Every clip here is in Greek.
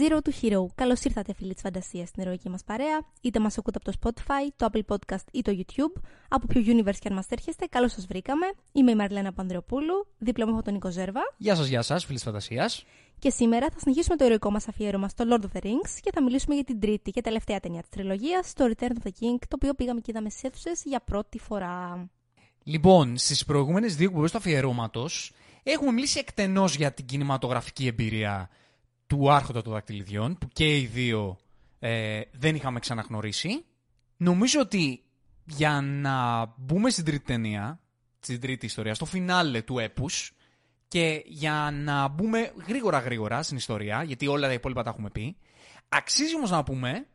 Zero to Hero. Καλώς ήρθατε, φίλοι της φαντασίας, στην ερωική μας παρέα. Είτε μας ακούτε από το Spotify, το Apple Podcast ή το YouTube. Από ποιο universe και αν μας έρχεστε, καλώς σας βρήκαμε. Είμαι η Μαρλένα Πανδρεοπούλου. Δίπλα μου έχω τον Νίκο Ζέρβα. Γεια σας, γεια σας, φίλοι της φαντασίας. Και σήμερα θα συνεχίσουμε το ερωικό μας αφιέρωμα στο Lord of the Rings και θα μιλήσουμε για την τρίτη και τελευταία ταινία της τριλογίας, το Return of the King, το οποίο πήγαμε και είδαμε στις αίθουσες για πρώτη φορά. Λοιπόν, στις προηγούμενες δύο εκπομπές του αφιερώματος έχουμε μιλήσει εκτενώς για την κινηματογραφική εμπειρία του Άρχοντα των Δακτυλιδιών, που και οι δύο ε, δεν είχαμε ξαναγνωρίσει. Νομίζω ότι για να μπούμε στην τρίτη ταινία, στην τρίτη ιστορία, στο φινάλε του έπους, και για να μπούμε γρήγορα γρήγορα στην ιστορία, γιατί όλα τα υπόλοιπα τα έχουμε πει, αξίζει όμως να πούμε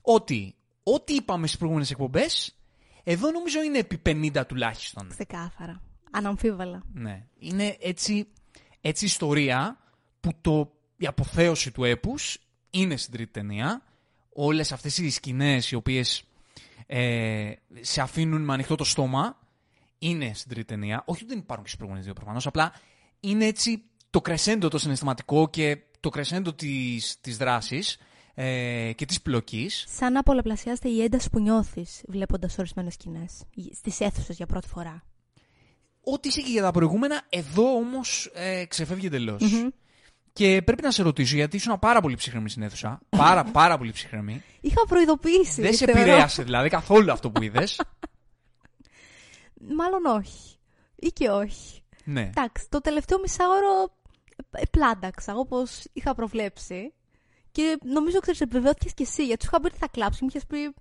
ότι ό,τι είπαμε στις προηγούμενες εκπομπές, εδώ νομίζω είναι επί 50 τουλάχιστον. Ξεκάθαρα. Αναμφίβολα. Ναι. Είναι έτσι, έτσι ιστορία που το, η αποθέωση του έπους είναι στην τρίτη ταινία. Όλες αυτές οι σκηνές οι οποίες ε, σε αφήνουν με ανοιχτό το στόμα είναι στην τρίτη ταινία. Όχι ότι δεν υπάρχουν και στις προηγούμενες δύο προφανώς, απλά είναι έτσι το κρεσέντο το συναισθηματικό και το κρεσέντο της, της δράσης ε, και της πλοκής. Σαν να πολλαπλασιάζεται η ένταση που νιώθεις βλέποντας ορισμένες σκηνές στις αίθουσες για πρώτη φορά. Ό,τι είσαι και για τα προηγούμενα, εδώ όμως ε, ξεφεύγει εντελώς. Και πρέπει να σε ρωτήσω, γιατί ήσουν πάρα πολύ ψυχρεμή στην αίθουσα. Πάρα, πάρα πολύ ψυχρεμή. Είχα προειδοποιήσει. Δεν σε θεωρώ. επηρέασε δηλαδή καθόλου αυτό που είδες. Μάλλον όχι. Ή και όχι. ναι. Εντάξει, το τελευταίο μισάωρο ε, πλάνταξα όπως είχα προβλέψει. Και νομίζω, ξέρεις, επιβεβαιώθηκες και εσύ, γιατί σου είχα πει ότι θα κλάψει. Μου είχες πει,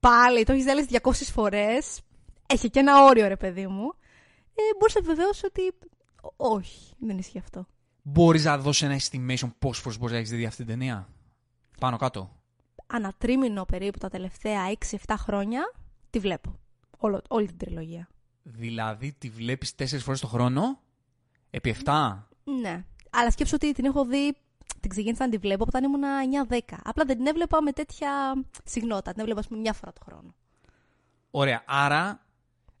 πάλι, το έχεις δει άλλες 200 φορές. Έχει και ένα όριο, ρε παιδί μου. Ε, μπορείς να επιβεβαιώσεις ότι ό- όχι, δεν ισχύει αυτό. Μπορείς να δώσεις ένα estimation πόσε φορές μπορείς να έχεις δει αυτή την ταινία; Πάνω κάτω. Ανατρίμηνο περίπου τα τελευταία 6-7 χρόνια, τη βλέπω. Όλο, όλη την τριλογία. Δηλαδή τη βλέπεις τέσσερις φορές το χρόνο; Επί 7. Ναι. Αλλά σκέψω ότι την έχω δει, την ξεκίνησα να τη βλέπω όταν ήμουν 9-10. Απλά δεν την έβλεπα με τέτοια συχνότητα. Την έβλεπα, ας πούμε, μια φορά το χρόνο. Ωραία. Άρα,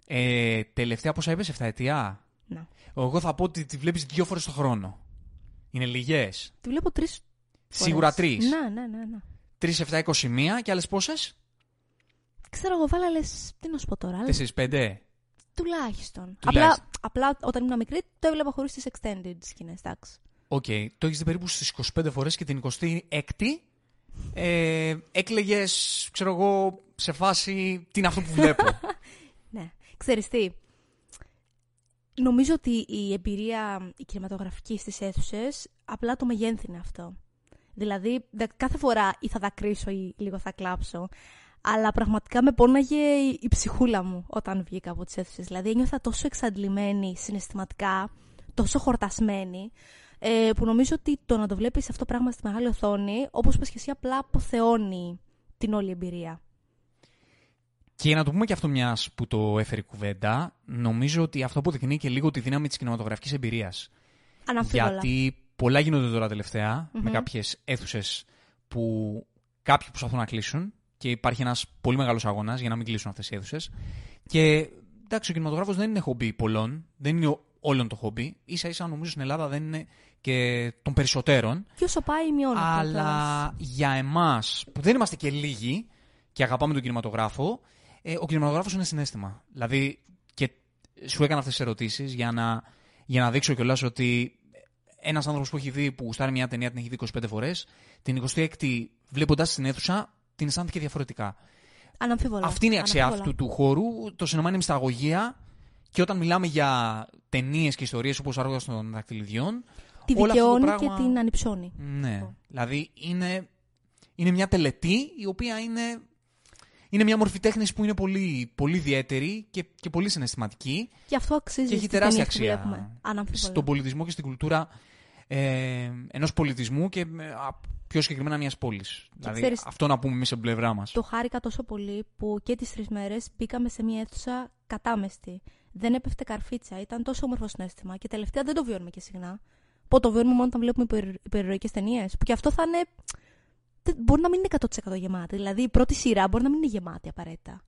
ε, τελευταία πόσα είπε, 7 ετία; Ναι. Εγώ θα πω ότι τη βλέπεις δύο φορές το χρόνο. Είναι λιγέ. Τη βλέπω τρεις. Σίγουρα τρεις. Ναι, ναι, ναι. ναι. 3, 7, 21 και άλλες πόσες; Ξέρω εγώ, βάλα λες. Τι να σου πω τώρα. αλλά 4, 5. Τουλάχιστον. Τουλάχιστον. Απλά, απλά όταν ήμουν μικρή το έβλεπα χωρίς τις extended σκηνές. Εντάξει. Οκ. Το έχεις δει περίπου στις 25 φορές και την 26η ε, έκλαιγες, ξέρω εγώ, σε φάση τι είναι αυτό που βλέπω; Ναι. Ξέρεις τι. Νομίζω ότι η εμπειρία η κινηματογραφική στις αίθουσες απλά το μεγέθυνε αυτό. Δηλαδή, δε- κάθε φορά ή θα δακρύσω ή λίγο θα κλάψω. Αλλά πραγματικά με πόναγε η, η ψυχούλα μου όταν βγήκα από τις αίθουσες. Δηλαδή, ένιωθα τόσο εξαντλημένη συναισθηματικά, τόσο χορτασμένη, ε, που νομίζω ότι το να το βλέπεις αυτό το πράγμα στη μεγάλη οθόνη, όπως είπες και εσύ, απλά αποθεώνει την όλη εμπειρία. Και να το πούμε και αυτό μιας που το έφερε η κουβέντα, νομίζω ότι αυτό αποδεικνύει και λίγο τη δύναμη της κινηματογραφικής εμπειρίας. Αναμφίβολα. Γιατί πολλά γίνονται τώρα τελευταία με Μμμ. κάποιες αίθουσες που κάποιοι προσπαθούν να κλείσουν και υπάρχει ένας πολύ μεγάλος αγώνας για να μην κλείσουν αυτές οι αίθουσες. Και εντάξει, ο κινηματογράφος δεν είναι χομπί πολλών, δεν είναι ο- όλων το χομπί. σα ίσα νομίζω στην Ελλάδα δεν είναι και των περισσότερων. Και όσο πάει, μειώνεται. κιόλας. Αλλά για εμάς που δεν είμαστε και λίγοι και αγαπάμε τον κινηματογράφο, ε, ο κινηματογράφος είναι συνέστημα. Δηλαδή, και σου έκανα αυτές τις ερωτήσεις για να, για να δείξω κιόλας ότι ένας άνθρωπος που έχει δει, που γουστάρει μια ταινία, την έχει δει 25 φορές, την 26η βλέποντας στην αίθουσα, την αισθάνθηκε διαφορετικά. Αναμφίβολα. Αυτή είναι η αξία Αναμφίβολα. αυτού του χώρου. Το σινεμά είναι μυσταγωγία. Και όταν μιλάμε για ταινίες και ιστορίες όπως Άργο των Δακτυλιδιών, Τη όλο αυτό το δικαιώνει πράγμα- και την ανυψώνει. ναι. Αυτό. Δηλαδή είναι, είναι μια τελετή η οποία είναι, είναι μια μορφή τέχνης που είναι πολύ, πολύ ιδιαίτερη και, και πολύ συναισθηματική Και αυτό αξίζει και έχει στις τεράστια ταινίες που αξία βλέπουμε. Αναμφίβολα. στον πολιτισμό και στην κουλτούρα ε, ενός πολιτισμού και ε, α, πιο συγκεκριμένα μιας πόλης. Δηλαδή ξέρεις- αυτό να πούμε εμείς από την πλευρά μας. Το χάρηκα τόσο πολύ που και τις τρεις μέρες μπήκαμε σε μια αίθουσα κατάμεστη. Δεν έπεφτε καρφίτσα. Ήταν τόσο όμορφο συνέστημα και τελευταία δεν το βιώνουμε και συχνά. Πω το βιώνουμε μόνο όταν βλέπουμε υπερ, υπερηρωικές ταινίες. Που και αυτό θα είναι... δεν- Μπορεί να μην είναι 100% γεμάτη. Δηλαδή η πρώτη σειρά μπορεί να μην είναι γεμάτη απαραίτητα.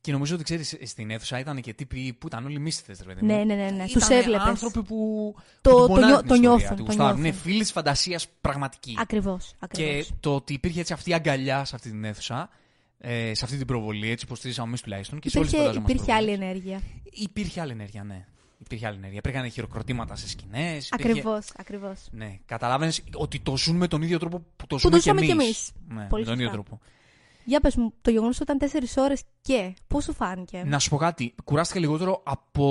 Και νομίζω ότι ξέρεις, στην αίθουσα ήταν και τύποι που ήταν όλοι μύστητε, ρε παιδί μου. Ναι, ναι, ναι. ναι. Τους Ήτανε έβλεπες. άνθρωποι που. Το- που το την πονάνε νιώ- την το ιστορία νιώθουν, τους, το γουστάρουν. νιώθουν. Είναι φίλοι της φαντασίας πραγματική. Ακριβώς. Και Ακριβώς. το ότι υπήρχε έτσι αυτή η αγκαλιά σε αυτή την αίθουσα, ε, σε αυτή την προβολή, έτσι όπω τη ζήσαμε εμείς τουλάχιστον. Και σε όλες τις Υπήρχε, φαντάζομαι υπήρχε άλλη προβολές. ενέργεια. Υπήρχε άλλη ενέργεια, ναι. Υπήρχε άλλη ενέργεια. Υπήρχαν χειροκροτήματα σε σκηνές. Ακριβώς. Ακριβώς. Ναι, καταλάβαινες ότι το ζουν με τον ίδιο τρόπο που το Που ζούμε το κι ζούμε κι εμείς. εμείς. Ναι, Πολύ με τον ίδιο σωστά. τρόπο. Για πες μου, το γεγονός ότι ήταν 4 ώρες και. Πώ σου φάνηκε; Να σου πω κάτι. Κουράστηκα λιγότερο από,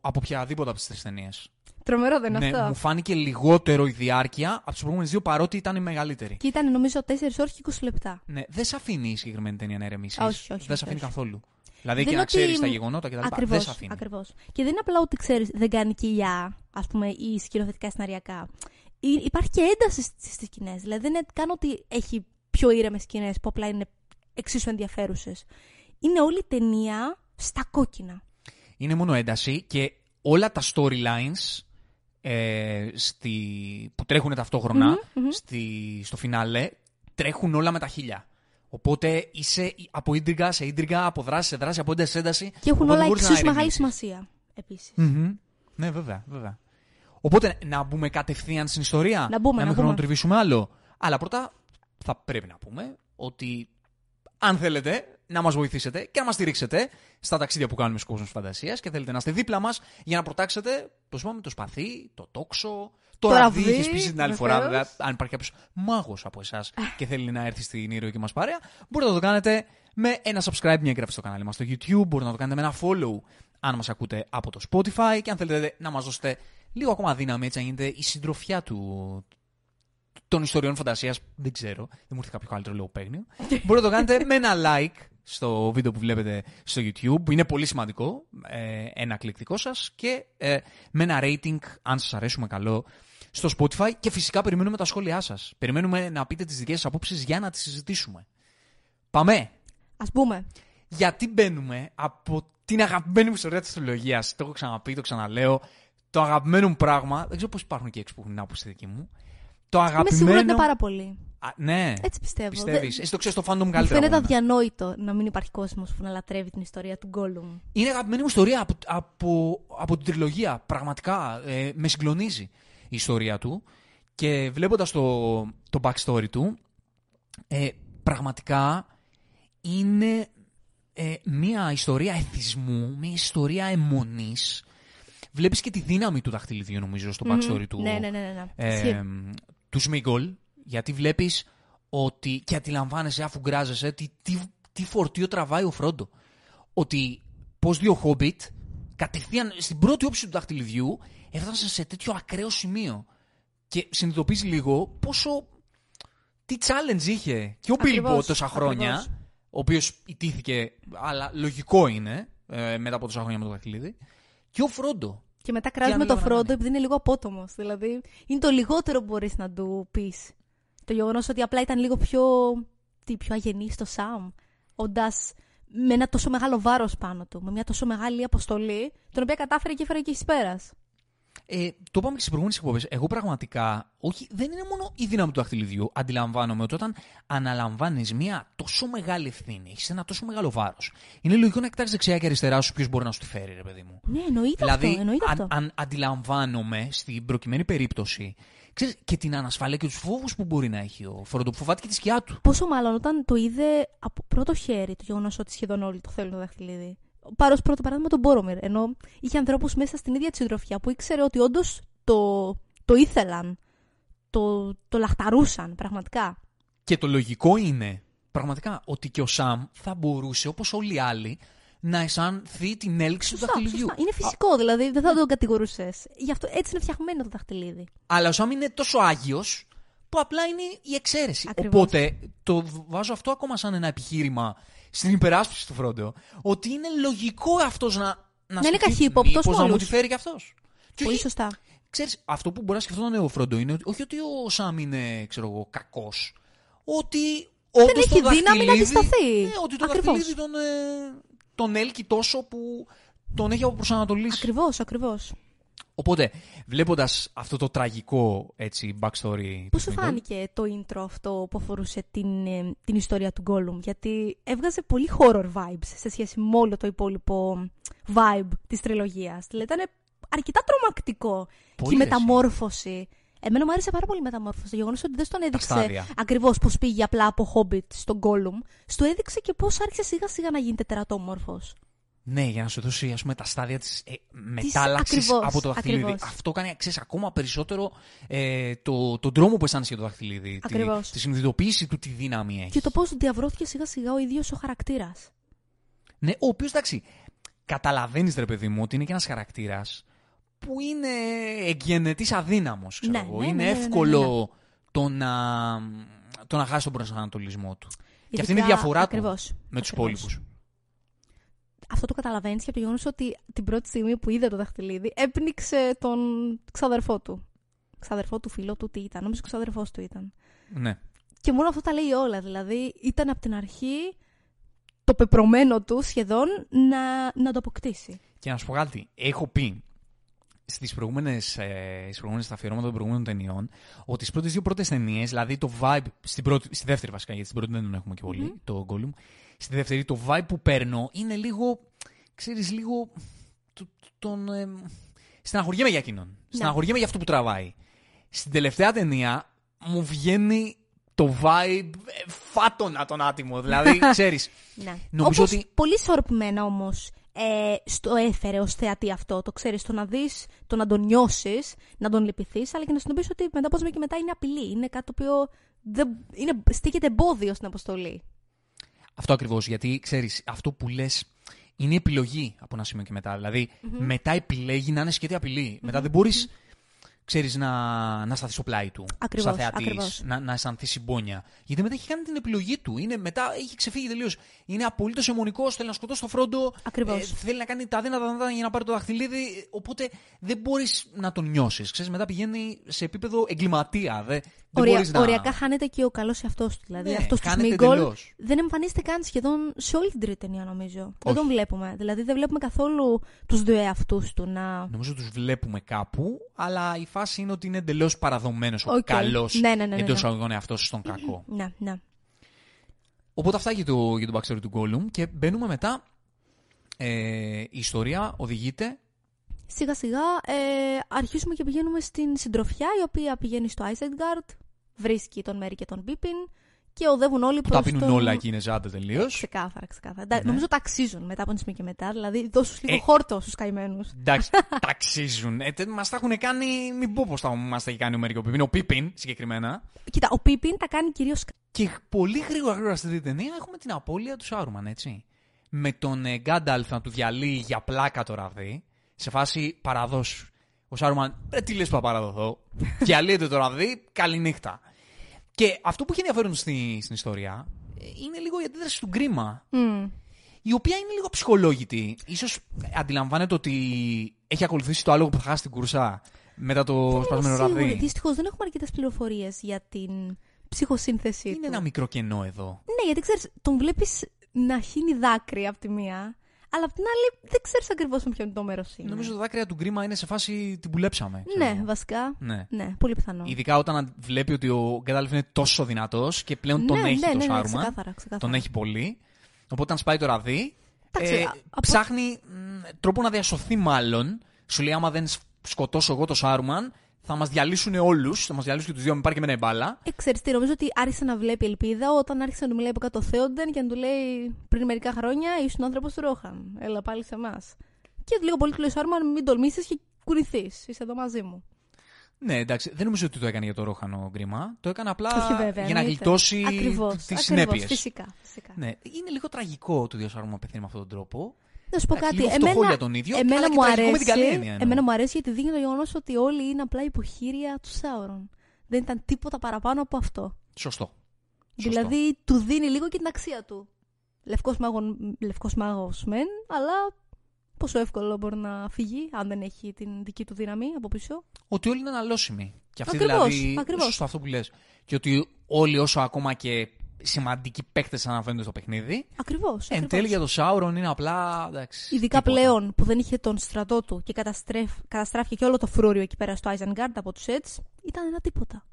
από οποιαδήποτε από τις τρεις ταινίες. Τρομερό δεν είναι Ναι, αυτό; μου φάνηκε λιγότερο η διάρκεια από τις προηγούμενες δύο παρότι ήταν η μεγαλύτερη. Και ήταν νομίζω 4 ώρες και 20 λεπτά. Ναι, δεν σε αφήνει η συγκεκριμένη ταινία να ηρεμήσεις. Όχι, όχι, Δεν σε όχι, αφήνει όχι. καθόλου. Δηλαδή Δεν και είναι να ότι- ξέρει τα γεγονότα κτλ. Δεν Ακριβώς, σε αφήνει. ακριβώς. Και δεν είναι απλά ότι ξέρεις, δεν κάνει κοιλιά, α πούμε, ή σκηνοθετικά σεναριακά. Ή- Υπάρχει και ένταση στις σκηνές. Δηλαδή δεν είναι καν ότι έχει πιο ήρεμες σκηνές που απλά είναι εξίσου ενδιαφέρουσες. Είναι όλη η ταινία στα κόκκινα. Είναι μόνο ένταση και όλα τα storylines ε, στη, που τρέχουν ταυτόχρονα Μμμ, μμμ. στη, στο φινάλε τρέχουν όλα με τα χίλια. Οπότε είσαι από ίντριγκα σε ίντριγκα, από δράση σε δράση, από ένταση σε ένταση. Και έχουν οπότε όλα μπορείς να εξίσου μεγάλη ηρεμήσεις. σημασία. Επίσης. Μμμ. Ναι, βέβαια, βέβαια. Οπότε να μπούμε κατευθείαν στην ιστορία. Να μπούμε, να να μην μπούμε. χρονοτριβήσουμε άλλο. Αλλά πρώτα θα πρέπει να πούμε ότι αν θέλετε να μας βοηθήσετε και να μας στηρίξετε στα ταξίδια που κάνουμε στους κόσμους φαντασίας και θέλετε να είστε δίπλα μας για να προτάξετε το, είπαμε, το σπαθί, το τόξο, το, Το ραβδί. ραβδί, Είχε πει την άλλη φορά, βεβαίως. βέβαια, αν υπάρχει κάποιος μάγος από εσάς και θέλει να έρθει στην ηρωική μας παρέα, μπορείτε να το κάνετε με ένα subscribe, μια εγγραφή στο κανάλι μας στο YouTube. Μπορείτε να το κάνετε με ένα follow αν μας ακούτε από το Spotify. Και αν θέλετε να μας δώσετε λίγο ακόμα δύναμη, έτσι να γίνετε η συντροφιά του, των ιστοριών φαντασίας. Δεν ξέρω, δεν μου ήρθε κάποιο καλύτερο λογοπαίγνιο. Μπορείτε να το κάνετε με ένα like στο βίντεο που βλέπετε στο YouTube, που είναι πολύ σημαντικό, ε, ένα κλικ δικό σας, και ε, με ένα rating, αν σας αρέσουμε καλό, στο Spotify. Και φυσικά περιμένουμε τα σχόλιά σας. Περιμένουμε να πείτε τις δικές σας απόψεις για να τις συζητήσουμε. Πάμε! Α πούμε. Γιατί μπαίνουμε από την αγαπημένη μου ιστορία της αστρολογία. Το έχω ξαναπεί, το ξαναλέω. Το αγαπημένο μου πράγμα. Δεν ξέρω πώς υπάρχουν και έξω που έχουν την άποψη δική μου. Το Είμαι αγαπημένο. σίγουρη ότι είναι πάρα πολύ. Α, ναι. Έτσι πιστεύω. Πιστεύεις. Δεν- Εσύ το ξέρεις το fandom Μου καλύτερα. φαίνεται από μένα. αδιανόητο να μην υπάρχει κόσμος που να λατρεύει την ιστορία του Γκόλουμ. Είναι αγαπημένη μου ιστορία από, από, από την τριλογία. Πραγματικά ε, με συγκλονίζει η ιστορία του. Και βλέποντας το, το backstory του, ε, πραγματικά είναι ε, μια ιστορία εθισμού, μια ιστορία αιμονής. Βλέπεις και τη δύναμη του δαχτυλιδιού νομίζω στο backstory Μμμ. του, Ναι, ναι, ναι. ναι, ναι. ε, Ισχύει. του Σμίγκολ, γιατί βλέπεις ότι και αντιλαμβάνεσαι αφού γκράζεσαι τι, τι, τι φορτίο τραβάει ο Φρόντο. Ότι πως δύο Χόμπιτ κατευθείαν στην πρώτη όψη του δαχτυλιδιού έφτασαν σε τέτοιο ακραίο σημείο. Και συνειδητοποιείς λίγο πόσο. τι challenge είχε και ο Μπίλμπο Ακριβώς, τόσα χρόνια, ακριβώς. ο οποίος ιτήθηκε, αλλά λογικό είναι ε, μετά από τόσα χρόνια με το δαχτυλίδι, και ο Φρόντο. Και μετά Τι κράζουμε άλλο το να Φρόντο κάνει. επειδή είναι λίγο απότομος. Δηλαδή, είναι το λιγότερο που μπορείς να του πεις. Το γεγονός ότι απλά ήταν λίγο πιο. Τι, πιο αγενής στο Σαμ. Όντας με ένα τόσο μεγάλο βάρος πάνω του. Με μια τόσο μεγάλη αποστολή, την οποία κατάφερε και έφερε και εις πέρας. Ε, το είπαμε και στις προηγούμενες εκπομπές. Εγώ πραγματικά, όχι, δεν είναι μόνο η δύναμη του δαχτυλιδιού. Αντιλαμβάνομαι ότι όταν αναλαμβάνεις μια τόσο μεγάλη ευθύνη, έχεις ένα τόσο μεγάλο βάρος, είναι λογικό να κοιτάξεις δεξιά και αριστερά σου ποιο μπορεί να σου τη φέρει, ρε παιδί μου. Ναι, εννοείται δηλαδή, αυτό. Εννοείται αν, αυτό. αν αντιλαμβάνομαι στην προκειμένη περίπτωση, ξέρεις, και την ανασφάλεια και τους φόβους που μπορεί να έχει ο Φρόντο, που φοβάται και τη σκιά του. Πόσο μάλλον όταν το είδε από πρώτο χέρι το γεγονός ότι σχεδόν όλοι το θέλουν το δαχτυλίδι. Πάρω ως πρώτο παράδειγμα τον Μπόρομιρ. Ενώ είχε ανθρώπους μέσα στην ίδια τη συντροφιά που ήξερε ότι όντως το, το ήθελαν. Το, το λαχταρούσαν πραγματικά. Και το λογικό είναι πραγματικά ότι και ο Σαμ θα μπορούσε, όπως όλοι οι άλλοι, να αισθανθεί την έλξη του Σωστά, δαχτυλιδιού. σωστά. Είναι φυσικό, δηλαδή δεν θα τον κατηγορούσες. Γι' αυτό έτσι είναι φτιαγμένο το δαχτυλίδι. Αλλά ο Σαμ είναι τόσο άγιος που απλά είναι η εξαίρεση. Ακριβώς. Οπότε το βάζω αυτό ακόμα σαν ένα επιχείρημα στην υπεράσπιση του Φρόντο. Ότι είναι λογικό αυτός να. Να, είναι σκεφτεί, καχύποπτος μήπως να μου μόλις. τη φέρει κι αυτός. Και Πολύ όχι, σωστά. ξέρεις, αυτό που μπορεί να σκεφτόταν ο Φρόντο είναι ότι, όχι ότι ο Σαμ είναι, ξέρω εγώ, κακός. Ότι όντως έχει το δύναμη να δαχτυλίδι- αντισταθεί. Ναι, ότι το Ακριβώς. δαχτυλίδι τον, ε, τον έλκει τόσο που τον έχει αποπροσανατολίσει. Ακριβώς, ακριβώς. Οπότε, βλέποντας αυτό το τραγικό έτσι, backstory. Πώς του σου Smeagol, φάνηκε το intro αυτό που αφορούσε την, ε, την ιστορία του Gollum, Γιατί έβγαζε πολύ horror vibes σε σχέση με όλο το υπόλοιπο vibe της τριλογίας. Δηλαδή ήταν αρκετά τρομακτικό. Πολύ, και η ρε, εσύ. Μεταμόρφωση. Εμένα μου άρεσε πάρα πολύ η μεταμόρφωση. Το γεγονός ότι δεν στον έδειξε στάδια. ακριβώς πώς πήγε απλά από Hobbit στον Gollum, στο έδειξε και πώς άρχισε σιγά σιγά να γίνεται τερατόμορφος. Ναι, για να σου δώσει ας πούμε, τα στάδια της ε, μετάλλαξης ακριβώς, από το δαχτυλίδι. ακριβώς. Αυτό κάνει ξέρεις, ακόμα περισσότερο ε, το, τον τρόμο που αισθάνεσαι για το δαχτυλίδι. Τη, Ακριβώς. τη συνειδητοποίηση του τι δύναμη έχεις. Και το πώς διαβρώθηκε σιγά σιγά ο ίδιος ο χαρακτήρας. Ναι, ο οποίος εντάξει, καταλαβαίνεις ρε παιδί μου ότι είναι και ένας χαρακτήρας που είναι εκγενετή αδύναμος. Ναι, εγώ. ναι, είναι ναι, ναι, ναι, εύκολο Το, να, το να χάσει τον προσανατολισμό του. Και αυτή είναι η διαφορά ακριβώς, του με τους ακριβώς. υπόλοιπους. Αυτό το καταλαβαίνεις και από το γεγονός ότι την πρώτη στιγμή που είδε το δαχτυλίδι έπνιξε τον ξαδερφό του. Ξαδερφό του, φίλο του, τι ήταν. Νομίζω ξαδερφός του ήταν. Ναι. Και μόνο αυτό τα λέει όλα. Δηλαδή ήταν από την αρχή το πεπρωμένο του σχεδόν να, να το αποκτήσει. Και να σου πω κάτι, έχω πει στις προηγούμενες ε, στις προηγούμενες τα αφιερώματα των προηγούμενων ταινιών ότι στις πρώτες δύο πρώτες ταινίες, δηλαδή το vibe. Στην πρώτη, στη δεύτερη βασικά, γιατί στην πρώτη δεν τον έχουμε και πολυ το Gollum. Στη δεύτερη, το vibe που παίρνω είναι λίγο. ξέρεις, λίγο. το- τον. Ε, στεναχωριέμαι για εκείνον. Στεναχωριέμαι για αυτό που τραβάει. Στην τελευταία ταινία μου βγαίνει το vibe ε, φάτονα τον άτιμο. Δηλαδή, ξέρεις. Ναι. Νομίζω Όπως ότι- πολύ ισορροπημένα όμως ε, στο έφερε ως θεατή αυτό. Το ξέρεις, το να δεις, το να τον νιώσεις, να τον λυπηθείς, αλλά και να συνειδητοποιήσει ότι μετά πώς και μετά είναι απειλή. Είναι κάτι το οποίο δεν, είναι, στήκεται εμπόδιο στην αποστολή. Αυτό ακριβώς. Γιατί ξέρεις, αυτό που λες είναι επιλογή από ένα σημείο και μετά. Δηλαδή, μετά επιλέγει να είναι σχέδια απειλή. Μετά δεν μπορείς, ξέρεις, να, να σταθείς στο πλάι του. Ακριβώς, σαν θεατής, ακριβώς. να, να αισθανθείς συμπόνια. Γιατί μετά έχει κάνει την επιλογή του. Είναι, μετά έχει ξεφύγει τελείως. Είναι απολύτως αιμονικός, θέλει να σκοτώσει το φρόντο. ε, Ακριβώς. θέλει να κάνει τα αδύνατα δυνατά για να πάρει το δαχτυλίδι. Οπότε δεν μπορείς να τον νιώσεις. Ξέρεις, μετά πηγαίνει σε επίπεδο εγκληματία. Δεν, δεν Ορια, μπορείς να... Οριακά χάνεται και ο καλός εαυτός του. Δηλαδή, Ναι, αυτός του χάνεται Σμίγκολ εντελώς. δεν εμφανίζεται καν σχεδόν σε όλη την τρίτη ταινία, νομίζω. Δεν τον βλέπουμε. Δηλαδή, δεν βλέπουμε καθόλου τους δύο εαυτούς του να. Νομίζω τους βλέπουμε κάπου, αλλά η φάση είναι ότι είναι εντελώς παραδομένος ο Οκ. καλός Ναι, ναι, ναι, ναι, ναι. αγωγών εαυτός στον κακό. Ναι, ναι. Οπότε αυτά για το, για το backstory του Gollum και μπαίνουμε μετά. Ε, η ιστορία οδηγείται. Σιγά σιγά ε, αρχίσουμε και πηγαίνουμε στην συντροφιά η οποία πηγαίνει στο Isengard, βρίσκει τον Μέρι και τον Πίπιν και οδεύουν όλοι Που προς τα πίνουν τον... όλα και είναι ζάντα τελείως. Ξεκάθαρα, ξεκάθαρα. Εντάξει, Ναι. Νομίζω τα αξίζουν μετά από την στιγμή και μετά. Δηλαδή, δώσου τους λίγο Ε. χόρτο στους καημένους. Εντάξει, ταξίζουν. Ε, μας τα έχουν κάνει. Μην πω πώ τα μας τα έχει κάνει ο Μερικό Πιπίν. Ο Πίπιν συγκεκριμένα. Κοίτα, ο Πίπιν τα κάνει κυρίως. Και πολύ γρήγορα γρήγορα στην τρίτη ταινία έχουμε την απώλεια του Σάρουμαν, έτσι. Με τον ε, Γκάνταλφ να του διαλύει για πλάκα το ραβδί. Σε φάση παραδόσου. Ο Σάρουμαν, ρε τι λες που θα παραδοθώ. Διαλύεται το ραβδί, καληνύχτα. Και αυτό που έχει ενδιαφέρον στη, στην ιστορία ε, είναι λίγο η αντίδραση του Γκρίμα. Η οποία είναι λίγο ψυχολόγητη. Ίσως αντιλαμβάνεται ότι έχει ακολουθήσει το άλογο που θα χάσει την κουρσά μετά το σπασμένο ραβδί. Δυστυχώς δεν έχουμε αρκετές πληροφορίες για την ψυχοσύνθεσή Είναι του. ένα μικρό κενό εδώ. Ναι, γιατί ξέρεις, τον βλέπεις να χύνει δάκρυα από τη μία, αλλά από την άλλη δεν ξέρεις ακριβώς με ποιον το μέρος είναι. Νομίζω το δάκρυα του γκρίμα είναι σε φάση την πουλέψαμε. ξέρω Ναι, εγώ. βασικά. ναι. Ναι, πολύ πιθανό. Ειδικά όταν βλέπει ότι ο Γκάνταλφ είναι τόσο δυνατός και πλέον τον ναι, έχει ναι, το ναι, ναι, Σάρουμαν. ξεκάθαρα, ξεκάθαρα. Τον έχει πολύ. Οπότε όταν σπάει το ραδί, Εντάξει, ε, α- από- ψάχνει μ, τρόπο να διασωθεί μάλλον. Σου λέει άμα δεν σ- σκοτώσω εγώ το Σάρουμαν, θα μας διαλύσουν όλους. Θα μας διαλύσουν και τους δύο, με πάρει και με ένα μπάλα. Ε, ξέρεις τι, νομίζω ότι άρχισε να βλέπει ελπίδα όταν άρχισε να του μιλάει από κάτω ο Θέοντεν και να του λέει πριν μερικά χρόνια ήσουν ο άνθρωπος του Ρόχαν. Έλα πάλι σε εμάς. Και λίγο πολύ του λέει Σάρμαν, μην τολμήσεις και κουνηθεί. Είσαι εδώ μαζί μου. Ναι, εντάξει, δεν νομίζω ότι το έκανε για το Ρόχανο γκρίμα. Το έκανε απλά Όχι βέβαια. για να εννοείται. γλιτώσει Ακριβώς, τις ακριβώς, συνέπειες. Φυσικά. φυσικά. Ναι, είναι λίγο τραγικό το ότι ο Σάρουμαν πεθαίνει με αυτόν τον τρόπο. Να σου πω Εντάξει, κάτι. λίγο φτωχό Εμένα, για τον ίδιο, εμένα αλλά και μου τραγικό με αρέσει, την καλή έννοια εννοώ. εμένα μου αρέσει γιατί δείχνει το γεγονός ότι όλοι είναι απλά υποχείρια του Σάουρον. Δεν ήταν τίποτα παραπάνω από αυτό. Σωστό. Σωστό. Δηλαδή του δίνει λίγο και την αξία του. Λευκός, μάγων, λευκός μάγος μεν, αλλά πόσο εύκολο μπορεί να φύγει αν δεν έχει την δική του δύναμη από πίσω. Ότι όλοι είναι αναλώσιμοι. Και αυτή Ακριβώς, δηλαδή. ακριβώς. Σωστό αυτό που λες. Και ότι όλοι όσο ακόμα και σημαντικοί παίκτες αναφέρονται στο παιχνίδι. Ακριβώς. Εν τέλει για το Σάουρον είναι απλά. Εντάξει, Ειδικά τίποτα. πλέον που δεν είχε τον στρατό του και καταστρέφ, καταστράφηκε και όλο το φρούριο εκεί πέρα στο Isengard από τους Edge, ήταν ένα τίποτα.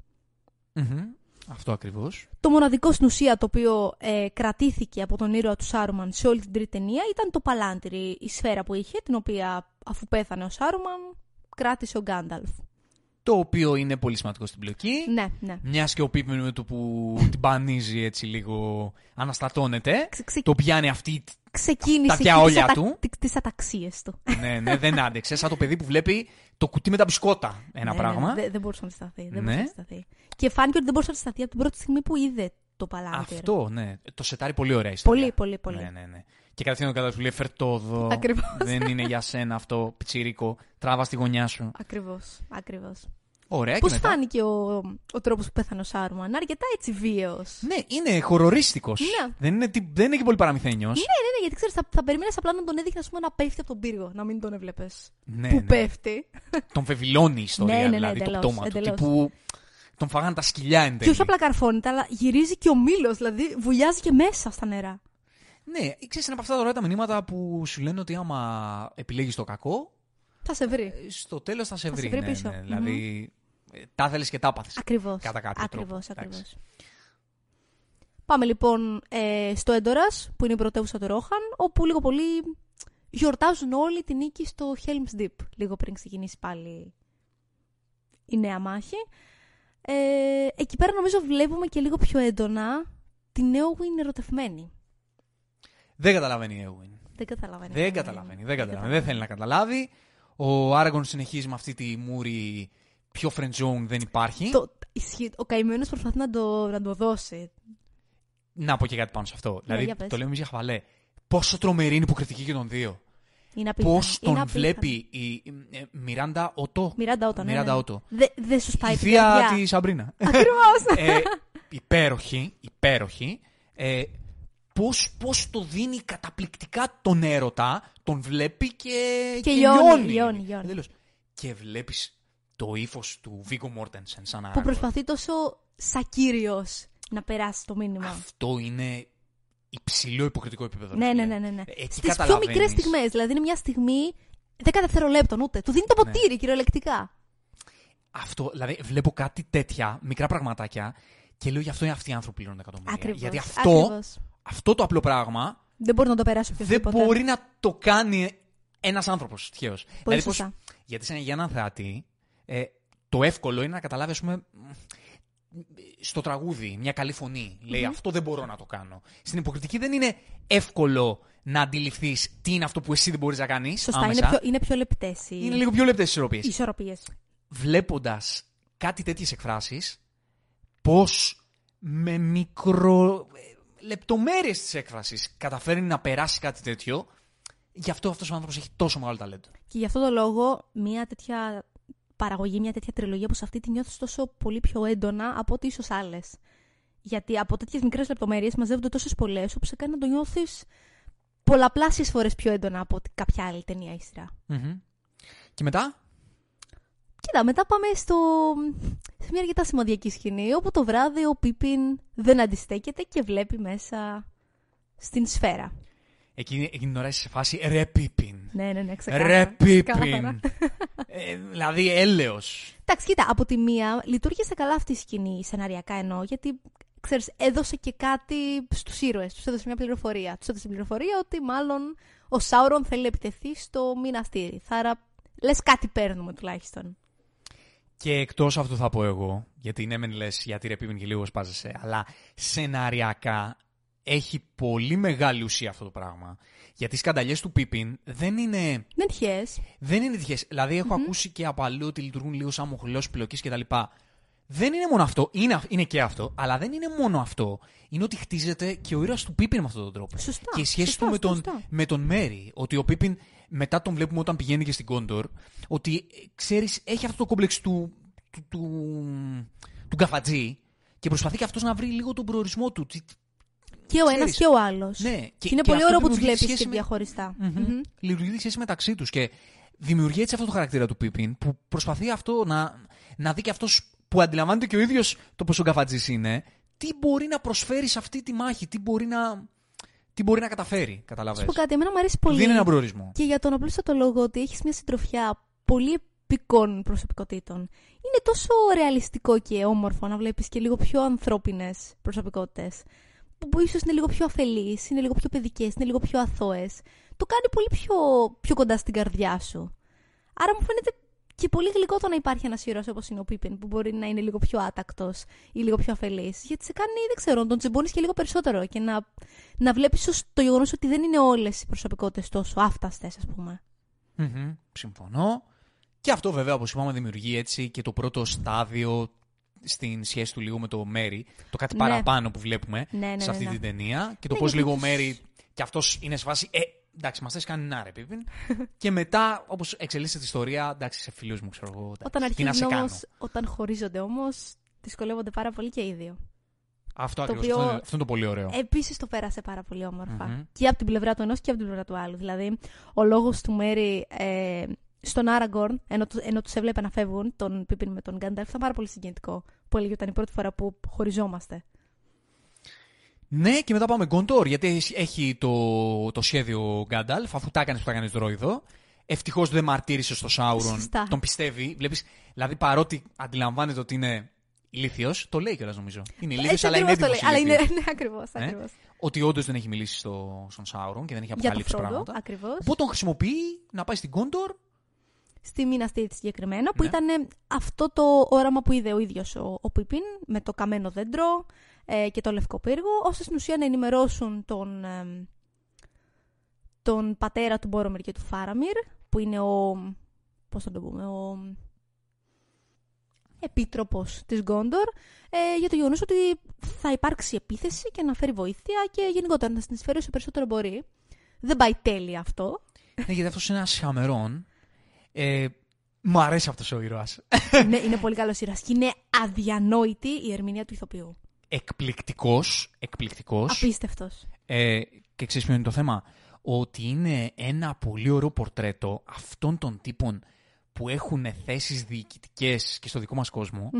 Μμμ. Αυτό ακριβώς. Το μοναδικό στην ουσία το οποίο ε, κρατήθηκε από τον ήρωα του Σάρουμαν σε όλη την τρίτη ταινία ήταν το παλάντηρι, η σφαίρα που είχε, την οποία αφού πέθανε ο Σάρουμαν, κράτησε ο Γκάνταλφ. Το οποίο είναι πολύ σημαντικό στην πλοκή. Ναι, ναι. Μιας και ο Πίπιν με το που την πανίζει έτσι λίγο αναστατώνεται. Ξε- ξε- Το πιάνει αυτή. Ξεκίνησε τα εκεί διαόλια τις, του. τις αταξίες του. ναι, ναι, δεν άντεξε. Σαν το παιδί που βλέπει το κουτί με τα μπισκότα. Ένα Ναι, πράγμα. ναι, δεν, δεν μπορούσε να αντισταθεί. Δεν Ναι. μπορούσε να αντισταθεί. Και φάνηκε ότι δεν μπορούσε να αντισταθεί από την πρώτη στιγμή που είδε το παλάτι. Αυτό, ναι. Το σετάρει πολύ ωραία ιστορία. Πολύ, πολύ, πολύ. Ναι, ναι, ναι. Και κατευθείαν ο κατά σου λέει φερτό εδώ. Ακριβώς. Δεν είναι για σένα αυτό, πιτσίρικο. Τράβα στη γωνιά σου. Ακριβώς, ακριβώς. Ωραία, Πώς και μετά; φάνηκε ο, ο τρόπος που πέθανε ο Σάρουμαν, αρκετά έτσι βίαιος. Ναι, είναι χορορίστικο. Ναι. Δεν, είναι, τι- δεν είναι και πολύ παραμυθένιος. Ναι, ναι, ναι, γιατί ξέρεις, θα, θα περίμενες απλά να τον έδειχνε ας πούμε, να πέφτει από τον πύργο, να μην τον έβλεπες. Ναι, που ναι. πέφτει. Τον φεβιλώνει η ιστορία, Ναι, ναι, ναι, δηλαδή το εντελώς, πτώμα του. εντελώς. Τύπου τον φάγανε τα σκυλιά εν Και τέλει. όχι απλά καρφώνεται, αλλά γυρίζει και ο μήλος, δηλαδή βουλιάζει και μέσα στα νερά. Ναι, ξέρεις, είναι από αυτά τα ωραία τα μηνύματα που σου λένε ότι άμα επιλέγεις το κακό, Θα σε βρει. ε, στο τέλος θα σε Θα σε βρει. βρει ναι, πίσω. ναι. Μμμ. Δηλαδή, ε, τα θέλεις και τα πάθεις. Ακριβώς. Κατά κάποιο ακριβώς, τρόπο. ακριβώς. Πάμε λοιπόν ε, στο Έντορας, που είναι η πρωτεύουσα του Ρόχαν, όπου λίγο πολύ γιορτάζουν όλοι τη νίκη στο Helm's Deep, λίγο πριν ξεκινήσει πάλι η νέα μάχη. Ε, εκεί πέρα νομίζω βλέπουμε και λίγο πιο έντονα την Νέογουιν ερωτευμένη. Δεν καταλαβαίνει η Έουιν. Δεν καταλαβαίνει. Δεν καταλαβαίνει, δεν καταλαβαίνει. Δεν θέλει να καταλάβει. Ο Άραγκον συνεχίζει με αυτή τη μούρη πιο friend zone δεν υπάρχει. Το, ισχύει, ο καημένος προσπαθεί να το, να το δώσει. Να πω και κάτι πάνω σε αυτό. δηλαδή, για πες. το λέμε εμείς για χαβαλέ. Πόσο τρομερή είναι η υποκριτική και των δύο. Είναι απίθανο. Πώς Είναι τον απίθανο. βλέπει η ε, Μιράντα Ότο. Μιράντα Ότο, ναι, Μιράντα ναι, ναι. Ότο. Δε- Δεν σου σπάει Η την θεία καρδιά. της Σαμπρίνα. Ακριβώς. ε, υπέροχη, υπέροχη. Ε, πώς, πώς το δίνει καταπληκτικά τον έρωτα, τον βλέπει και, Και λιώνει, λιώνει, λιώνει. Τέλος. Και βλέπεις το ύφος του Βίγκο Μόρτενσεν σαν που Άραγκον. προσπαθεί τόσο σακύριος να περάσει το μήνυμα. Αυτό είναι υψηλό υποκριτικό επίπεδο. ναι, ρε ναι, φίλε. ναι, ναι, ναι. Ε, τι Στις πιο καταλαβαίνεις. μικρές στιγμές. Δηλαδή είναι μια στιγμή 10 δευτερολέπτων ούτε. Του δίνει το Ναι. ποτήρι κυριολεκτικά. Αυτό, δηλαδή βλέπω κάτι τέτοια μικρά πραγματάκια και λέω γι' αυτό είναι αυτοί οι άνθρωποι που πληρώνουν εκατομμύρια. Ακριβώς. Γιατί αυτό, Ακριβώς. Αυτό το απλό πράγμα Δεν μπορεί να το περάσει δεν οποιοδήποτε. μπορεί να το κάνει ένας άνθρωπος τυχαίο. Πολύ πώς- σωστά. γιατί σαν για έναν θεατή, ε, το εύκολο είναι να καταλάβει, ας πούμε, στο τραγούδι, μια καλή φωνή. Λέει αυτό δεν μπορώ να το κάνω. Στην υποκριτική δεν είναι εύκολο να αντιληφθείς τι είναι αυτό που εσύ δεν μπορείς να κάνεις. Σωστά, είναι πιο, είναι πιο λεπτές οι, είναι λίγο πιο λεπτές ισορροπίες. οι ισορροπίες. Βλέποντας κάτι τέτοιες εκφράσεις, πώς με μικρο λεπτομέρειες της έκφρασης καταφέρνει να περάσει κάτι τέτοιο, γι' αυτό αυτός ο άνθρωπος έχει τόσο μεγάλο ταλέντο. Και γι' αυτό το λόγο μια τέτοια παραγωγή, μια τέτοια τριλογία όπως αυτή τη νιώθεις τόσο πολύ πιο έντονα από ό,τι ίσως άλλες. Γιατί από τέτοιες μικρές λεπτομέρειες μαζεύονται τόσες πολλές όπου σε κάνει να το νιώθεις πολλαπλάσιες φορές πιο έντονα από ότι κάποια άλλη ταινία ή σειρά. Μμμ. Και μετά, Κοίτα, μετά πάμε στο... σε μια αρκετά σημαντική σκηνή όπου το βράδυ ο Πίπιν δεν αντιστέκεται και βλέπει μέσα στην σφαίρα. εκείνη, εκείνη την ώρα είσαι σε φάση ρε Πίπιν. Ναι, ναι, ναι, ξεκάθαρα. Ρε Ξεκάθαρα. Πίπιν. ε, δηλαδή έλεος. Εντάξει, κοίτα, από τη μία λειτουργήσε καλά αυτή η σκηνή, σεναριακά εννοώ, γιατί ξέρεις, έδωσε και κάτι στους ήρωες, τους έδωσε μια πληροφορία. Τους έδωσε πληροφορία ότι μάλλον ο Σάουρον θέλει να επιτεθεί στο μηναστήρι. Θάρα, λες κάτι παίρνουμε τουλάχιστον. Και εκτός αυτού θα πω εγώ, γιατί ναι, μεν λες γιατί ρε Πίπιν και λίγο σπάζεσαι, αλλά σεναριακά έχει πολύ μεγάλη ουσία αυτό το πράγμα. Γιατί οι σκανταλιές του Πίπιν δεν είναι, Δεν τυχαίες. δεν είναι τυχαίες. Δηλαδή, έχω ακούσει και από αλλού ότι λειτουργούν λίγο σαν μοχλός πλοκής κτλ. Δεν είναι μόνο αυτό, είναι, είναι και αυτό, αλλά δεν είναι μόνο αυτό. Είναι ότι χτίζεται και ο ήρωας του Πίπιν με αυτόν τον τρόπο. Σωστά, Και η σχέση σωστά, του με τον, σωστά. με τον Μέρι. Ότι ο Πίπιν μετά τον βλέπουμε όταν πηγαίνει και στην Κόντορ. Ότι ξέρεις, έχει αυτό το κόμπλεξ του, του, του, του γκαφατζή και προσπαθεί και αυτός να βρει λίγο τον προορισμό του. Τι- Και ο Ξέρεις. ένας και ο άλλος. Ναι, Και, και- είναι και πολύ αυτό ωραίο που τους δημιουργεί βλέπεις σχέση και με- διαχωριστά. Μμμ. Μμμ. Λειτουργεί τη σχέση μεταξύ τους και δημιουργεί έτσι αυτό το χαρακτήρα του Πίπιν που προσπαθεί αυτό να, να δει και αυτός που αντιλαμβάνεται και ο ίδιος το πόσο γκαφατζής είναι, τι μπορεί να προσφέρει σε αυτή τη μάχη, τι μπορεί να, τι μπορεί να καταφέρει. Σου Καταλαβες. πω κάτι, εμένα μου αρέσει πολύ. Δίνει έναν προορισμό. Και για τον απλούστατο λόγο ότι έχεις μια συντροφιά πολύ επικών προσωπικότητων. Είναι τόσο ρεαλιστικό και όμορφο να βλέπεις και λίγο πιο ανθρώπινες προσωπικότητες. Που, που ίσως είναι λίγο πιο αφελείς, είναι λίγο πιο παιδικές, είναι λίγο πιο αθώες. Το κάνει πολύ πιο, πιο κοντά στην καρδιά σου. Άρα μου φαίνεται και πολύ γλυκό το να υπάρχει ένας ήρωας όπως είναι ο Πίπιν, που μπορεί να είναι λίγο πιο άτακτος ή λίγο πιο αφελής. Γιατί σε κάνει, δεν ξέρω, να τον τσιμπώνει και λίγο περισσότερο και να, να βλέπεις το γεγονός ότι δεν είναι όλες οι προσωπικότητες τόσο άφταστες, ας πούμε. Μμμ, Συμφωνώ. Και αυτό βέβαια, όπως είπαμε, δημιουργεί έτσι και το πρώτο στάδιο στην σχέση του λίγο με το Μέρι. Το κάτι Ναι. παραπάνω που βλέπουμε Ναι, ναι, σε ναι, αυτή ναι. την ταινία. Και το Ναι, πώς γιατί λίγο ο τους- Μέρι και αυτός είναι σε φάση, ε, εντάξει, μας θες κάνει να ρε Πίπιν. και μετά, όπως εξελίσσεται η ιστορία, εντάξει, σε φίλους μου, ξέρω εγώ, εντάξει, Όταν τι να σε αρχίζουν κάνω. όμω, όταν χωρίζονται όμως, δυσκολεύονται πάρα πολύ και οι δύο. Αυτό το ακριβώς, οποίο- αυτό, είναι, αυτό είναι το πολύ ωραίο. Επίσης το πέρασε πάρα πολύ όμορφα. Μμμ. Και από την πλευρά του ενός και από την πλευρά του άλλου. Δηλαδή, ο λόγος του Μέρι ε, στον Άραγκορν, ενώ, του- ενώ τους έβλεπε να φεύγουν, τον Πίπιν με τον Γκάνταλφ, ήταν πάρα πολύ συγκινητικό. Που έλεγε ότι ήταν η πρώτη φορά που χωριζόμαστε. Ναι, και μετά πάμε Γκόντορ, γιατί έχει- έχει το, το σχέδιο Γκάνταλφ, αφού τα έκανε που τα έκανε δρόιδο. Ευτυχώς δεν μαρτύρησε στο Σάουρον. Σωστά. Τον πιστεύει. Βλέπεις, δηλαδή, παρότι αντιλαμβάνεται ότι είναι ηλίθιος, το λέει κιόλας νομίζω. Είναι ηλίθιος, Έτσι αλλά είναι ακριβώς το έντυπο. λέει. Αλλά είναι. Ναι, ακριβώς. Ε; Ακριβώς. Ότι όντως δεν έχει μιλήσει στο, στον Σάουρον και δεν έχει Για το αποκαλύψει Φρόντο, πράγματα. ακριβώς. Οπότε τον χρησιμοποιεί να πάει στην Γκόντορ. Στη Μίνας Τίριθ συγκεκριμένα, που Ναι. ήταν αυτό το όραμα που είδε ο ίδιος ο, ο Πίπιν, με το καμένο δέντρο ε, και το λευκό πύργο, ώστε στην ουσία να ενημερώσουν τον, εμ, τον πατέρα του Μπόρομιρ και του Φάραμιρ, που είναι ο. Πώς θα το πούμε, ο. Επίτροπος της Γκόντορ, ε, για το γεγονός ότι θα υπάρξει επίθεση και να φέρει βοήθεια και γενικότερα να συνεισφέρει όσο περισσότερο μπορεί. Δεν πάει τέλεια αυτό. ναι, γιατί αυτός είναι ένας χαμερόν. Ε, μου αρέσει αυτός ο ήρωας. ναι, είναι πολύ καλός ήρωας και είναι αδιανόητη η ερμηνεία του ηθοποιού. Εκπληκτικός. Εκπληκτικός. Απίστευτος. Ε, και ξέρεις ποιο είναι το θέμα; Ότι είναι ένα πολύ ωραίο πορτρέτο αυτών των τύπων που έχουν θέσεις διοικητικές και στο δικό μας κόσμο,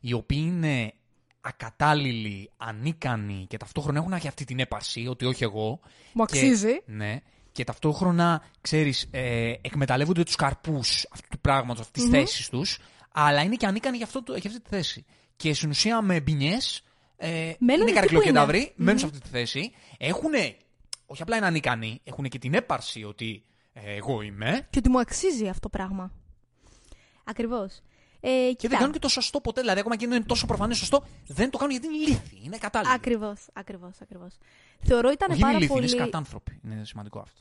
οι οποίοι είναι ακατάλληλοι, ανίκανοι και ταυτόχρονα έχουν και αυτή την έπαρση ότι όχι εγώ. Μου Και- αξίζει. ναι. Και ταυτόχρονα, ξέρεις, ε, εκμεταλλεύονται τους καρπούς αυτού του πράγματος, αυτής της Μμμ. θέσης τους, αλλά είναι και ανίκανοι για, αυτό, το- για αυτή τη θέση. Και στην ουσία με μπινιές, ε, Μένουν είναι εκεί που καρακλοκένταυροι, είναι. μένουν Μμμ. σε αυτή τη θέση, έχουν, όχι απλά είναι ανίκανοι, έχουν και την έπαρση ότι ε, εγώ είμαι, Και ότι μου αξίζει αυτό το πράγμα. Ακριβώς. Ε, και δεν κάνουν και το σωστό ποτέ. Δηλαδή, ακόμα και αν είναι τόσο προφανές σωστό, δεν το κάνουν γιατί είναι λύθοι, είναι κατάλληλοι. Ακριβώς, ακριβώς, ακριβώς. Θεωρώ ήταν Όχι είναι πάρα λύθοι, πολύ. είναι σκατάνθρωποι. Είναι σημαντικό αυτό.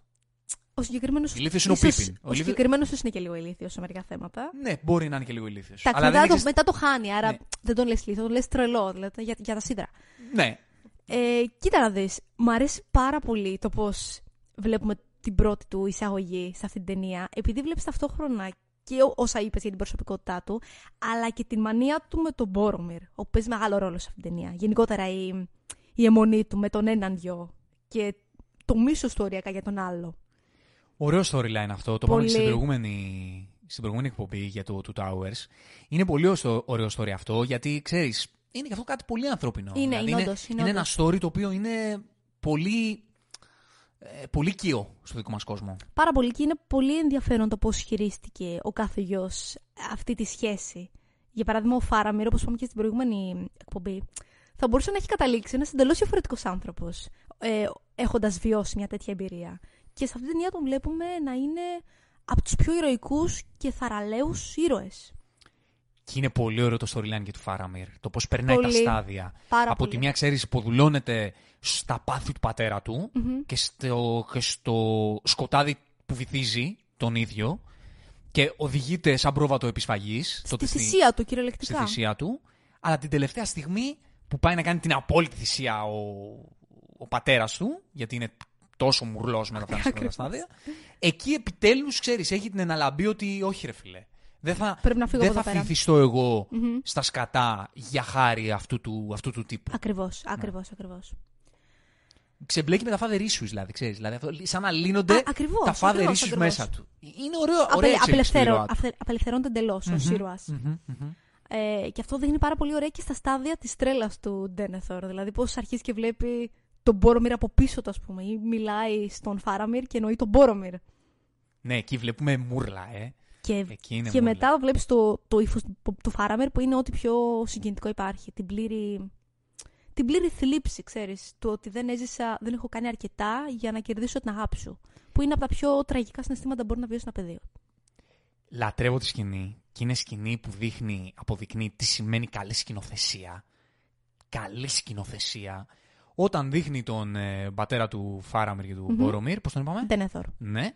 Ο συγκεκριμένος. Ηλίθιος είναι ο Πίπιν. Ο Ο ηλίθιος- συγκεκριμένος είναι και λίγο ηλίθιος σε μερικά θέματα. Ναι, μπορεί να είναι και λίγο ηλίθιος. Εντάξει, Αλλά μετά, δεν το, έχεις- μετά το χάνει, άρα Ναι. δεν τον λες λίθο, τον λες τρελό, δηλαδή για, για τα σίδερα. Ναι, Ε, κοίτα να δεις, μου αρέσει πάρα πολύ το πώς βλέπουμε την πρώτη του εισαγωγή σε αυτήν την ταινία, επειδή βλέπεις ταυτόχρονα και ό- όσα είπες για την προσωπικότητά του, αλλά και την μανία του με τον Μπόρομιρ, που παίζει μεγάλο ρόλο σε αυτήν την ταινία. Γενικότερα η, η αιμονή του με τον έναν γιο και το μίσος του οριακά για τον άλλο. Ωραίο storyline αυτό. Το Πολύ. είπαμε και στην προηγούμενη, στην προηγούμενη εκπομπή για το Two Towers. Είναι πολύ ωραίο- ωραίο story αυτό, γιατί ξέρεις, είναι και αυτό κάτι πολύ ανθρώπινο. Είναι, Δηλαδή, είναι είναι, όντως, είναι είναι ένα όντως. story το οποίο είναι πολύ, ε, πολύ οικείο στο δικό μας κόσμο. Πάρα πολύ και είναι πολύ ενδιαφέρον το πώς χειρίστηκε ο κάθε γιος αυτή τη σχέση. Για παράδειγμα, ο Φάραμιρ, όπως είπαμε και στην προηγούμενη εκπομπή, θα μπορούσε να έχει καταλήξει ένας εντελώς διαφορετικός άνθρωπος, ε, έχοντας βιώσει μια τέτοια εμπειρία. Και σε αυτή την ταινία τον βλέπουμε να είναι από τους πιο ηρωικούς και θαραλέους ήρωες. Και είναι πολύ ωραίο το storyline και του Φάραμιρ. Το πώς περνάει Πολύ. τα στάδια. Πάρα Από πολύ. τη μία, ξέρει, υποδουλώνεται στα πάθη του πατέρα του Μμμ. και, στο, και στο σκοτάδι που βυθίζει τον ίδιο και οδηγείται σαν πρόβατο επισφαγής Στη θυσία του, κυριολεκτικά. στη θυσία του, αλλά την τελευταία στιγμή που πάει να κάνει την απόλυτη θυσία ο, ο πατέρας του, γιατί είναι τόσο μουρλός με τα φτάνει στα Ακριβώς. στάδια, εκεί επιτέλους, ξέρεις, έχει την εναλαμπή ότι όχι ρε φίλε. Δεν θα, Πρέπει να φύγω δεν από θα εδώ πέρα. φυθιστώ εγώ Μμμ. στα σκατά για χάρη αυτού του, αυτού του τύπου. Ακριβώς, ακριβώς, ακριβώς. Ξεμπλέκει με τα father issues, δηλαδή, ξέρεις. Δηλαδή, αυτό, σαν να λύνονται Α, ακριβώς, τα father ακριβώς, issues ακριβώς. μέσα του. Είναι ωραίο, ωραία Απελε, εξέλιξη του απελευθερω, ήρωα του. αυθε- απελευθερώνεται εντελώς ο ήρωα. Μμμ, μμμ. Ε, και αυτό δείχνει πάρα πολύ ωραία και στα στάδια της τρέλας του Ντένεθορ. Δηλαδή, πώς αρχίζει και βλέπει τον Μπόρομιρ από πίσω του, ας πούμε, ή μιλάει στον Φάραμιρ και εννοεί τον Μπόρομιρ. Ναι, εκεί βλέπουμε μούρλα, ε. Και, Εκεί είναι και μούρλα. μετά βλέπεις το, το ύφος του, του Φάραμιρ που είναι ό,τι πιο συγκινητικό υπάρχει. Την πλήρη, την πλήρη θλίψη, ξέρεις. Του ότι δεν έζησα, δεν έχω κάνει αρκετά για να κερδίσω την αγάπη σου. Που είναι από τα πιο τραγικά συναισθήματα που μπορεί να βιώσεις ένα παιδί. Λατρεύω τη σκηνή και είναι σκηνή που δείχνει, αποδεικνύει τι σημαίνει καλή σκηνοθεσία. Καλή σκηνοθεσία. Όταν δείχνει τον ε, πατέρα του Φάραμιρ και του Μμμ. Μπορομίρ, πώς τον είπαμε, Ντένεθορ. ναι,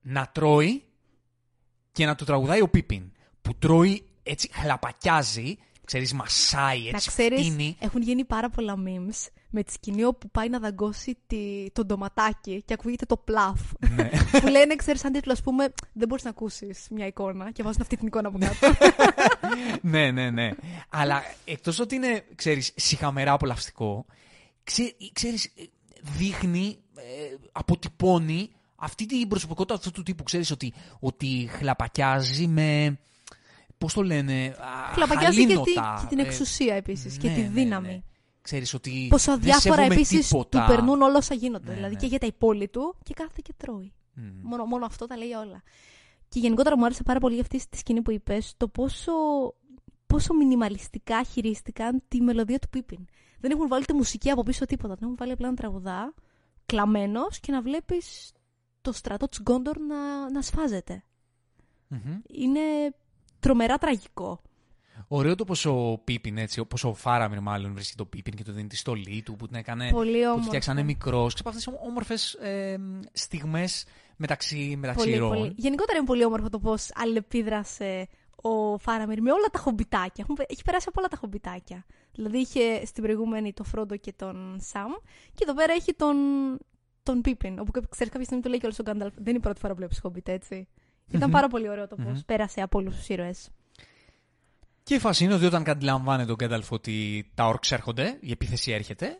να τρώει και να του τραγουδάει ο Πίπιν. Που τρώει έτσι, χλαπακιάζει, ξέρεις, μασάει, Να έτσι ξέρεις, φτύνει. έχουν γίνει πάρα πολλά memes με τη σκηνή όπου πάει να δαγκώσει τη, τον ντοματάκι και ακούγεται το πλαφ. Ναι. που λένε, ξέρεις, σαν τίτλο, ας πούμε, δεν μπορείς να ακούσεις μια εικόνα και βάζουν αυτή την εικόνα από κάτω. ναι, ναι, ναι. Αλλά εκτός ότι είναι, ξέρεις, συχαμερά απολαυστικό, ξέ, ξέρεις, ε, δείχνει, ε, αποτυπώνει αυτή την προσωπικότητα αυτού του τύπου. Ξέρεις ότι, ότι χλαπακιάζει με, πώς το λένε, α, Χλαπακιάζει και, τη- χαλίνοτα, και την ε, εξουσία επίσης και ναι, τη ναι, δύναμη. ναι. Ξέρεις ότι Πόσο δεν αδιάφορα σέβομαι επίσης τίποτα. του περνούν όλα όσα γίνονται. Ναι, δηλαδή ναι. και για τα υπόλοιπη του και κάθεται και τρώει. Μμ. Μόνο, μόνο αυτό τα λέει όλα. Και γενικότερα μου άρεσε πάρα πολύ αυτή τη σκηνή που είπες, το πόσο, πόσο μινιμαλιστικά χειρίστηκαν τη μελωδία του Πίπιν. Δεν έχουν βάλει τη μουσική από πίσω τίποτα. Δεν έχουν βάλει απλά να τραγουδά, κλαμένος και να βλέπεις το στρατό της Γκόντορ να, να σφάζεται. Μμμ. Είναι τρομερά τραγικό. Ωραίο το πως ο Πίπιν, έτσι, πως ο Φάραμιρ μάλλον βρίσκει το Πίπιν και του δίνει τη στολή του που την έκανε πολύ που τη όμορφο. φτιάξανε μικρός. Ξέρω από αυτές τις όμορφες ε, στιγμές μεταξύ, μεταξύ Πολύ, ηρώων. πολύ. Γενικότερα είναι πολύ όμορφο το πώς αλληλεπίδρασε ο Φάραμιρ με όλα τα χομπιτάκια. Έχουν- Έχει περάσει από όλα τα χομπιτάκια. Δηλαδή είχε στην προηγούμενη το Φρόντο και τον Σαμ και εδώ πέρα έχει τον, τον Πίπιν. Όπου ξέρεις κάποια στιγμή το λέει και όλος ο Γκάνταλφ. Δεν είναι η πρώτη φορά που βλέπεις χομπιτ, έτσι. Ήταν Μμμ. πάρα πολύ ωραίο το πώς Μμμ. πέρασε από όλους τους ήρωες. Και η φάση είναι ότι όταν αντιλαμβάνεται ο Γκένταλφ ότι τα όρξ έρχονται, η επίθεση έρχεται,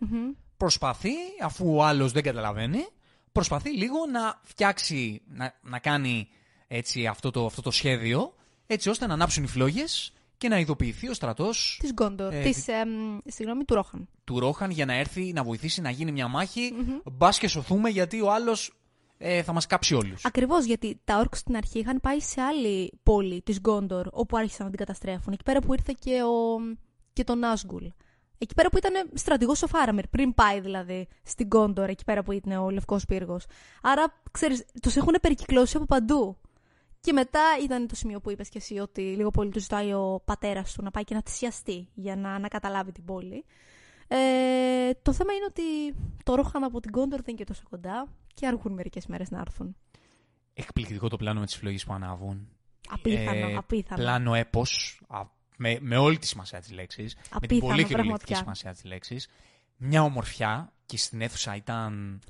προσπαθεί, αφού ο άλλος δεν καταλαβαίνει, προσπαθεί λίγο να φτιάξει, να, να κάνει έτσι, αυτό, το, αυτό το σχέδιο, έτσι ώστε να ανάψουν οι φλόγες και να ειδοποιηθεί ο στρατός Της Γκόντορ. Ε, της, εμ, συγγνώμη, του Ρόχαν. του Ρόχαν για να έρθει να βοηθήσει να γίνει μια μάχη. Μμμ. Μπας και σωθούμε γιατί ο άλλος ε, θα μας κάψει όλους. Ακριβώς γιατί τα ορκ στην αρχή είχαν πάει σε άλλη πόλη της Γκόντορ, όπου άρχισαν να την καταστρέφουν. Εκεί πέρα που ήρθε και, ο... και το Νάσγκουλ. Εκεί πέρα που ήταν στρατηγός ο Φάραμιρ, πριν πάει δηλαδή στην Γκόντορ, εκεί πέρα που ήταν ο Λευκός Πύργος. Άρα, ξέρεις, τους έχουν περικυκλώσει από παντού. Και μετά ήταν το σημείο που είπες και εσύ ότι λίγο πολύ του ζητάει ο πατέρας του να πάει και να θυσιαστεί για να ανακαταλάβει την πόλη. Ε, το θέμα είναι ότι το Ρόχαν από την Γκόντορ δεν είναι και τόσο κοντά και αργούν μερικές μέρες να έρθουν. Εκπληκτικό το πλάνο με τις φλόγε που ανάβουν. Απίθανο, Ε, απίθανο. Πλάνο έπος. Με, με όλη τη σημασία της λέξης. Με την Απίθανο, πολύ κυριολεκτική πραγματικά. σημασία της λέξης. Μια ομορφιά και στην αίθουσα ήταν.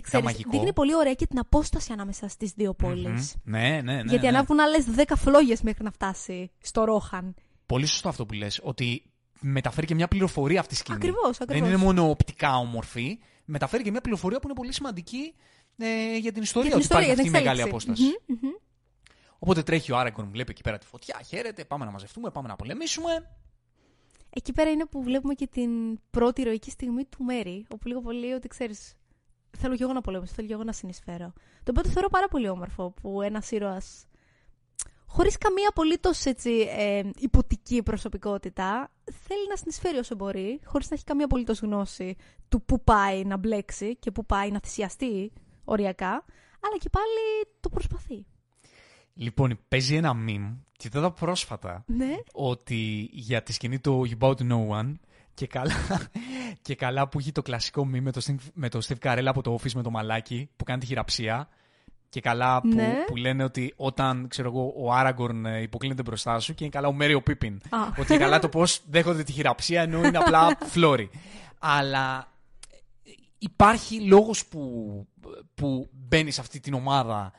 Και ξέρεις, μαγικό. δείχνει πολύ ωραία και την απόσταση ανάμεσα στις δύο πόλεις. Μμμ. Ναι, ναι, ναι. Γιατί ναι. ανάβουν άλλες 10 φλόγες μέχρι να φτάσει στο Ρόχαν. Πολύ σωστό αυτό που λες, ότι μεταφέρει και μια πληροφορία αυτή η σκηνή. Ακριβώς, Δεν ακριβώς. είναι μόνο οπτικά όμορφη, μεταφέρει και μια πληροφορία που είναι πολύ σημαντική ε, για την ιστορία. Για την ότι ιστορία, υπάρχει για την αυτή η μεγάλη εξέλιξη. απόσταση. Μμμ, μμμ. Οπότε τρέχει ο Άραγκον, βλέπει εκεί πέρα τη φωτιά, χαίρεται, πάμε να μαζευτούμε, πάμε να πολεμήσουμε. Εκεί πέρα είναι που βλέπουμε και την πρώτη ηρωική στιγμή του Μέρι, όπου λίγο πολύ ότι ξέρεις, θέλω και εγώ να πολεμήσω, θέλω και εγώ να συνεισφέρω. Το οποίο το θεωρώ πάρα πολύ όμορφο, που ένας ήρωας χωρίς καμία απολύτως έτσι, ε, υποτική προσωπικότητα, θέλει να συνεισφέρει όσο μπορεί, χωρίς να έχει καμία απολύτως γνώση του πού πάει να μπλέξει και πού πάει να θυσιαστεί οριακά, αλλά και πάλι το προσπαθεί. Λοιπόν, παίζει ένα meme και είδα πρόσφατα Ναι. ότι για τη σκηνή του You Bow to No One και καλά, και καλά που έχει το κλασικό meme με το, Steve- με το Steve Carell από το Office με το μαλάκι που κάνει τη χειραψία και καλά που, Ναι. που λένε ότι όταν ξέρω εγώ, ο Άραγκορν ε, υποκλίνεται μπροστά σου και είναι καλά ο Μέρι ο Πίπιν. Α. ότι είναι καλά το πώς δέχονται τη χειραψία ενώ είναι απλά φλόρι. Αλλά ε, υπάρχει λόγος που, που μπαίνει σε αυτή την ομάδα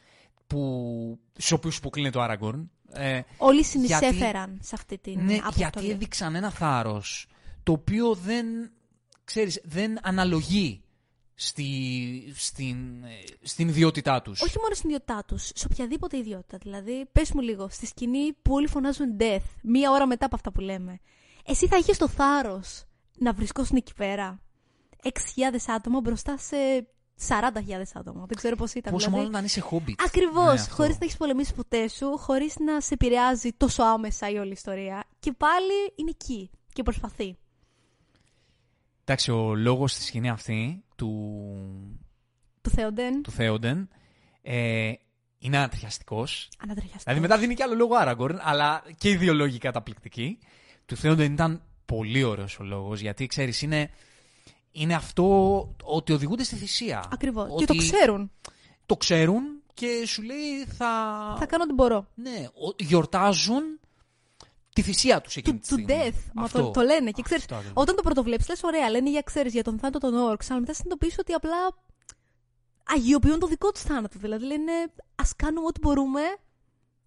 που, στους οποίους υποκλίνεται ο Άραγκορν. Ε, Όλοι συνεισέφεραν σε αυτή την ναι, αποστολή. γιατί έδειξαν ένα θάρρος το οποίο δεν, ξέρεις, δεν αναλογεί στη, στην, ε, στην ιδιότητά τους. Όχι μόνο στην ιδιότητά τους, σε οποιαδήποτε ιδιότητα. Δηλαδή, πες μου λίγο, στη σκηνή που όλοι φωνάζουν death, μία ώρα μετά από αυτά που λέμε. Εσύ θα είχες το θάρρος να βρισκόσουν εκεί πέρα. 6.000 άτομα μπροστά σε 40.000 άτομα. Δεν ξέρω πώς ήταν. Πόσο δηλαδή. μάλλον να είσαι χόμπιτ. Ακριβώς. Ναι, αυτό. χωρίς να έχεις πολεμήσει ποτέ σου, χωρίς να σε επηρεάζει τόσο άμεσα η όλη ιστορία. Και πάλι είναι εκεί και προσπαθεί. Εντάξει, ο λόγος στη σκηνή αυτή του, Του Θεόντεν. του Θέοντεν ε, είναι ανατριχιαστικός. Ανατριχιαστικός. Δηλαδή μετά δίνει και άλλο λόγο Άραγκορν, αλλά και οι δύο λόγοι καταπληκτικοί. Του Θέοντεν ήταν πολύ ωραίος ο λόγος, γιατί ξέρεις, είναι, είναι αυτό ότι οδηγούνται στη θυσία. Ακριβώς. Ότι Και το ξέρουν. Το ξέρουν και σου λέει θα... Θα κάνω ό,τι μπορώ. Ναι, ο- γιορτάζουν τη θυσία τους εκείνη Του, τη του στιγμή. death. Μα Αυτό. το, το λένε. Και ξέρεις, Αυτό ακριβώς. όταν το πρωτοβλέπει, λες: Ωραία, λένε για, ξέρεις, για τον θάνατο των Όρξ. Αλλά μετά συνειδητοποιείς ότι απλά αγιοποιούν το δικό τους θάνατο. Δηλαδή λένε: Α κάνουμε ό,τι μπορούμε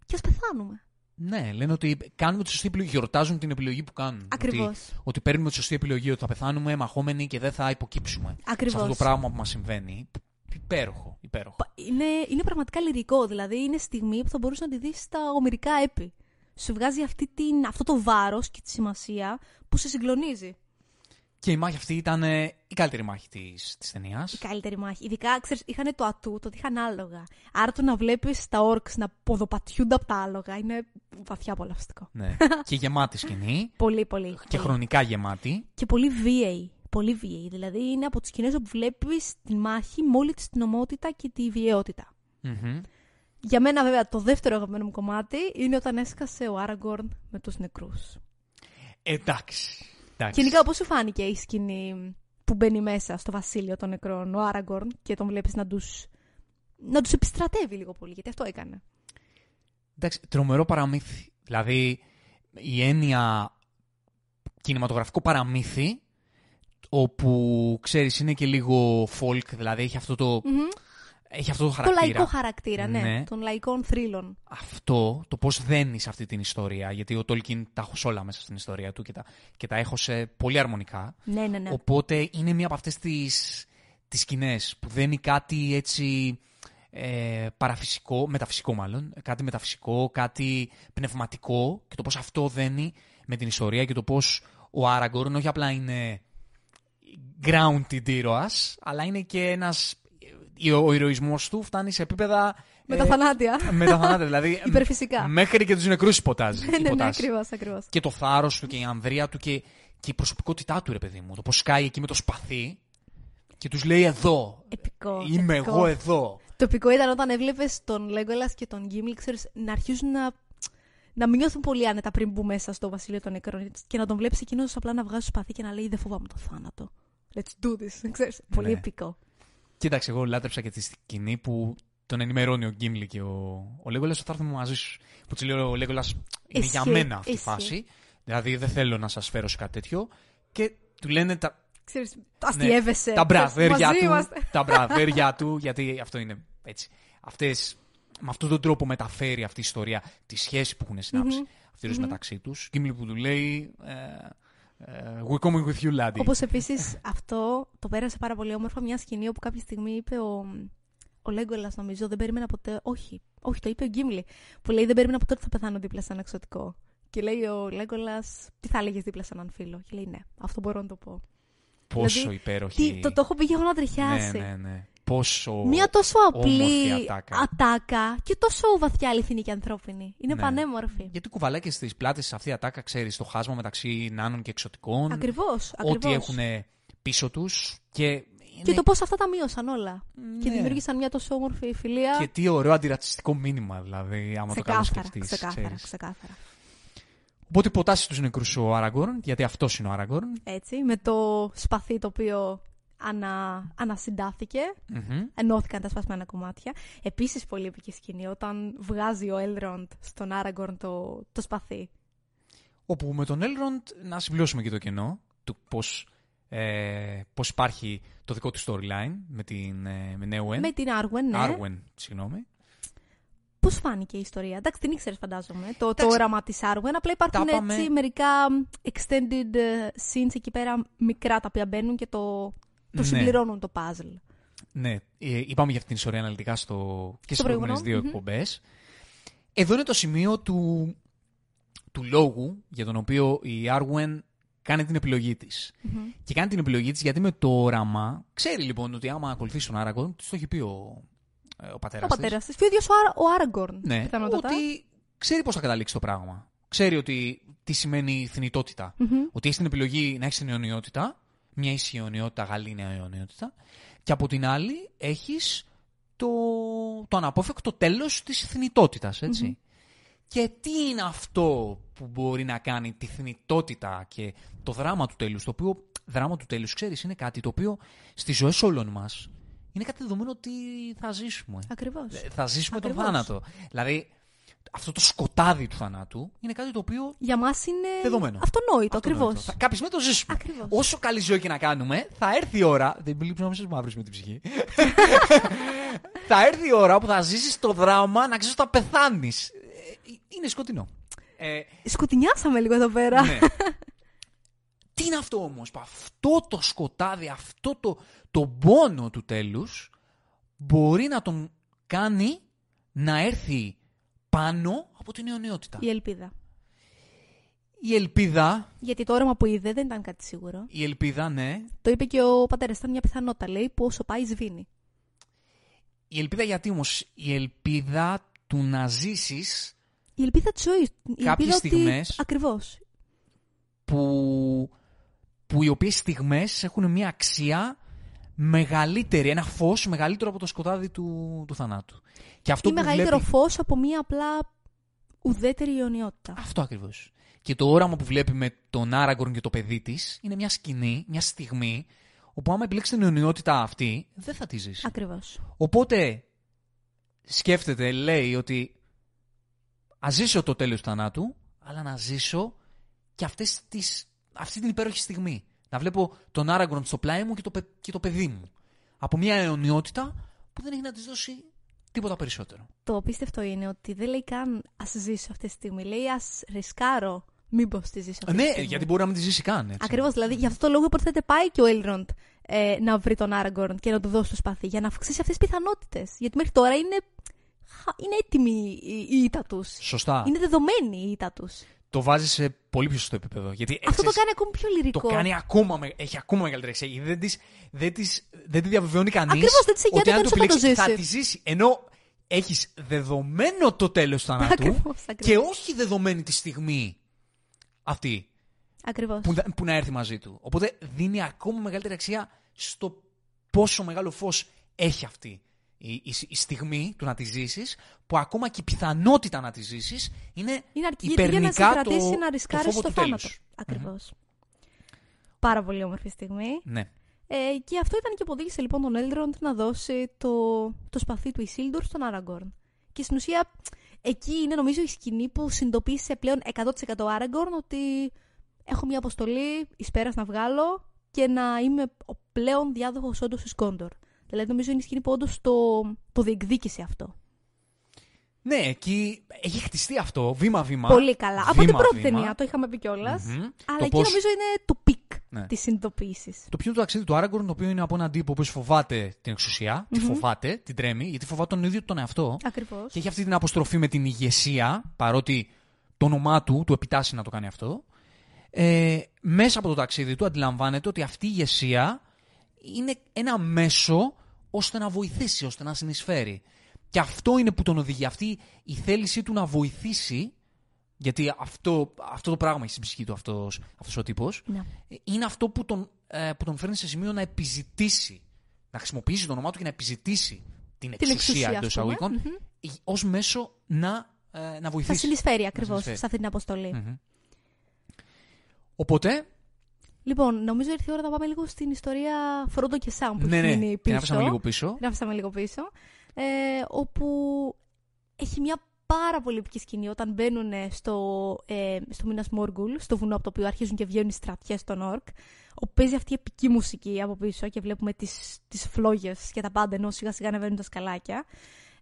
και ας πεθάνουμε. Ναι, λένε ότι κάνουμε τη σωστή επιλογή, γιορτάζουν την επιλογή που κάνουν. Ακριβώς. Ότι, ότι παίρνουμε τη σωστή επιλογή, ότι θα πεθάνουμε μαχόμενοι και δεν θα υποκύψουμε. Σε Ακριβώ. αυτό το πράγμα που μας συμβαίνει. Υπέροχο, υπέροχο. Είναι, είναι πραγματικά λυρικό. Δηλαδή είναι στιγμή που θα μπορούσες να τη δεις στα ομυρικά έπι. Σου βγάζει αυτή την, αυτό το βάρος και τη σημασία που σε συγκλονίζει. Και η μάχη αυτή ήταν ε, η καλύτερη μάχη της, της ταινίας. Η καλύτερη μάχη. Ειδικά, ξέρεις, είχαν το ατού, το ότι είχαν άλογα. Άρα το να βλέπεις τα όρξ να ποδοπατιούνται από τα άλογα είναι βαθιά απολαυστικό. Ναι. και γεμάτη σκηνή. Πολύ, πολύ. και πολύ. χρονικά γεμάτη. Και πολύ βίαιη. Πολύ βίαιη. Δηλαδή είναι από τις σκηνές όπου βλέπεις τη μάχη με όλη της την ομότητα και τη βιαιότητα. Μμμ. Για μένα, βέβαια, το δεύτερο αγαπημένο μου κομμάτι είναι όταν έσκασε ο Άραγκορν με τους νεκρούς. Εντάξει. εντάξει. Γενικά, πώς σου φάνηκε η σκηνή που μπαίνει μέσα στο βασίλειο των νεκρών, ο Άραγκορν, και τον βλέπεις να τους να τους επιστρατεύει λίγο πολύ, γιατί αυτό έκανε. Εντάξει, τρομερό παραμύθι. Δηλαδή, η έννοια κινηματογραφικό παραμύθι, όπου, ξέρεις, είναι και λίγο folk, δηλαδή έχει αυτό το, Μμμ. Έχει αυτό το Το χαρακτήρα. λαϊκό χαρακτήρα, ναι, Ναι. των λαϊκών θρύλων. Αυτό, το πώς δένεις αυτή την ιστορία, γιατί ο Τόλκιν τα έχω σε όλα μέσα στην ιστορία του και τα, και τα έχω σε πολύ αρμονικά. Ναι, ναι, ναι. Οπότε είναι μία από αυτές τις, τις σκηνές που δένει κάτι έτσι ε, παραφυσικό, μεταφυσικό μάλλον, κάτι μεταφυσικό, κάτι πνευματικό και το πώς αυτό δένει με την ιστορία και το πώς ο Άραγκορν όχι απλά είναι grounded ήρωας, αλλά είναι και ένας... Ο ηρωισμός του φτάνει σε επίπεδα... Με τα θανάτια. με τα θανάτια, δηλαδή Υπερφυσικά. μέχρι και τους νεκρούς υποτάζει. ναι, ναι, ναι, υποτάσσει ακριβώς, ακριβώς. και το θάρρος του και η ανδρεία του και, και η προσωπικότητά του, ρε παιδί μου. Το πώς σκάει εκεί με το σπαθί και τους λέει εδώ. Επικό. Είμαι επικό. εγώ εδώ. Το επικό ήταν όταν έβλεπες τον Λέγκολα και τον Γκίμλι, ξέρεις, να αρχίζουν να, να μην νιώθουν πολύ άνετα πριν μπουν μέσα στο βασίλειο των νεκρών και να τον βλέπεις εκείνος απλά να βγάζει σπαθί και να λέει Δεν φοβάμαι το θάνατο. Let's do this. Ξέρεις, πολύ Ναι. επικό. Κοίταξε, εγώ λάτρεψα και τη σκηνή που τον ενημερώνει ο Γκίμλι και ο, ο Λέγκολας θα έρθουμε μαζί σου. Που του λέει ο Λέγκολας είναι για Ισχύει, μένα αυτή η ισχύει. φάση. Δηλαδή δεν θέλω να σας φέρω σε κάτι τέτοιο. Και του λένε τα, Ξέρεις, αστείευεσαι. Ναι, τα Ξέρεις, μπραβέρια μαζί του. είμαστε. Τα μπραβέρια του, γιατί αυτό είναι έτσι. Αυτές, με αυτόν τον τρόπο μεταφέρει αυτή η ιστορία τη σχέση που έχουν συνάψεις αυτοί τους μεταξύ τους. Γκίμλι που του λέει. Ε, ε, we're coming with you, laddie. Όπως επίσης αυτό το πέρασε πάρα πολύ όμορφα μια σκηνή όπου κάποια στιγμή είπε ο, ο Λέγκολας, νομίζω, δεν περίμενα ποτέ. Όχι, όχι, το είπε ο Γκίμλι. Που λέει δεν περίμενα ποτέ ότι θα πεθάνω δίπλα σε ένα εξωτικό. Και λέει ο Λέγκολας, τι θα έλεγες δίπλα σε έναν φίλο; Και λέει ναι, αυτό μπορώ να το πω. Πόσο δηλαδή, υπέροχη. Τι, το, το έχω πει και εγώ να τριχιάσει. Ναι, ναι, ναι. Πόσο. Μια τόσο απλή όμορφη ατάκα. ατάκα και τόσο βαθιά αληθινή και ανθρώπινη. Είναι Ναι. πανέμορφη. Γιατί κουβαλάει και στις πλάτες αυτή η ατάκα, ξέρεις, το χάσμα μεταξύ νάνων και εξωτικών. Ακριβώς. Ό,τι έχουν πίσω τους. Και, είναι... Και το πώς αυτά τα μείωσαν όλα. Και Ναι. δημιούργησαν μια τόσο όμορφη φιλία. Και τι ωραίο αντιρατσιστικό μήνυμα, δηλαδή, άμα το κάνεις Ξεκάθαρα, σκεφτεί. ξεκάθαρα, ξεκάθαρα. Οπότε υποτάσσει του νεκρούς ο Άραγκορν, γιατί αυτός είναι ο Άραγκορν. Έτσι, με το σπαθί το οποίο ανα, ανασυντάθηκε, Μμμ. ενώθηκαν τα σπασμένα κομμάτια. Επίσης πολύ επική σκηνή, όταν βγάζει ο Έλροντ στον Άραγκορν το, το σπαθί. Όπου με τον Έλροντ να συμπληρώσουμε και το κενό του πώς, ε, πώς υπάρχει το δικό του storyline με την ε, με Νέουεν. Με την Άργουεν, ναι. Άρουεν, συγγνώμη. Πώς φάνηκε η ιστορία. Εντάξει, την ήξερες φαντάζομαι, το, το Εντάξει. όραμα της Άργουεν. Απλά υπάρχουν Τα είπαμε. έτσι μερικά extended ε, scenes εκεί πέρα μικρά τα οποία μπαίνουν και το, το Ναι. συμπληρώνουν το puzzle. Ναι, ε, είπαμε για αυτήν την ιστορία αναλυτικά στο... και Στο στις προηγούμενες δύο προηγούμενο, μμμ. εκπομπές. Εδώ είναι το σημείο του, του λόγου για τον οποίο η Άρουεν κάνει την επιλογή της. Μμμ. Και κάνει την επιλογή της γιατί με το όραμα ξέρει λοιπόν ότι άμα ακολουθήσει τον Άραγκον, της το έχει πει ο, ε, ο πατέρας Ο πατέρας της. Και ο ίδιος ο, Άρα- ο Άραγκορν. Ναι, πιθανότατα. ότι ξέρει πώς θα καταλήξει το πράγμα. Ξέρει ότι τι σημαίνει θνητότητα. Μμμ. Ότι έχει την επιλογή να έχει την αιωνιότητα, μια ίση αιωνιότητα, γαλήνια αιωνιότητα, και από την άλλη έχεις το, το αναπόφευκτο τέλος της θνητότητας, έτσι. Και τι είναι αυτό που μπορεί να κάνει τη θνητότητα και το δράμα του τέλους, το οποίο δράμα του τέλους, ξέρεις, είναι κάτι το οποίο στις ζωές όλων μας είναι κάτι δεδομένο ότι θα ζήσουμε. Ακριβώς. Ε, Θα ζήσουμε τον Ακριβώς. θάνατο. Δηλαδή, αυτό το σκοτάδι του θανάτου είναι κάτι το οποίο. Για μας είναι Δεδομένο. αυτονόητο, ακριβώς. αυτονόητο. Θα- Κάποιοι με το ζήσουμε. Ακριβώς. Όσο καλή ζωή και να κάνουμε, θα έρθει η ώρα. Δεν μπλήψω να μην μαύρους με την ψυχή. θα έρθει η ώρα που θα ζήσεις το δράμα να ξέρεις ότι θα πεθάνεις. Είναι σκοτεινό. Ε, Σκουτινιάσαμε λίγο εδώ πέρα. ναι. Τι είναι αυτό όμως, που αυτό το σκοτάδι, αυτό το, το πόνο του τέλους μπορεί να τον κάνει να έρθει πάνω από την αιωνιότητα. Η ελπίδα. Η ελπίδα, Γιατί το όραμα που είδε δεν ήταν κάτι σίγουρο. η ελπίδα ναι, Το είπε και ο πατέρας. Ήταν μια πιθανότητα, λέει, που όσο πάει σβήνει. η ελπίδα γιατί όμως, η ελπίδα του να ζήσεις Η ελπίδα της ζωής. Η Κάποιες ελπίδα ότι... στιγμές- Ακριβώς. που, που οι οποίες στιγμές έχουν μια αξία μεγαλύτερη, ένα φως μεγαλύτερο από το σκοτάδι του, του θανάτου. Και αυτό Ή που μεγαλύτερο βλέπει... φως από μια απλά ουδέτερη ιονιότητα. Αυτό ακριβώς. Και το όραμα που βλέπει με τον Άραγκορν και το παιδί της είναι μια σκηνή, μια στιγμή, όπου άμα επιλέξεις την αιωνιότητα αυτή, δεν θα τη ζήσει. Ακριβώς. Οπότε σκέφτεται, λέει ότι ας ζήσω το τέλο του θανάτου, αλλά να ζήσω και αυτές τις, αυτή την υπέροχη στιγμή. Να βλέπω τον Άραγκορν στο πλάι μου και το, παι- και το παιδί μου. Από μια αιωνιότητα που δεν έχει να της δώσει τίποτα περισσότερο. Το απίστευτο είναι ότι δεν λέει καν ας ζήσω αυτή τη στιγμή. Λέει ας ρισκάρω μήπως τη ζήσω αυτή τη ναι, στιγμή. γιατί μπορεί να μην τη ζήσει καν. Έτσι. Ακριβώς. Δηλαδή, γι' αυτό το λόγο υποτίθεται πάει και ο Έλροντ ε, να βρει τον Άραγκορν και να του δώσει το σπαθί για να αυξήσει αυτές τις πιθανότητες. Γιατί μέχρι τώρα είναι, χα- είναι έτοιμη η, η ήττα τους. Σωστά. Είναι δεδομένη η ήττα τους. Το βάζει σε πολύ πιο σωστό επίπεδο. Γιατί Αυτό το ξέρεις, κάνει ακόμη πιο λυρικό. το κάνει ακόμα, με- έχει ακόμα μεγαλύτερη αξία. Γιατί δεν, της, δεν, της, δεν τη διαβεβαιώνει κανείς. Ακριβώς, δεν της εγγυάται ότι αν κανείς του ότι θα το επιλέξει θα ζήσεις. τη ζήσει. Ενώ έχεις δεδομένο το τέλος του θανάτου Ακριβώς, και ακριβώς. όχι δεδομένη τη στιγμή αυτή Ακριβώς. που, που να έρθει μαζί του. Οπότε δίνει ακόμα μεγαλύτερη αξία στο πόσο μεγάλο φως έχει αυτή η, η, η στιγμή του να τη ζήσεις, που ακόμα και η πιθανότητα να τη ζήσεις είναι, Είναι αρκετή για να σε υπερνικά κρατήσει το, να το ρισκάρεις φόβο στο του θάνατο. τέλους. Ακριβώς. Πάρα πολύ όμορφη στιγμή. Ναι. Ε, και αυτό ήταν και που οδήγησε λοιπόν τον Έλροντ να δώσει το, το σπαθί του Ισίλντορ στον Άραγκορν. Και στην ουσία εκεί είναι νομίζω η σκηνή που συνειδητοποίησε πλέον 100% ο Άραγκορν ότι έχω μια αποστολή εις πέρας να βγάλω και να είμαι ο πλέον διάδοχος όντως της Γκόντορ. Δηλαδή νομίζω είναι η σκηνή που όντως το, το διεκδίκησε αυτό. Ναι, εκεί έχει χτιστεί αυτό βήμα-βήμα. Πολύ καλά. Από την Βήμα, πρώτη βήμα. ταινία το είχαμε πει κιόλας. Μμμ. Αλλά Το εκεί πώς- νομίζω είναι το peak Ναι. της συνειδητοποίησης. Το πιο είναι το ταξίδι του Άραγκορν, το οποίο είναι από έναν τύπο που φοβάται την εξουσία, τη φοβάται, την τρέμει, γιατί φοβάται τον ίδιο τον εαυτό. Ακριβώς. Και έχει αυτή την αποστροφή με την ηγεσία, παρότι το όνομά του του επιτάσσει να το κάνει αυτό. Ε, μέσα από το ταξίδι του αντιλαμβάνεται ότι αυτή η ηγεσία είναι ένα μέσο ώστε να βοηθήσει, ώστε να συνεισφέρει. Και αυτό είναι που τον οδηγεί. Αυτή η θέλησή του να βοηθήσει, γιατί αυτό, αυτό το πράγμα έχει στην ψυχή του αυτός, αυτός ο τύπος, Ναι. είναι αυτό που τον, ε, που τον φέρνει σε σημείο να επιζητήσει, να χρησιμοποιήσει το όνομά του και να επιζητήσει την εξουσία, εξουσία, εντός ας πούμε. εισαγωγικών, ως μέσο να, ε, να Θα βοηθήσει. συνεισφέρει ακριβώς συνεισφέρει. σε αυτή την αποστολή. Μμμ. Οπότε, Λοιπόν, νομίζω ήρθε η ώρα να πάμε λίγο στην ιστορία Φρόντο και Σάμ που ναι, έχει ναι, μείνει την πίσω. άφησαμε λίγο πίσω. Την άφησαμε λίγο πίσω. Ε, όπου έχει μια πάρα πολύ επική σκηνή όταν μπαίνουν στο, ε, στο Μίνας Μόργκουλ, στο βουνό από το οποίο αρχίζουν και βγαίνουν οι στρατιές των Ορκ, όπου παίζει αυτή η επική μουσική από πίσω και βλέπουμε τις, τις φλόγες και τα πάντα ενώ σιγά σιγά ανεβαίνουν τα σκαλάκια.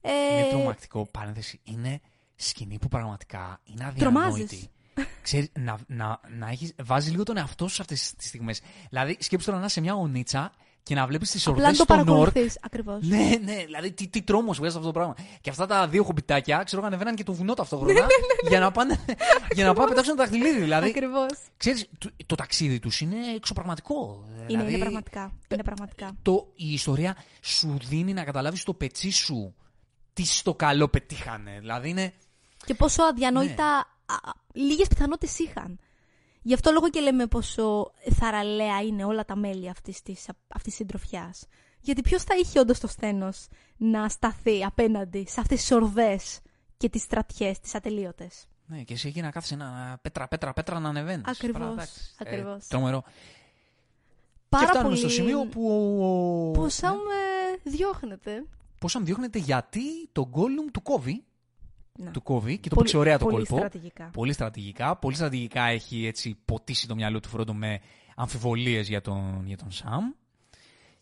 Ε, Είναι τρομακτικό, παρένθεση. Είναι σκηνή που πραγματικά είναι Τρομάζεις. Αδιανόητη. Ξέρεις, να, να, να έχεις, βάζεις λίγο τον εαυτό σου σε αυτές τις στιγμές. Δηλαδή, σκέψου τώρα να είσαι σε μια ονίτσα και να βλέπεις τις Απλά ορδές να το στον όρκ. παρακολουθείς. Ακριβώς. Ναι, ναι, δηλαδή τι, τι τρόμος βγάζεις αυτό το πράγμα. Και αυτά τα δύο χομπιτάκια, ξέρω, ανεβαίναν και το βουνό Ναι, ταυτόχρονα για να πάνε, για να πάνε να πετάξουν το δαχτυλίδι. Δηλαδή, Ακριβώς. ξέρεις, το, το ταξίδι τους είναι εξωπραγματικό. Είναι, δηλαδή, είναι πραγματικά. Είναι πραγματικά. το, η ιστορία σου δίνει να καταλάβεις το πετσί σου τι στο καλό πετύχανε. Δηλαδή είναι. Και πόσο αδιανόητα Ναι. Λίγες πιθανότητες είχαν. Γι' αυτό λόγο και λέμε πόσο θαραλέα είναι όλα τα μέλη αυτής της αυτής της συντροφιάς. Γιατί ποιος θα είχε όντως το σθένος να σταθεί απέναντι σε αυτές τις ορδέ και τις στρατιές, τις ατελείωτες; Ναι, και εσύ εκεί να κάθεσαι ένα πέτρα, πέτρα, πέτρα να ανεβαίνεις. Ακριβώς, ακριβώς. τρομερό. Πάρα και φτάνουμε πολύ. στο σημείο που. ο- Πόσα ναι. με διώχνετε. Πόσα μου διώχνεται γιατί το γκόλουμ του κόβει. Να. Του κόβει και το Πολύ- παίξει ωραία το πολύ κόλπο. στρατηγικά. Πολύ στρατηγικά. Πολύ στρατηγικά έχει έτσι ποτίσει το μυαλό του Φρόντο με αμφιβολίες για τον, για τον Σαμ.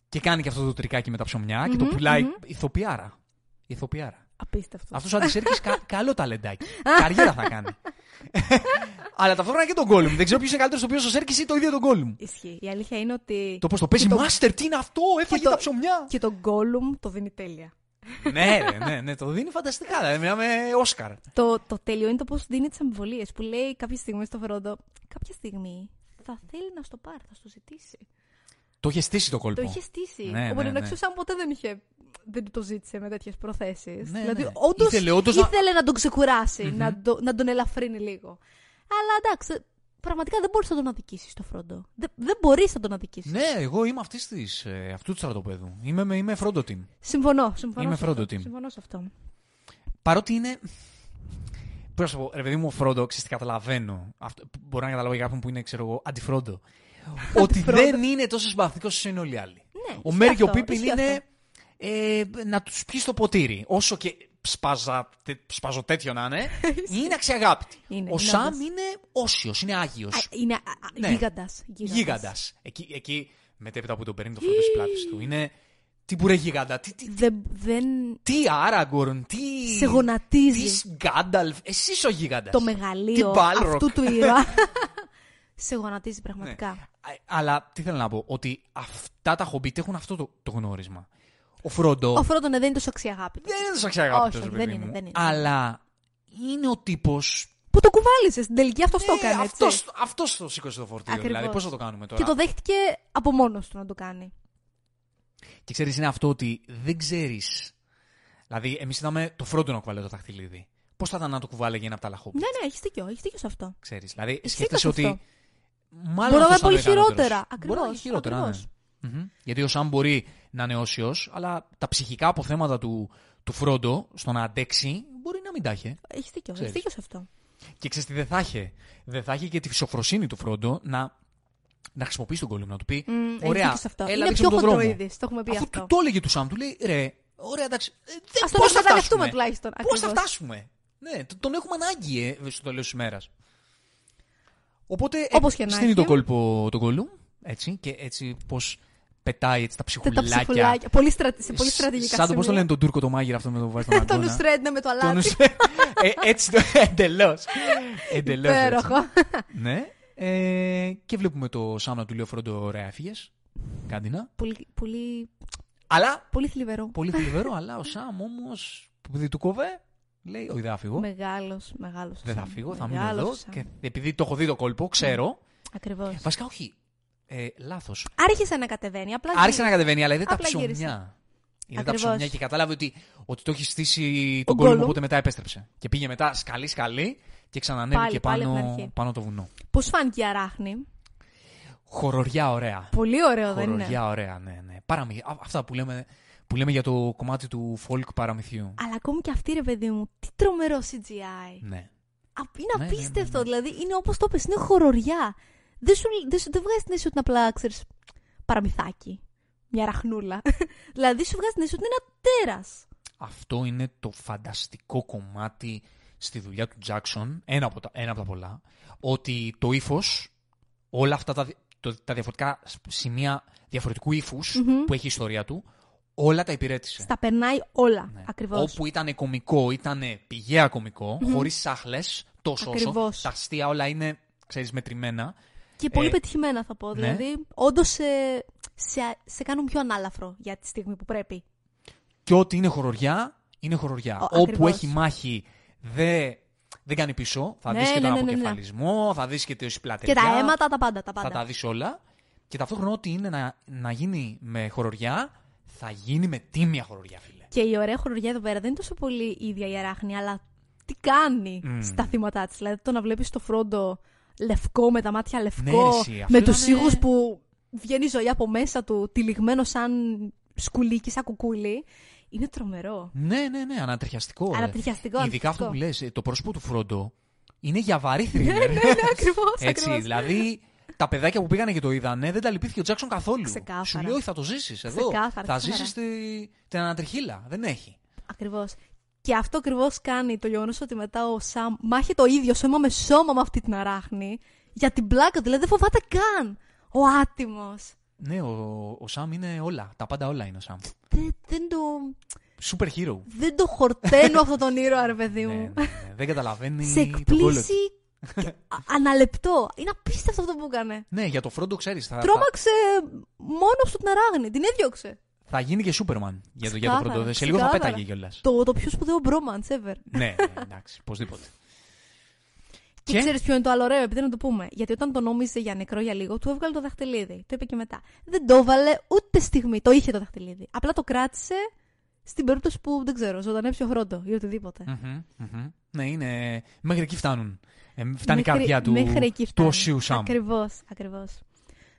Και κάνει και αυτό το τρικάκι με τα ψωμιά και το Μμμ, πουλάει μμμ. ηθοποιάρα. Ηθοποιάρα. Απίστευτο. Αυτός ο Αντισέρκη κα, καλό ταλεντάκι. Καριέρα θα κάνει. Αλλά ταυτόχρονα και τον Γκόλουμ. Δεν ξέρω ποιος είναι καλύτερος στο οποίο ο Σέρκης ή το ίδιο τον Γκόλουμ. Ισχύει. Η αλήθεια είναι ότι Το πώς το παίζει, το- Μάστερ, τι είναι αυτό, έφαγε το- τα ψωμιά. και το Gollum το δίνει τέλεια. Ναι, ρε, ναι, ναι, το δίνει φανταστικά. Δηλαδή, μιλάμε Όσκαρ. Το, το τέλειο είναι το πώς δίνει τις αμφιβολίε. Που λέει κάποια στιγμή στο Φρόντο, κάποια στιγμή θα θέλει να στο πάρει, θα στο ζητήσει. Το είχε στήσει το κόλπο. Το είχε στήσει. Ναι, ναι, Οπότε ναι. ναι, σαν ποτέ δεν είχε. Δεν του το ζήτησε με τέτοιες προθέσεις. Ναι, δηλαδή, ναι. όντως Ήθελε όντως να- ήθελε να τον ξεκουράσει, να, το, να τον ελαφρύνει λίγο. Αλλά εντάξει, πραγματικά δεν μπορείς να τον αδικήσεις το Φρόντο. Δεν, δεν μπορείς να τον αδικήσεις. Ναι, εγώ είμαι αυτής της, ε, αυτού του στρατοπέδου. Είμαι, με- είμαι Φρόντο team. Συμφωνώ. συμφωνώ Είμαι σε Frodo αυτό. team. Συμφωνώ σε αυτό. Παρότι είναι. Πώς να σου πω, ρε παιδί μου, ο Φρόντο, ξέρεις τι καταλαβαίνω. Αυτό, μπορώ να καταλάβω για κάποιον που είναι, ξέρω εγώ, αντιφρόντο. ότι Αντιφρόντο. δεν είναι τόσο συμπαθητικός όσο είναι όλοι οι άλλοι. Ναι, ο ισχύει Μέρι και ο αυτό, Πίπιν ισχύει είναι αυτό. ε, να τους πιεις το ποτήρι. Όσο και σπαζα, τε, σπαζο τέτοιο να είναι, είναι αξιαγάπητοι. Είναι, ο είναι Σαμ όντως. είναι όσιος, είναι άγιος. Α, Είναι α, α, Ναι. γίγαντας, γίγαντας. Γίγαντας. Εκεί, εκεί μετέπειτα που τον παίρνει το φρόντο της πλάτης του. Είναι. Τι μπουρέ γίγαντα, τι, τι, Δεν, δεν τι Άραγκορν, τι. σε γονατίζει Τι Γκάνταλφ, εσύ ο γίγαντας. το μεγαλείο Τι Balrog. αυτού του ήρωα. σε γονατίζει πραγματικά. Ναι. Αλλά τι θέλω να πω, ότι αυτά τα χομπίτ έχουν αυτό το, το γνώρισμα. Ο Φρόντο Ο Φρόντο ναι, δεν είναι τόσο αξιαγάπητος. δεν είναι τόσο αξιαγάπητος, Όχι, ρε δεν παιδί είναι, μου. δεν είναι. Αλλά είναι ο τύπος. Που το κουβάλισες στην τελική, αυτός το έκανε. έτσι. Αυτό Ε, αυτός το σήκωσε το φορτίο. Ακριβώς. Δηλαδή, πώς θα το κάνουμε τώρα; Και το δέχτηκε από μόνος του να το κάνει. Και ξέρεις, είναι αυτό ότι δεν ξέρεις. Δηλαδή, εμείς είδαμε το Φρόντο να κουβαλάει το δαχτυλίδι. Πώς θα ήταν να το κουβάλεγε ένα από τα άλλα χόμπιτ. Ναι, ναι, έχεις δίκιο, έχεις δίκιο σε αυτό. Ξέρεις. Δηλαδή, Ισχύει σκέφτεσαι αυτό. ότι. Μάλλον Μπορεί να αυτός είναι πολύ ήταν ο ικανότερος. χειρότερα. Μπορεί να είναι Ακριβώς, χειρότερα, ναι. ακριβώς. Μμμ. Γιατί ο Σαμ μπορεί να είναι όσιος, αλλά τα ψυχικά αποθέματα του, του Φρόντο στο να αντέξει μπορεί να μην τα έχει. Έχεις δίκιο, Ξέρεις. έχει δίκιο σε αυτό. Και ξέρεις τι δεν θα έχει. Δεν θα έχει και τη φυσοφροσύνη του Φρόντο να, να χρησιμοποιήσει τον κόλλημα. Να του πει: Μμ, έχεις Ωραία, δίκιο σε αυτό. έλα, είναι δείξε πιο μου τον δρόμο. χοντροίδη, το έχουμε πει Αφού αυτό. του το έλεγε του Σαμ, του λέει: Ρε, ωραία, εντάξει. Ε, δεν- Ας τον πώς θα εκμεταλλευτούμε φτάσουμε; τουλάχιστον. Πώς θα ακριβώς. φτάσουμε; Ναι, τ- τον έχουμε ανάγκη ε, στο τέλος της ημέρας. Οπότε Όπως και να στείνει έχει. το κόλπο τον κόλλου. Έτσι, και έτσι πώς πετάει έτσι, τα Τα ψυχουλάκια. ψυχουλάκια. Πολύ στρατη... Σε πολύ Σ- στρατηγικά Σαν το πώς το σημεία. λένε τον Τούρκο το μάγειρα αυτό με το βάζει στον Τον αγώνα. Ουσρέντ ναι, με το Τον αλάτι. Ουσρέ- ε, έτσι το εντελώς. Εντελώς. Υπέροχο. Ναι. Ε, και βλέπουμε το Σάμ να του λέει ο Φρόντο, ωραία, έφυγες. Κάντινα. Πολύ, πολύ, Αλλά πολύ θλιβερό. πολύ θλιβερό, αλλά ο Σάμ όμως που επειδή του κόβε, λέει: Όχι, δεν θα φύγω. Μεγάλος, μεγάλος. Δεν θα Σαμ. φύγω, θα μείνω Μεγάλος εδώ. Σαμ. Και επειδή το έχω δει το κόλπο, ξέρω. Ακριβώς. Βασικά, όχι. Ε, Λάθος. Άρχισε να κατεβαίνει. Απλά Άρχισε να γύρισε. κατεβαίνει, αλλά είδε τα Απλά γύρισε. ψωμιά. Είδε τα Ακριβώς. ψωμιά και κατάλαβε ότι, ότι το έχεις στήσει Ο τον κόλλο, Gollum. οπότε μετά επέστρεψε. Και πήγε μετά σκαλί-σκαλί και ξανανέβηκε Πάλι, πάλι από την πάνω, αρχή. πάνω το βουνό. Πώς φάνηκε η αράχνη; Χοροριά ωραία. Πολύ ωραίο δεν είναι; Χοροριά ωραία, ναι, ναι. Παραμυ... α- Αυτά που λέμε, που λέμε για το κομμάτι του folk παραμυθιού. Αλλά ακόμη και αυτή ρε παιδί μου, τι τρομερό CGI. Ναι. Α, είναι Ναι, ναι, απίστευτο. ναι, ναι. Δηλαδή είναι όπως το πες, είναι χοροριά. Δεν, σου, δεν, σου, δεν βγάζεις την αίσθηση ότι είναι απλά, ξέρεις, παραμυθάκι. Μια ραχνούλα. δηλαδή σου βγάζεις την αίσθηση ότι είναι ένα τέρας. Αυτό είναι το φανταστικό κομμάτι στη δουλειά του Jackson, ένα από τα, ένα από τα πολλά, ότι το ύφος, όλα αυτά τα, δι- το- τα διαφορετικά σημεία διαφορετικού ύφους Μμμ. που έχει η ιστορία του, όλα τα υπηρέτησε. Στα περνάει όλα. Ναι. Ακριβώς. Όπου ήταν κωμικό, ήταν πηγαία κωμικό, χωρίς σάχλες, τόσο όσο. Ακριβώς. Τα αστεία όλα είναι, ξέρεις, μετρημένα. Και πολύ Ε, πετυχημένα θα πω. ναι. Δηλαδή, όντως σε, σε κάνουν πιο ανάλαφρο για τη στιγμή που πρέπει. Και ό,τι είναι χοροριά, είναι χοροριά. Ο- Όπου ακριβώς. έχει μάχη, δεν, δεν κάνει πίσω. Θα Ναι, δεις και ναι, τον ναι, ναι, ναι. αποκεφαλισμό, θα δεις και τη Και πλατεριά. τα αίματα, τα πάντα. Τα πάντα. Θα τα δεις όλα. Και ταυτόχρονα ό,τι είναι να, να γίνει με χοροριά, θα γίνει με τίμια χοροριά, φίλε. Και η ωραία χορηγία εδώ πέρα δεν είναι τόσο πολύ η ίδια η αράχνη, αλλά τι κάνει Μμμ. στα θύματα της. Δηλαδή το να βλέπεις το φρόντο λευκό με τα μάτια Ναι, λευκό, ρε, εσύ, αυτό με ήταν, του ήχους ε, που βγαίνει η ζωή από μέσα του, τυλιγμένο σαν σκουλίκι, σαν κουκούλι. Είναι τρομερό. Ναι, ναι, ναι, ανατριχιαστικό. ρε. Ανατριχιαστικό, Ειδικά αυτό που ανατριχιαστικό. λες, ε, το πρόσωπο του Φρόντο είναι για βαρύ Ναι, θρίλερ. ναι, ακριβώς. Έτσι, δηλαδή τα παιδάκια που πήγανε και το είδανε δεν τα λυπήθηκε ο Τζάξον καθόλου. Ξεκάθαρα. Σου λέει, Όχι, θα το ζήσεις εδώ. Ξεκάθαρα, θα ξεκάθαρα. ζήσεις την ανατριχίλα. Δεν έχει. Ακριβώς. Και αυτό ακριβώς κάνει το γεγονός ότι μετά ο Σαμ μάχει το ίδιο σώμα με σώμα με αυτή την αράχνη για την πλάκα του. Δηλαδή δεν φοβάται καν. Ο άτιμος. Ναι, ο, ο Σαμ είναι όλα. Τα πάντα όλα είναι ο Σαμ. Δεν, δεν το. Super hero. Δεν το χορταίνω αυτόν τον ήρωα, ρε παιδί ναι, μου. ναι, ναι. Δεν καταλαβαίνει Σε τον κόλλο του. εκπλήσει και α- αναλεπτό. Είναι απίστευτο αυτό που έκανε. Ναι, για το Φρόντο ξέρεις. Θα, θα, Τρόμαξε μόνο του την αράγνη. Την έδιωξε. Θα γίνει και Σούπερμαν για το, για το Ξεκάθαρα, Φρόντο. Σε λίγο θα ξεκάθαρα. πέταγε κιόλας. Το, το πιο σπουδαίο bromance ever. ναι, ναι, εντάξει, οπωσδήποτε. Και, Και; ξέρεις ποιο είναι το άλλο ωραίο, επειδή να το πούμε. Γιατί όταν το νόμιζε για νεκρό για λίγο, του έβγαλε το δαχτυλίδι. Το είπε και μετά. Δεν το έβαλε ούτε στιγμή. Το είχε το δαχτυλίδι. Απλά το κράτησε στην περίπτωση που δεν ξέρω, ζωντανέψει ο χρόνο ή οτιδήποτε. Μμμ, μμμ. Ναι, είναι. Μέχρι εκεί φτάνουν. Ε, φτάνει η Μέχρι- καρδιά του, μέχρι εκεί του φτάνει. οσίου Σαμ. Ακριβώς, ακριβώς.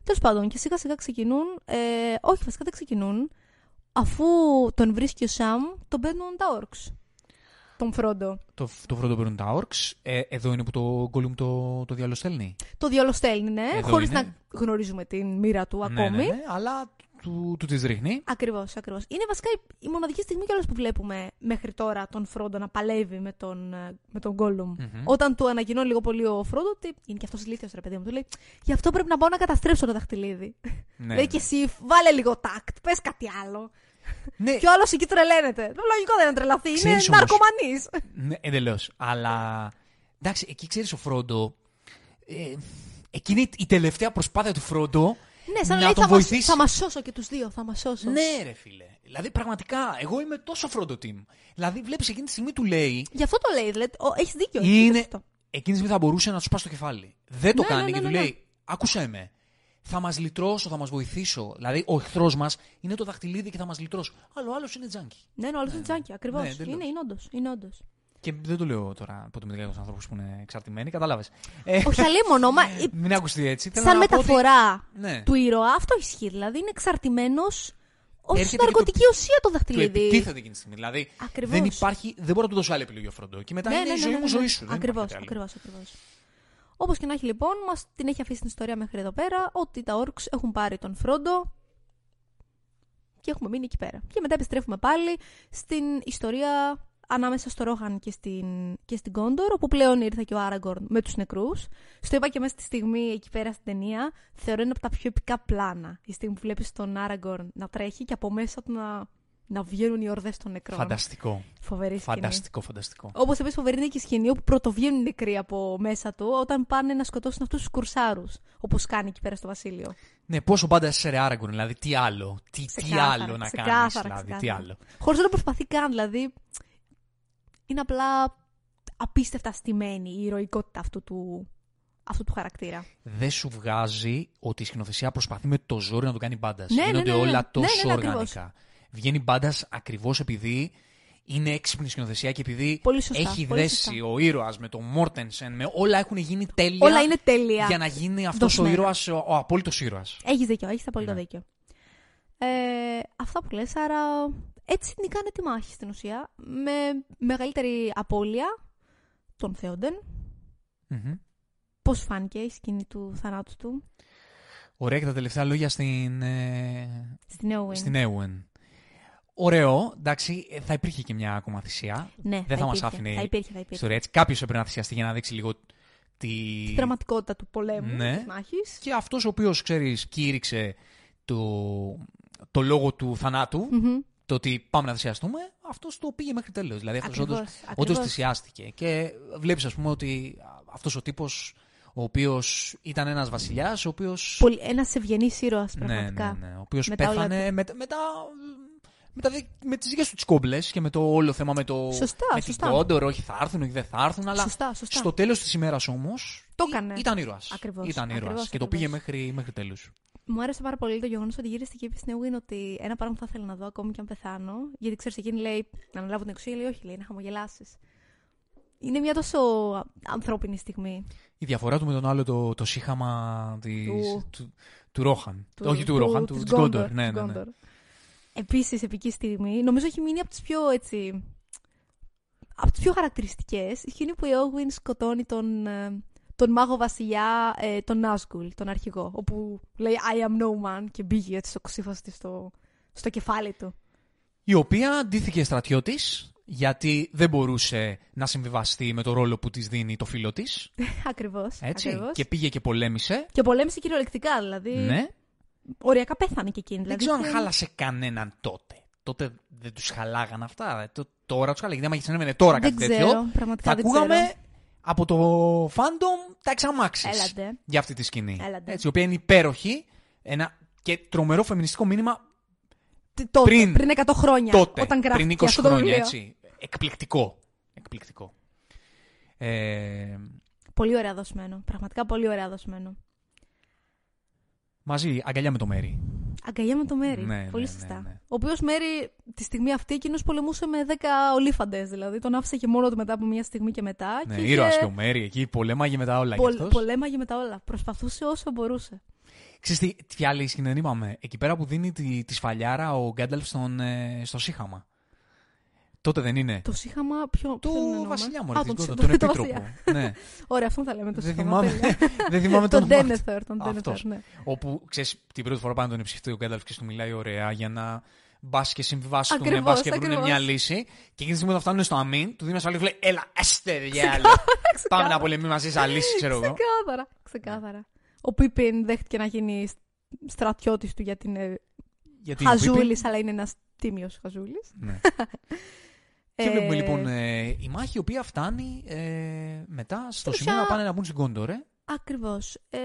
Τέλος πάντων, και σιγά σιγά ξεκινούν. Ε, όχι, βασικά δεν ξεκινούν. Αφού τον βρίσκει ο Σαμ, τον παίρνουν τα όρξ. Τον Φρόντο. Το, το Φρόντο παίρνουν τα Orcs. Ε, εδώ είναι που το Gollum το, το διαλοστέλνει. Το διαλοστέλνει, ναι, Εδώ χωρίς είναι. να γνωρίζουμε την μοίρα του ακόμη. Ναι, ναι, ναι, αλλά του, του τις ρίχνει. Ακριβώς, ακριβώς. Είναι βασικά η, η μοναδική στιγμή κιόλας που βλέπουμε μέχρι τώρα τον Φρόντο να παλεύει με τον, ε, με τον Γκόλουμ. Μμμ. Όταν του ανακοινώνει λίγο πολύ ο Φρόντο ότι είναι και αυτός ηλίθιος, ρε παιδί μου. Του λέει: Γι' αυτό πρέπει να πάω να καταστρέψω το δαχτυλίδι. Ναι, λέει και εσύ, βάλε λίγο τάκτ, πες κάτι άλλο. ναι, Και ο άλλος εκεί τρελαίνεται. Το λογικό δεν είναι να τρελαθεί, είναι Ξέρεις όμως- ναρκωμανής. ναι εντελώς. Αλλά. Εντάξει, εκεί ξέρεις ο Φρόντο. Ε, εκείνη η τελευταία προσπάθεια του Φρόντο. Ναι, σαν να, να λέει: τον θα, μας, βοηθήσει. θα μας σώσω και τους δύο, θα μας σώσω. Ναι, ρε φίλε. Δηλαδή, πραγματικά, εγώ είμαι τόσο Φρόντο team. Δηλαδή, βλέπεις εκείνη τη στιγμή του λέει. Γι' αυτό το λέει, δηλαδή. Έχεις δίκιο. Είναι- έχεις δίκιο. Εκείνη τη στιγμή θα μπορούσε να του σπάσει το κεφάλι. Δεν το Ναι, κάνει ναι, και ναι, του ναι, ναι. λέει: Άκουσέ με. Θα μας λυτρώσω, θα μας βοηθήσω. Δηλαδή, ο εχθρός μας είναι το δαχτυλίδι και θα μας λυτρώσω. Αλλά ο άλλος είναι τζάνκι. Ναι, ναι, ο άλλος είναι τζάκι, ακριβώς. Ναι, εντελώς. είναι, είναι όντως. Είναι όντως. Και δεν το λέω τώρα από το μεταξύ τους ανθρώπους που είναι εξαρτημένοι, κατάλαβες. Ε, Όχι αλίμονο, μα ε, μην ακουστεί έτσι. Θέλω σαν να πω ότι- μεταφορά Ναι. του ήρωα, αυτό ισχύει. Δηλαδή είναι εξαρτημένος ως Έρχεται και ναρκωτική του- ουσία το Του δαχτυλίδι. επιτίθεται εκείνη τη στιγμή. Δηλαδή, Ακριβώς. δεν υπάρχει, δεν μπορώ να του δώσω άλλη επιλογή ο Φρόντο. Και μετά είναι η ζωή μου, ζωή σου. Ακριβώς, ακριβώς, ακριβώς. Όπως και να έχει λοιπόν, μας την έχει αφήσει την ιστορία μέχρι εδώ πέρα, ότι τα Orcs έχουν πάρει τον Φρόντο και έχουμε μείνει εκεί πέρα. Και μετά επιστρέφουμε πάλι στην ιστορία ανάμεσα στο Ρόχαν και στην, και στην Κόντορ, όπου πλέον ήρθε και ο Άραγκορν με τους νεκρούς. Στο είπα και μέσα στη στιγμή εκεί πέρα στην ταινία, θεωρώ ένα από τα πιο επικά πλάνα. Η στιγμή που βλέπεις τον Άραγκορν να τρέχει και από μέσα του να, να βγαίνουν οι ορδές των νεκρών. Φανταστικό. Φοβερή σκηνή. Φανταστικό, φανταστικό. Όπως επίση φοβερή είναι και η σκηνή όπου πρωτοβγαίνουν οι νεκροί από μέσα του όταν πάνε να σκοτώσουν αυτούς τους κουρσάρους. Όπως κάνει εκεί πέρα στο βασίλειο. Ναι, πόσο πάντα σε ρε Άραγκορν, δηλαδή τι άλλο. Τι, τι Ξεκάθαρα, άλλο να κάνεις. ξεκάθαρα, Δηλαδή, τι ξεκάθαρα. άλλο. Χωρίς να το προσπαθεί καν, δηλαδή. Είναι απλά απίστευτα στημένη η ηρωικότητα αυτού του, αυτού του χαρακτήρα. δεν σου βγάζει ότι η σκηνοθεσία προσπαθεί με το ζόρι να το κάνει μπάντας. Ναι, ναι, Γίνονται ναι, ναι. όλα Ναι, τόσο ναι, ναι, ακριβώς. οργανικά. Βγαίνει μπάντας ακριβώς επειδή είναι έξυπνη σκηνοθεσία και επειδή Πολύ σωστά, έχει πολύ δέσει σωστά. ο ήρωας με τον Μόρτενσεν, με όλα έχουν γίνει τέλεια. Όλα είναι τέλεια. Για να γίνει αυτός ο Δοσμένα. ήρωας, ο, ο απόλυτος ήρωας. Έχεις δίκιο, έχεις απόλυτο Ναι. δίκιο. Ε, αυτά που λες, άρα έτσι νικάνε τη μάχη στην ουσία. Με μεγαλύτερη απώλεια των Θεόντεν. Πώς φάνηκε η σκηνή του θανάτου του; Ωραία και τα τελευταία λόγια στην, ε, στην Eowyn. στην Eowyn. Ωραίο, εντάξει, ε, θα υπήρχε και μια ακόμα θυσία. Ναι, Δεν θα, μας υπήρχε, άφηνε Θα η υπήρχε, θα υπήρχε. ιστορία έτσι. Κάποιος έπρεπε να θυσιαστεί για να δείξει λίγο τη... Τη δραματικότητα του πολέμου, Ναι. της μάχης. Και αυτός ο οποίος, ξέρεις, κήρυξε το, το λόγο του θανάτου, Μμμ. Το ότι πάμε να θυσιαστούμε, αυτός το πήγε μέχρι τέλος. Δηλαδή αυτός Ακριβώς, όντως, ακριβώς. όντως θυσιάστηκε. Και βλέπεις, ας πούμε, ότι αυτός ο τύπος, ο οποίος ήταν ένας βασιλιάς, ο οποίο. Ένας ευγενής ήρωας, Ναι, πραγματικά. ναι, ναι. Ο οποίος Μετά όλα πέθανε μετά, μετά, με, τα, δι- με τις δικές του τις κόμπλες και με το όλο θέμα με το Σωστά, με σωστά. την Κόντορ, όχι θα έρθουν, όχι δεν θα έρθουν, αλλά Σωστά, σωστά. στο τέλος της ημέρας όμως Το ή- έκανε. ήταν ήρωας. Ακριβώς, Ήταν ήρωας ακριβώς, και το ακριβώς. πήγε μέχρι, μέχρι τέλους. Μου άρεσε πάρα πολύ το γεγονός ότι γύρισε και είπε στην Ewin ότι ένα πράγμα που θα ήθελα να δω ακόμη και αν πεθάνω. Γιατί ξέρεις, εκείνη λέει να αναλάβω την εξουσία, λέει όχι, λέει να χαμογελάσεις. Είναι μια τόσο ανθρώπινη στιγμή. Η διαφορά του με τον άλλο το, το σύγχαμα της, Του- του, του Ρόχαν. όχι του, Ρόχαν, του, της της Γκόντορ. Gondor, Ναι, της ναι, ναι. Gondor. Επίσης, επική στιγμή, νομίζω έχει μείνει από τις πιο έτσι... Από τις πιο χαρακτηριστικές, η σκηνή που η Όγουιν σκοτώνει τον, ε, τον μάγο βασιλιά, ε, τον Νάσκουλ, τον αρχηγό, όπου λέει I am no man και μπήκε έτσι στο ξύφος της στο, στο κεφάλι του. Η οποία αντίθηκε στρατιώτης γιατί δεν μπορούσε να συμβιβαστεί με το ρόλο που της δίνει το φίλο της. ακριβώς, Έτσι, ακριβώς. και πήγε και πολέμησε. Και πολέμησε κυριολεκτικά, δηλαδή. Ναι. Οριακά πέθανε και εκείνη. Δεν Δηλαδή, ξέρω αν είχε- χάλασε κανέναν τότε. Τότε δεν τους χαλάγαν αυτά. Ε, το- Τώρα τους χαλάγανε. Γιατί άμα συνέβαινε τώρα Δεν κάτι ξέρω, τέτοιο, πραγματικά θα δεν ακούγαμε ξέρω. Από το fandom τα εξαμάξεις Έλατε. για αυτή τη σκηνή. Έλατε. Έτσι, η οποία είναι υπέροχη. Ένα και τρομερό φεμινιστικό μήνυμα Τι- Τότε, πριν- πριν, 100 χρόνια. τότε. Όταν πριν γράφτηκε 20 αυτό το χρόνια. βιβλίο. Έτσι. Εκπληκτικό. Εκπληκτικό. Ε, Πολύ ωραία δοσμένο. Πραγματικά πολύ ωραία δοσμένο. μαζί, αγκαλιά με το Μέρι. Αγκαλιά με το Μέρι. Ναι, πολύ ναι, σωστά. ναι, ναι. Ο οποίος Μέρι τη στιγμή αυτή εκείνος πολεμούσε με 10 ολίφαντες. Δηλαδή τον άφησε και μόνο του μετά από μια στιγμή και μετά. Ναι, και ήρωας είχε και ο Μέρι εκεί, πολέμαγε με τα όλα πολ- κι αυτός. πολέμαγε με τα όλα. Προσπαθούσε όσο μπορούσε. Ξέρεις τι, τι άλλη σκηνή δεν είπαμε. Εκεί πέρα που δίνει τη, τη σφαλιάρα ο Γκάνταλφ στον, ε, στο Σύχαμα. Τότε δεν είναι. Το σύγχαμα ποιο. Του ποιον εννοούμε; βασιλιά μου, Α, ρε, τον, της τον, Γκόντορ, τον τον επίτροπο. βασιλιά. ναι. Ωραία, αυτό θα λέμε το δεν, σύγχαμα. θυμάμαι, τέλεια. δεν θυμάμαι το Τον όνομά του. Ντένεθερ. Τον Ντένεθερ, Αυτός. ναι. Όπου ξέρεις, την πρώτη φορά πάνω τον υψηφθεί ο Γκάνταλφ και του μιλάει ωραία για να μπας και συμβιβάσουν, Ακριβώς, μπας και βρουν ακριβώς. μια λύση. Και εκείνη τη στιγμή όταν φτάνουν στο αμήν, του δίνεις ασφαλή και λέει Έλα, έστε διάλο. Πάμε να πολεμήσουμε μαζί σαν λύση, ξέρω εγώ. Ξεκάθαρα. Ξεκάθαρα. Ο Πίπιν δέχτηκε να γίνει στρατιώτης του γιατί είναι Γιατί χαζούλης, αλλά είναι ένας τίμιος χαζούλης. Ναι. Και βλέπουμε λοιπόν ε, η μάχη η οποία φτάνει ε, μετά στο Στην σημείο να ουσία- πάνε να μπουν στην Κόντορ. Ε. Ακριβώς. Ε,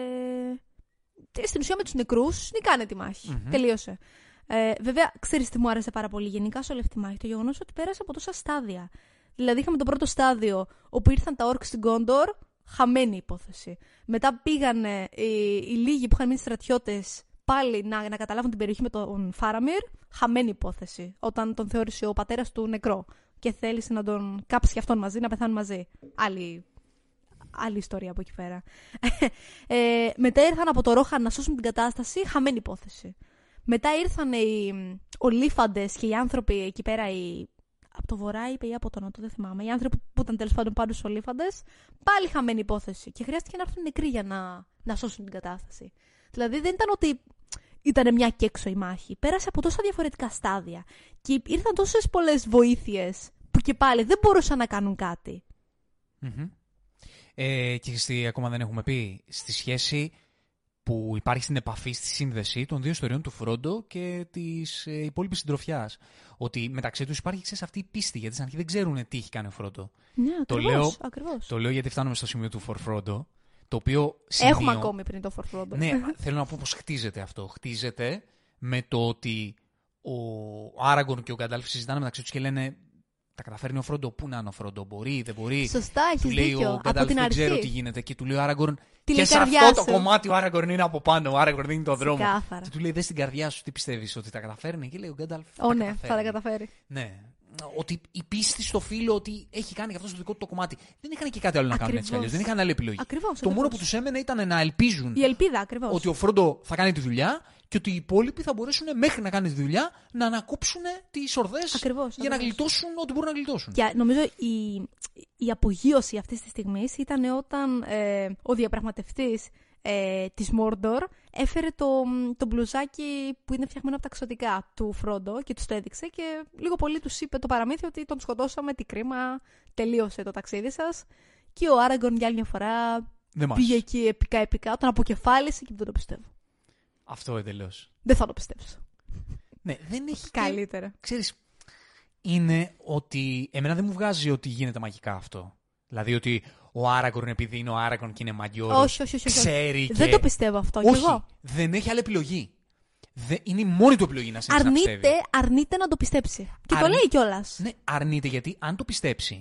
τι- στην ουσία με τους νεκρούς νικάνε τη μάχη. Μμμ. Τελείωσε. Ε, βέβαια, ξέρεις τι μου άρεσε πάρα πολύ γενικά σε όλη αυτή τη μάχη; Το γεγονός ότι πέρασε από τόσα στάδια. Δηλαδή, είχαμε το πρώτο στάδιο όπου ήρθαν τα όρκ στην Κόντορ, χαμένη υπόθεση. Μετά πήγανε οι, οι λίγοι που είχαν μείνει στρατιώτες πάλι να, να καταλάβουν την περιοχή με τον Φάραμιρ, χαμένη υπόθεση. Όταν τον θεώρησε ο πατέρας του νεκρό και θέλησε να τον κάψεις και αυτόν μαζί, να πεθάνουν μαζί. Άλλη άλλη ιστορία από εκεί πέρα. Ε, μετά ήρθαν από το Ρόχαν να σώσουν την κατάσταση, χαμένη υπόθεση. Μετά ήρθαν οι ολίφαντε και οι άνθρωποι εκεί πέρα, οι... από το βορρά είπε ή από το νότο, δεν θυμάμαι. Οι άνθρωποι που ήταν τέλος πάντων πάντως ολίφαντε, πάλι χαμένη υπόθεση. Και χρειάστηκε να έρθουν νεκροί για να, να σώσουν την κατάσταση. Δηλαδή δεν ήταν ότι ήταν μια και έξω η μάχη. Πέρασε από τόσα διαφορετικά στάδια. Και ήρθαν τόσες πολλές βοήθειες που και πάλι δεν μπορούσαν να κάνουν κάτι. Μμμ. Ε, και στη, ακόμα δεν έχουμε πει, στη σχέση που υπάρχει στην επαφή, στη σύνδεση των δύο ιστοριών του Φρόντο και της ε, υπόλοιπης συντροφιάς. Ότι μεταξύ τους υπάρχει ξέρεις, αυτή η πίστη, γιατί στην αρχή δεν ξέρουν τι έχει κάνει ο Φρόντο. Ναι, Το ακριβώς, λέω- ακριβώς. Το λέω γιατί φτάνουμε στο σημείο του For Frodo, το οποίο σημείο... Έχουμε ακόμη πριν το For Frodo. Ναι, θέλω να πω πώς χτίζεται αυτό. Χτίζεται με το ότι ο Άραγκον και ο Γκαντάλφ συζητάνε μεταξύ τους και λένε τα καταφέρνει ο Φρόντο, πού να είναι ο Φρόντο, μπορεί, δεν μπορεί; Σωστά, Του έχει λέει δίκιο. ο Από Γκαντάλφ την δεν αρχή. ξέρω τι γίνεται και του λέει ο Άραγκορν Τι και λέει η σε καρδιά αυτό το σου. κομμάτι ο Άραγκορν είναι από πάνω, ο Άραγκορν δίνει το δρόμο. Ξεκάθαρα. Και του λέει δες στην καρδιά σου τι πιστεύεις ότι τα καταφέρνει; Και λέει ο Γκάνταλφ Ω, ναι, θα τα καταφέρει. Ναι. Ότι η πίστη στο φίλο ότι έχει κάνει και αυτός το δικό του το κομμάτι. Δεν είχαν και κάτι άλλο να κάνουν έτσι κι Ακριβώς. αλλιώς. Δεν είχαν άλλη επιλογή. Ακριβώς, Το μόνο ακριβώς. που τους έμενε ήταν να ελπίζουν Η ελπίδα, ακριβώς. ότι ο Φρόντο θα κάνει τη δουλειά και ότι οι υπόλοιποι θα μπορέσουν μέχρι να κάνει τη δουλειά να ανακόψουν τις ορδές Ακριβώς, για να ακριβώς. γλιτώσουν ό,τι μπορούν να γλιτώσουν. Και νομίζω η, η απογείωση αυτής της στιγμής ήταν όταν ε, ο διαπραγματευτής ε, της Μόρντορ έφερε το, το μπλουζάκι που είναι φτιαγμένο από τα ξωτικά του Φρόντο και τους το έδειξε και λίγο πολύ τους είπε το παραμύθι ότι τον σκοτώσαμε, τι κρίμα, τελείωσε το ταξίδι σας. Και ο Άραγκον για άλλη μια φορά Δεν μ' πήγε άρεσε. εκεί επικά επικά, τον αποκεφάλισε και δεν το πιστεύω. Αυτό εντελώ. Δεν θα το πιστέψω. Ναι, δεν έχει. και- Καλύτερα. Ξέρεις, είναι ότι εμένα δεν μου βγάζει ότι γίνεται μαγικά αυτό. Δηλαδή ότι ο Άραγκορν επειδή είναι ο Άραγκορν και είναι μαγιόρ. Όχι, όχι, όχι, όχι. Ξέρει και... Δεν το πιστεύω αυτό. κι Όχι, εγώ. δεν έχει άλλη επιλογή. Δεν- είναι η μόνη του επιλογή να συνεχίσει να Αρνείται, πιστεύει. αρνείται να το πιστέψει. Και το Αρνεί- λέει κιόλας. Ναι, αρνείται γιατί αν το πιστέψει.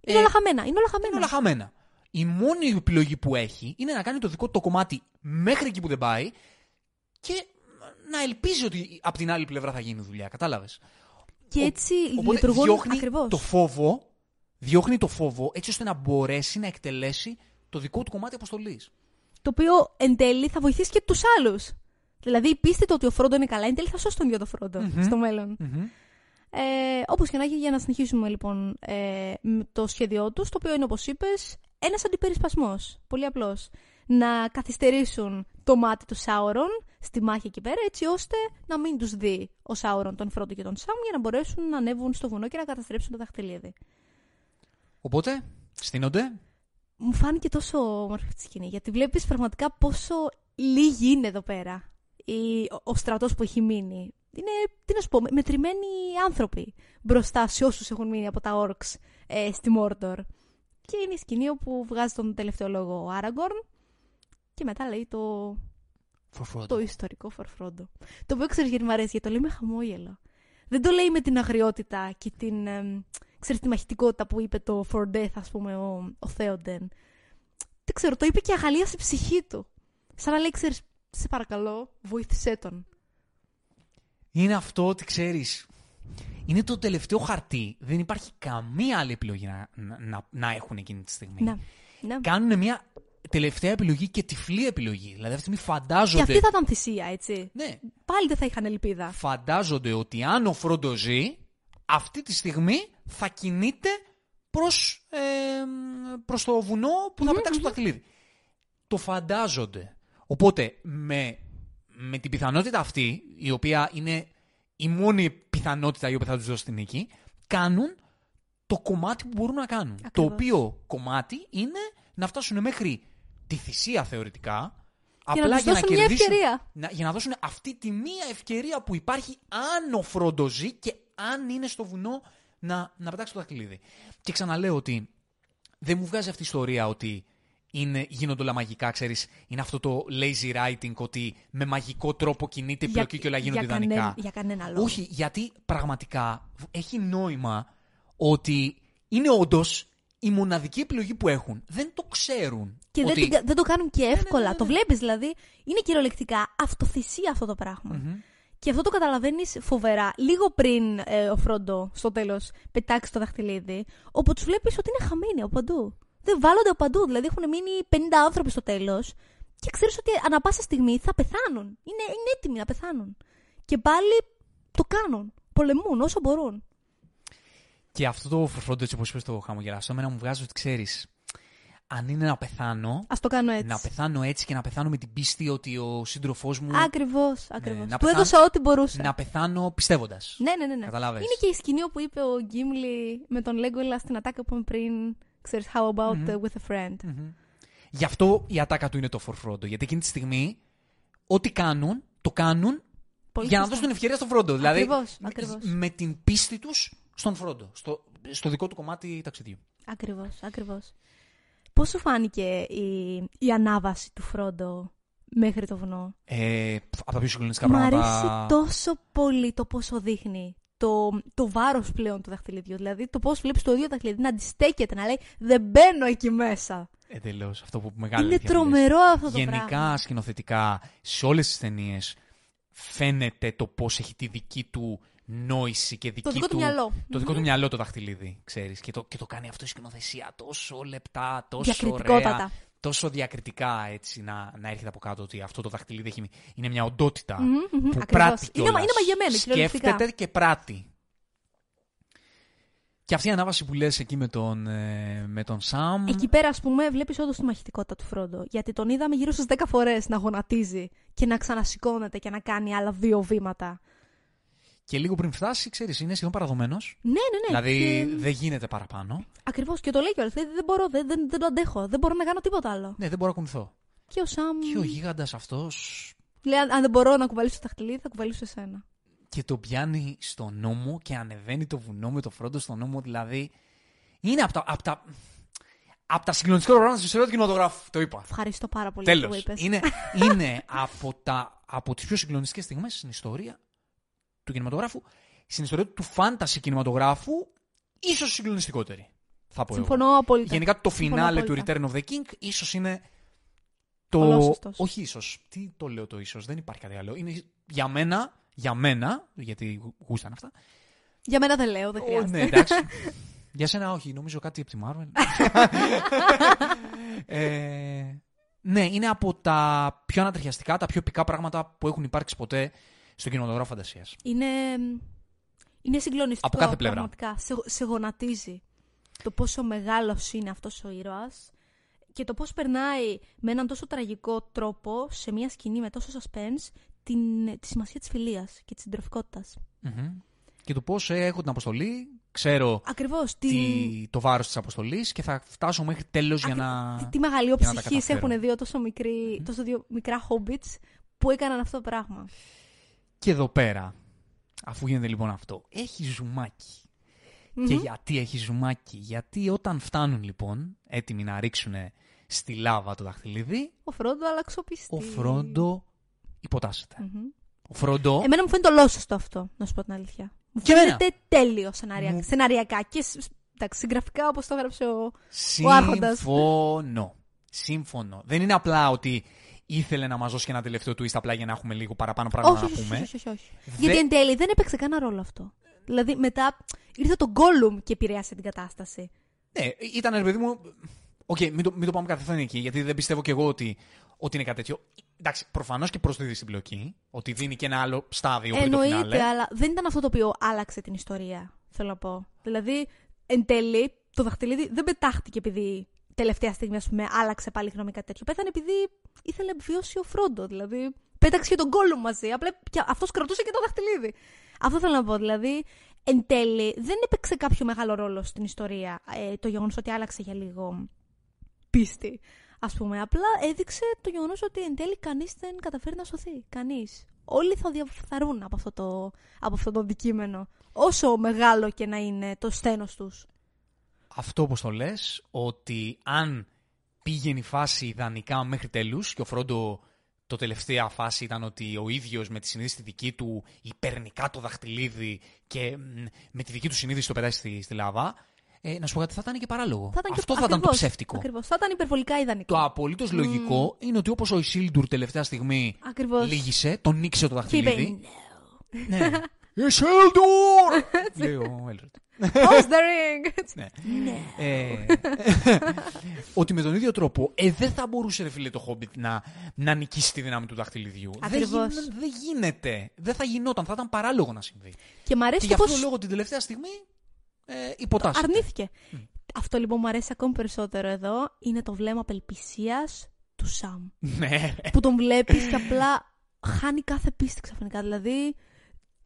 Είναι ε, όλα χαμένα. Είναι όλα χαμένα. είναι όλα χαμένα. Η μόνη επιλογή που έχει είναι να κάνει το δικό του το κομμάτι μέχρι εκεί που δεν πάει και να ελπίζει ότι από την άλλη πλευρά θα γίνει δουλειά. Κατάλαβες. Και έτσι Οπότε λειτουργούν διώχνει ακριβώς. το φόβο, διώχνει το φόβο έτσι ώστε να μπορέσει να εκτελέσει το δικό του κομμάτι αποστολής. Το οποίο εν τέλει θα βοηθήσει και τους άλλους. Δηλαδή η πίστη του ότι ο Φρόντο είναι καλά, εν τέλει θα σώσει τον ίδιο το φροντο Μμμ. στο μέλλον. Ε, Όπως και να έχει, για να συνεχίσουμε λοιπόν ε, με το σχέδιό τους, το οποίο είναι όπως είπες, ένας αντιπερισπασμός. Πολύ απλός. Να καθυστερήσουν το μάτι του Σάουρον στη μάχη εκεί πέρα, έτσι ώστε να μην τους δει ο Σάουρον τον Φρόντο και τον Σάμ για να μπορέσουν να ανέβουν στο βουνό και να καταστρέψουν το δαχτυλίδι. Οπότε, στείνονται. Μου φάνηκε τόσο όμορφη αυτή τη σκηνή, γιατί βλέπεις πραγματικά πόσο λίγοι είναι εδώ πέρα. Η, ο, ο στρατός που έχει μείνει. Είναι, τι να σου πω, με- μετρημένοι άνθρωποι μπροστά σε όσους έχουν μείνει από τα Orcs ε, στη Μόρντορ. Και είναι η σκηνή όπου βγάζει τον τελευταίο λόγο ο Άραγκορν και μετά λέει το, For το ιστορικό φορφρόντο. Το οποίο ξέρεις γιατί μου αρέσει, γιατί το λέει με χαμόγελο. Δεν το λέει με την αγριότητα και την, εμ, ξέρεις, τη μαχητικότητα που είπε το For Death, ας πούμε, ο, ο Θέοντεν. Δεν ξέρω, το είπε και αγαλίασε ψυχή του. Σαν να λέει, ξέρεις, σε παρακαλώ, βοήθησέ τον. Είναι αυτό ότι ξέρεις. Είναι το τελευταίο χαρτί. Δεν υπάρχει καμία άλλη επιλογή να, να, να, να έχουν εκείνη τη στιγμή. Να, να. Κάνουν μια τελευταία επιλογή και τυφλή επιλογή. Δηλαδή αυτή τη στιγμή Και φαντάζονται. αυτή θα ήταν θυσία, έτσι. Ναι, Πάλι δεν θα είχαν ελπίδα. φαντάζονται ότι αν ο Φρόντο ζει, αυτή τη στιγμή θα κινείται προς, ε, προς το βουνό που θα πετάξει το δαχτυλίδι. Το φαντάζονται. Οπότε με, με την πιθανότητα αυτή, η οποία είναι η μόνη πιθανότητα η οποία θα τους δώσει την νίκη, κάνουν το κομμάτι που μπορούν να κάνουν. Το Ακριβώς. οποίο κομμάτι είναι να φτάσουν μέχρι τη θυσία θεωρητικά, Και να τους δώσουν μια ευκαιρία. να, για να δώσουν αυτή τη μία ευκαιρία που υπάρχει αν ο Φρόντο ζει και αν είναι στο βουνό να, να πετάξει το δαχτυλίδι. Και ξαναλέω ότι δεν μου βγάζει αυτή η ιστορία ότι είναι, γίνονται όλα μαγικά, ξέρεις, είναι αυτό το lazy writing ότι με μαγικό τρόπο κινείται η πλοκή και όλα γίνονται για, ιδανικά. κανένα, για κανένα λόγο. Όχι, γιατί πραγματικά έχει νόημα ότι είναι όντως η μοναδική επιλογή που έχουν. Δεν το ξέρουν. Και ότι... δεν, την- δεν το κάνουν και εύκολα. ναι, ναι, Το ναι. βλέπεις δηλαδή. Είναι κυριολεκτικά αυτοθυσία αυτό το πράγμα. Μμμ. Και αυτό το καταλαβαίνεις φοβερά λίγο πριν ε, ο Φρόντο στο τέλος πετάξει το δαχτυλίδι, όπου τους βλέπεις ότι είναι χαμένοι από παντού. Δεν βάλλονται από παντού. Δηλαδή έχουν μείνει 50 άνθρωποι στο τέλος και ξέρεις ότι ανα πάσα στιγμή θα πεθάνουν. Είναι, είναι έτοιμοι να πεθάνουν. Και πάλι το κάνουν. Πολεμούν όσο μπορούν. Και αυτό το φρόντο, έτσι όπως είπες το χαμογελαστό, εμένα μου βγάζει ότι ξέρεις, αν είναι να πεθάνω, Α το κάνω έτσι. να πεθάνω έτσι και να πεθάνω με την πίστη ότι ο σύντροφός μου. Ακριβώς, ακριβώς. να Του πεθάνω- έδωσα ό,τι μπορούσα. Να πεθάνω πιστεύοντας. Ναι, ναι, ναι. ναι. Καταλάβες. Είναι και η σκηνή όπου είπε ο Γκίμλι με τον Λέγκολα στην ατάκα που είπαμε πριν. Ξέρεις, how about uh, with a friend. Γι' αυτό η ατάκα του είναι το for Frodo. Γιατί εκείνη τη στιγμή, ό,τι κάνουν, το κάνουν Πολύ για να σωστά. δώσουν ευκαιρία στον Φρόντο. Δηλαδή, Ακριβώς, με- ακριβώς. με την πίστη τους στον Φρόντο. Στο, στο δικό του κομμάτι ταξιδιού. Ακριβώς, ακριβώς. Πώς σου φάνηκε η, η ανάβαση του Φρόντο μέχρι το βουνό; Ε, από τα πιο συγκλονιστικά Μ' πράγματα. αρέσει τόσο πολύ το πόσο δείχνει το, το βάρος πλέον του δαχτυλιδιού. Δηλαδή το πώς βλέπεις το ίδιο δαχτυλίδι να αντιστέκεται, να λέει δεν μπαίνω εκεί μέσα. Εντελώ. Αυτό που μεγάλη Είναι αλήθεια λες. τρομερό αυτό το Γενικά, πράγμα. σκηνοθετικά, σε όλες τις ταινίες φαίνεται το πώς έχει τη δική του νόηση και δική Το δικό του μυαλό. Το δικό του μυαλό το δαχτυλίδι, ξέρεις. Και το, και το κάνει αυτό η σκηνοθεσία τόσο λεπτά, τόσο Διακριτικότατα. ωραία, τόσο διακριτικά έτσι να, να έρχεται από κάτω ότι αυτό το δαχτυλίδι έχει, είναι μια οντότητα Μμμ, μμμ, που ακριβώς. πράττει Είναι, κιόλας. είναι μαγεμένη, κυριολεκτικά. Σκέφτεται και πράττει. Και αυτή η ανάβαση που λες εκεί με τον, ε, με τον Σαμ... Εκεί πέρα, ας πούμε, βλέπεις όντως τη μαχητικότητα του Φρόντο. Γιατί τον είδαμε γύρω στις 10 φορές να γονατίζει και να ξανασηκώνεται και να κάνει άλλα δύο βήματα. Και λίγο πριν φτάσει, ξέρεις, είναι σχεδόν παραδομένος. Ναι, ναι, ναι. Δηλαδή δεν γίνεται παραπάνω. Ακριβώς και το λέει κιόλας. Δεν, δεν μπορώ, δεν, δεν, δεν το αντέχω. Δεν μπορώ να κάνω τίποτα άλλο. Ναι, δεν μπορώ να κουνηθώ. Και ο Σαμ. Και ο γίγαντας αυτός Λέει, αν, αν δεν μπορώ να κουβαλήσω τα χτυλίδι, θα κουβαλήσω εσένα. και το πιάνει στο νόμο και ανεβαίνει το βουνό με το φρόντο στο νόμο, δηλαδή είναι από τα, απ' τα, από τα συγκλονιστικά πράγματα στην ιστορίας του κινηματογράφου. Το είπα. Ευχαριστώ πάρα πολύ Τέλος. που είπες. Είναι, είναι από, τα, από τις πιο συγκλονιστικές στιγμές στην ιστορία του κινηματογράφου, στην ιστορία του φάνταση κινηματογράφου, ίσως συγκλονιστικότερη. Θα πω εγώ. Συμφωνώ απόλυτα. Γενικά το Συμφωνώ φινάλε του απόλυτα. Return of the King ίσως είναι. Το... Ολόσωστος. Όχι ίσως. Τι το λέω το ίσως, δεν υπάρχει κάτι άλλο. Είναι για μένα, για μένα, γιατί γούσταν αυτά. Για μένα δεν λέω, δεν Ω, χρειάζεται. ναι, εντάξει. Για σένα όχι, νομίζω κάτι από τη Marvel. ε, ναι, είναι από τα πιο ανατριχιαστικά, τα πιο επικά πράγματα που έχουν υπάρξει ποτέ στο κινηματογράφο φαντασίας. Είναι, είναι συγκλονιστικό. Από κάθε πλευρά. Πραγματικά. Σε, σε γονατίζει το πόσο μεγάλος είναι αυτός ο ήρωας και το πώς περνάει με έναν τόσο τραγικό τρόπο σε μια σκηνή με τόσο suspense την, τη σημασία της φιλίας και της συντροφικότητας. Και το πώς έχω την αποστολή, ξέρω Ακριβώς. τι, Τι, το βάρος της αποστολής και θα φτάσω μέχρι τέλος για να. τι, τι μεγαλείο για να τα ψυχής καταφέρω. έχουν δύο τόσο, μικροί, τόσο δύο μικρά hobbits που έκαναν αυτό το πράγμα. Και εδώ πέρα, αφού γίνεται λοιπόν αυτό, έχει ζουμάκι. Και γιατί έχει ζουμάκι, Γιατί όταν φτάνουν λοιπόν έτοιμοι να ρίξουν στη λάβα το δαχτυλίδι, Ο Φρόντο αλλαξοπιστή. ο Φρόντο υποτάσσεται. Μμμ. Ο Φρόντο. Εμένα μου φαίνεται ολόσωστο αυτό, να σου πω την αλήθεια. Μου Και εμένα. φαίνεται τέλειο σενάρια, Μου- σεναριακά και σ- σ- εντάξει, συγγραφικά όπως το έγραψε ο... Άρχοντας. Σύμφωνο. Σύμφωνο. Δεν είναι απλά ότι ήθελε να μας δώσει και ένα τελευταίο twist απλά για να έχουμε λίγο παραπάνω πράγματα όχι, να όχι, πούμε. όχι, όχι, όχι. Δε- Γιατί εν τέλει δεν έπαιξε κανένα ρόλο αυτό. Δηλαδή μετά ήρθε το Gollum και επηρέασε την κατάσταση. Ναι, ήταν ρε παιδί μου. Οκ, μην, το, μην το πάμε κατευθείαν εκεί, γιατί δεν πιστεύω κι εγώ ότι, ότι είναι κάτι τέτοιο. Εντάξει, προφανώς και προσδίδει στην πλοκή, ότι δίνει και ένα άλλο στάδιο πριν το φινάλε. Εννοείται, αλλά δεν ήταν αυτό το οποίο άλλαξε την ιστορία, θέλω να πω. Δηλαδή, εν τέλει, το δαχτυλίδι δεν πετάχτηκε επειδή τελευταία στιγμή, ας πούμε, άλλαξε πάλι γνώμη κάτι τέτοιο. Πέθανε επειδή ήθελε να επιβιώσει ο Φρόντο. Δηλαδή, πέταξε και τον Gollum μαζί. Απλά αυτός κρατούσε και το δαχτυλίδι. Αυτό θέλω να πω. Δηλαδή, εν τέλει, δεν έπαιξε κάποιο μεγάλο ρόλο στην ιστορία ε, το γεγονός ότι άλλαξε για λίγο πίστη. Α πούμε, απλά έδειξε το γεγονός ότι εν τέλει κανείς δεν καταφέρει να σωθεί. Κανείς. Όλοι θα διαφθαρούν από αυτό, το, από αυτό το αντικείμενο. Όσο μεγάλο και να είναι το στένος τους. Αυτό όπως το λες, ότι αν πήγαινε η φάση ιδανικά μέχρι τέλους και ο Φρόντο το τελευταία φάση ήταν ότι ο ίδιος με τη συνείδηση τη δική του υπερνικά το δαχτυλίδι και μ, με τη δική του συνείδηση το πετάει στη, στη λάβα, ε, να σου πω κάτι, θα ήταν και παράλογο. Θα ήταν και- Αυτό θα ήταν το ακριβώς, ψεύτικο. Ακριβώς. Θα ήταν υπερβολικά ιδανικό. Το απολύτως λογικό είναι ότι όπως ο Ισίλντουρ τελευταία στιγμή Ακριβώς. λύγησε, τον νίξε το Και είπε, δαχτυλίδι. ναι. Ισίλντουρ! Λέει ο Έλροντ. How's the ring? Ναι. Ε, ότι με τον ίδιο τρόπο ε, δεν θα μπορούσε ρε φίλε το Hobbit να, να νικήσει τη δύναμη του δαχτυλιδιού. Δεν, Ακριβώς. γίν- δεν γίνεται. Δεν θα γινόταν. Θα ήταν παράλογο να συμβεί. και μ' Και αρέσει γι' το αυτό πώς το λόγο την τελευταία στιγμή ε, υποτάσσεται. αρνήθηκε. Αυτό λοιπόν μου αρέσει ακόμη περισσότερο εδώ είναι το βλέμμα απελπισίας του Σαμ. ναι. που τον βλέπεις και απλά χάνει κάθε πίστη ξαφνικά. Δηλαδή,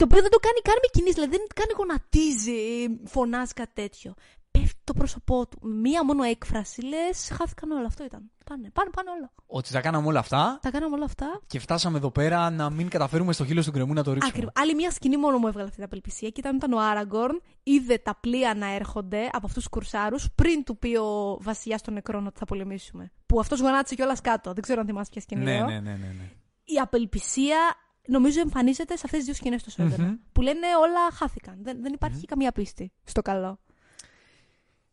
το οποίο δεν το κάνει καν με κινήσεις, δηλαδή δεν κάνει γονατίζει, φωνάζει κάτι τέτοιο. Πέφτει το πρόσωπό του. Μία μόνο έκφραση, λες, χάθηκαν όλα. Αυτό ήταν. Πάνε, πάνε, πάνε όλα. Ότι τα κάναμε όλα αυτά Τα κάναμε όλα αυτά. και φτάσαμε εδώ πέρα να μην καταφέρουμε στο χείλος του γκρεμού να το ρίξουμε. Ακριβώς. Άλλη μια σκηνή μόνο μου έβγαλε αυτή την απελπισία και ήταν όταν ο Άραγκορν είδε τα πλοία να έρχονται από αυτούς τους κουρσάρους πριν του πει ο βασιλιάς των νεκρών ότι θα πολεμήσουμε. Που αυτός γονάτισε κιόλας κάτω. Δεν ξέρω αν θυμάσαι ποια σκηνή. Ναι, λέω. ναι, ναι, ναι, ναι. η απελπισία νομίζω εμφανίζεται σε αυτές τις δύο σκηνές τόσο έντονα. Μμμ. Που λένε όλα χάθηκαν. Δεν, δεν υπάρχει καμία πίστη στο καλό.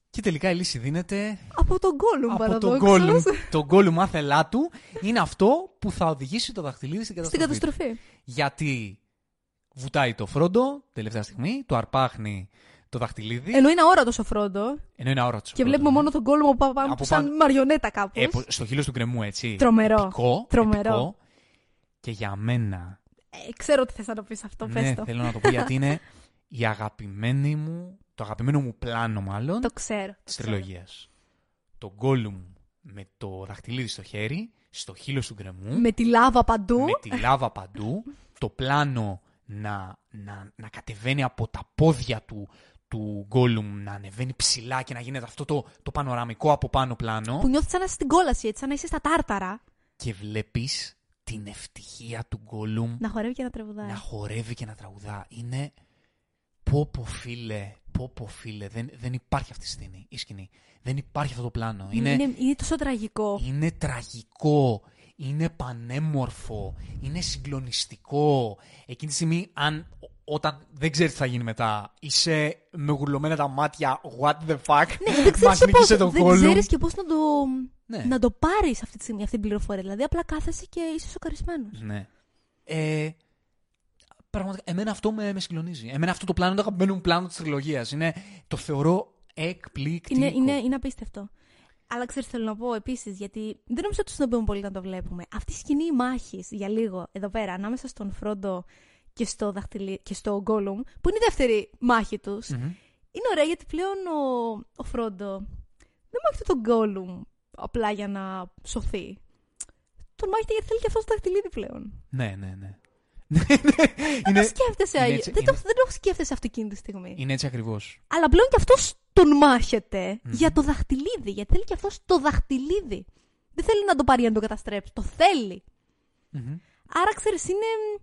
Και τελικά η λύση δίνεται Από τον Gollum από τον παραδόξως. Gollum. Το Gollum άθελά του είναι αυτό που θα οδηγήσει το δαχτυλίδι στην Στην καταστροφή. καταστροφή. Γιατί βουτάει το Φρόντο τελευταία στιγμή, το αρπάχνει το δαχτυλίδι. Ενώ είναι αόρατος ο Φρόντο Ενώ είναι αόρατος. και βλέπουμε μόνο τον Gollum από πάνω Από σαν πάνω. μαριονέτα κάπως. Ε, πο- στο χείλος του γκρεμού, έτσι. Τρομερό. Επικό, Τρομερό. επικό. Και για μένα. Ε, ξέρω τι θες να το πεις αυτό, ναι, πες το. θέλω να το πω γιατί είναι η αγαπημένη μου, το αγαπημένο μου πλάνο μάλλον Το ξέρω. της το ξέρω. τριλογίας. Το Gollum με το δαχτυλίδι στο χέρι, στο χείλος του γκρεμού. Με τη λάβα παντού. με τη λάβα παντού, το πλάνο να, να, να κατεβαίνει από τα πόδια του του Γκόλουμ να ανεβαίνει ψηλά και να γίνεται αυτό το, το πανοραμικό από πάνω πλάνο Που νιώθεις σαν να είσαι στην κόλαση, έτσι, σαν να είσαι στα τάρταρα. και βλέπεις την ευτυχία του Γκόλουμ Να χορεύει και να τραγουδάει. να χορεύει και να τραγουδά. Είναι πω πω φίλε, πω πω φίλε, δεν, δεν υπάρχει αυτή η σκηνή. Η σκηνή. Δεν υπάρχει αυτό το πλάνο. Είναι, Είναι, είναι, είναι τόσο τραγικό. είναι τραγικό. Είναι πανέμορφο. Είναι συγκλονιστικό. Εκείνη τη στιγμή, αν όταν δεν ξέρεις τι θα γίνει μετά, είσαι με γουρλωμένα τα μάτια, what the fuck, Ναι, δεν ξέρεις μας και νίκησε πώς, τον δεν Gollum. ξέρεις και πώς να το, Ναι. να το πάρεις αυτή τη στιγμή, αυτή την πληροφορία. Δηλαδή απλά κάθεσαι και είσαι σοκαρισμένος. Ναι. Ε, πραγματικά, εμένα αυτό με, με συγκλονίζει. Εμένα αυτό το πλάνο είναι το αγαπημένο μου πλάνο της τριλογίας. Είναι, το θεωρώ εκπληκτικό. Είναι, είναι, είναι απίστευτο. Αλλά ξέρεις, θέλω να πω επίσης, γιατί δεν νομίζω ότι στον πολύ να το βλέπουμε. Αυτή η σκηνή μάχης για λίγο εδώ πέρα, ανάμεσα στον Φρόντο και στο, δαχτυλί, και στο Γκόλουμ, που είναι η δεύτερη μάχη τους, Μμμ. είναι ωραία γιατί πλέον ο, ο Φρόντο δεν μάχεται τον Γκόλουμ απλά για να σωθεί. Τον μάχεται γιατί θέλει και αυτό το δαχτυλίδι πλέον. Ναι, ναι, ναι. Δεν το σκέφτεσαι, είναι Άγιο. έτσι- δεν, το, είναι- δεν το σκέφτεσαι αυτό εκείνη τη στιγμή. είναι έτσι ακριβώς. Αλλά πλέον και αυτός τον μάχεται για το δαχτυλίδι. Γιατί θέλει και αυτός το δαχτυλίδι. Δεν θέλει να το πάρει για να το καταστρέψει. Το θέλει. Άρα ξέρεις, είναι μ,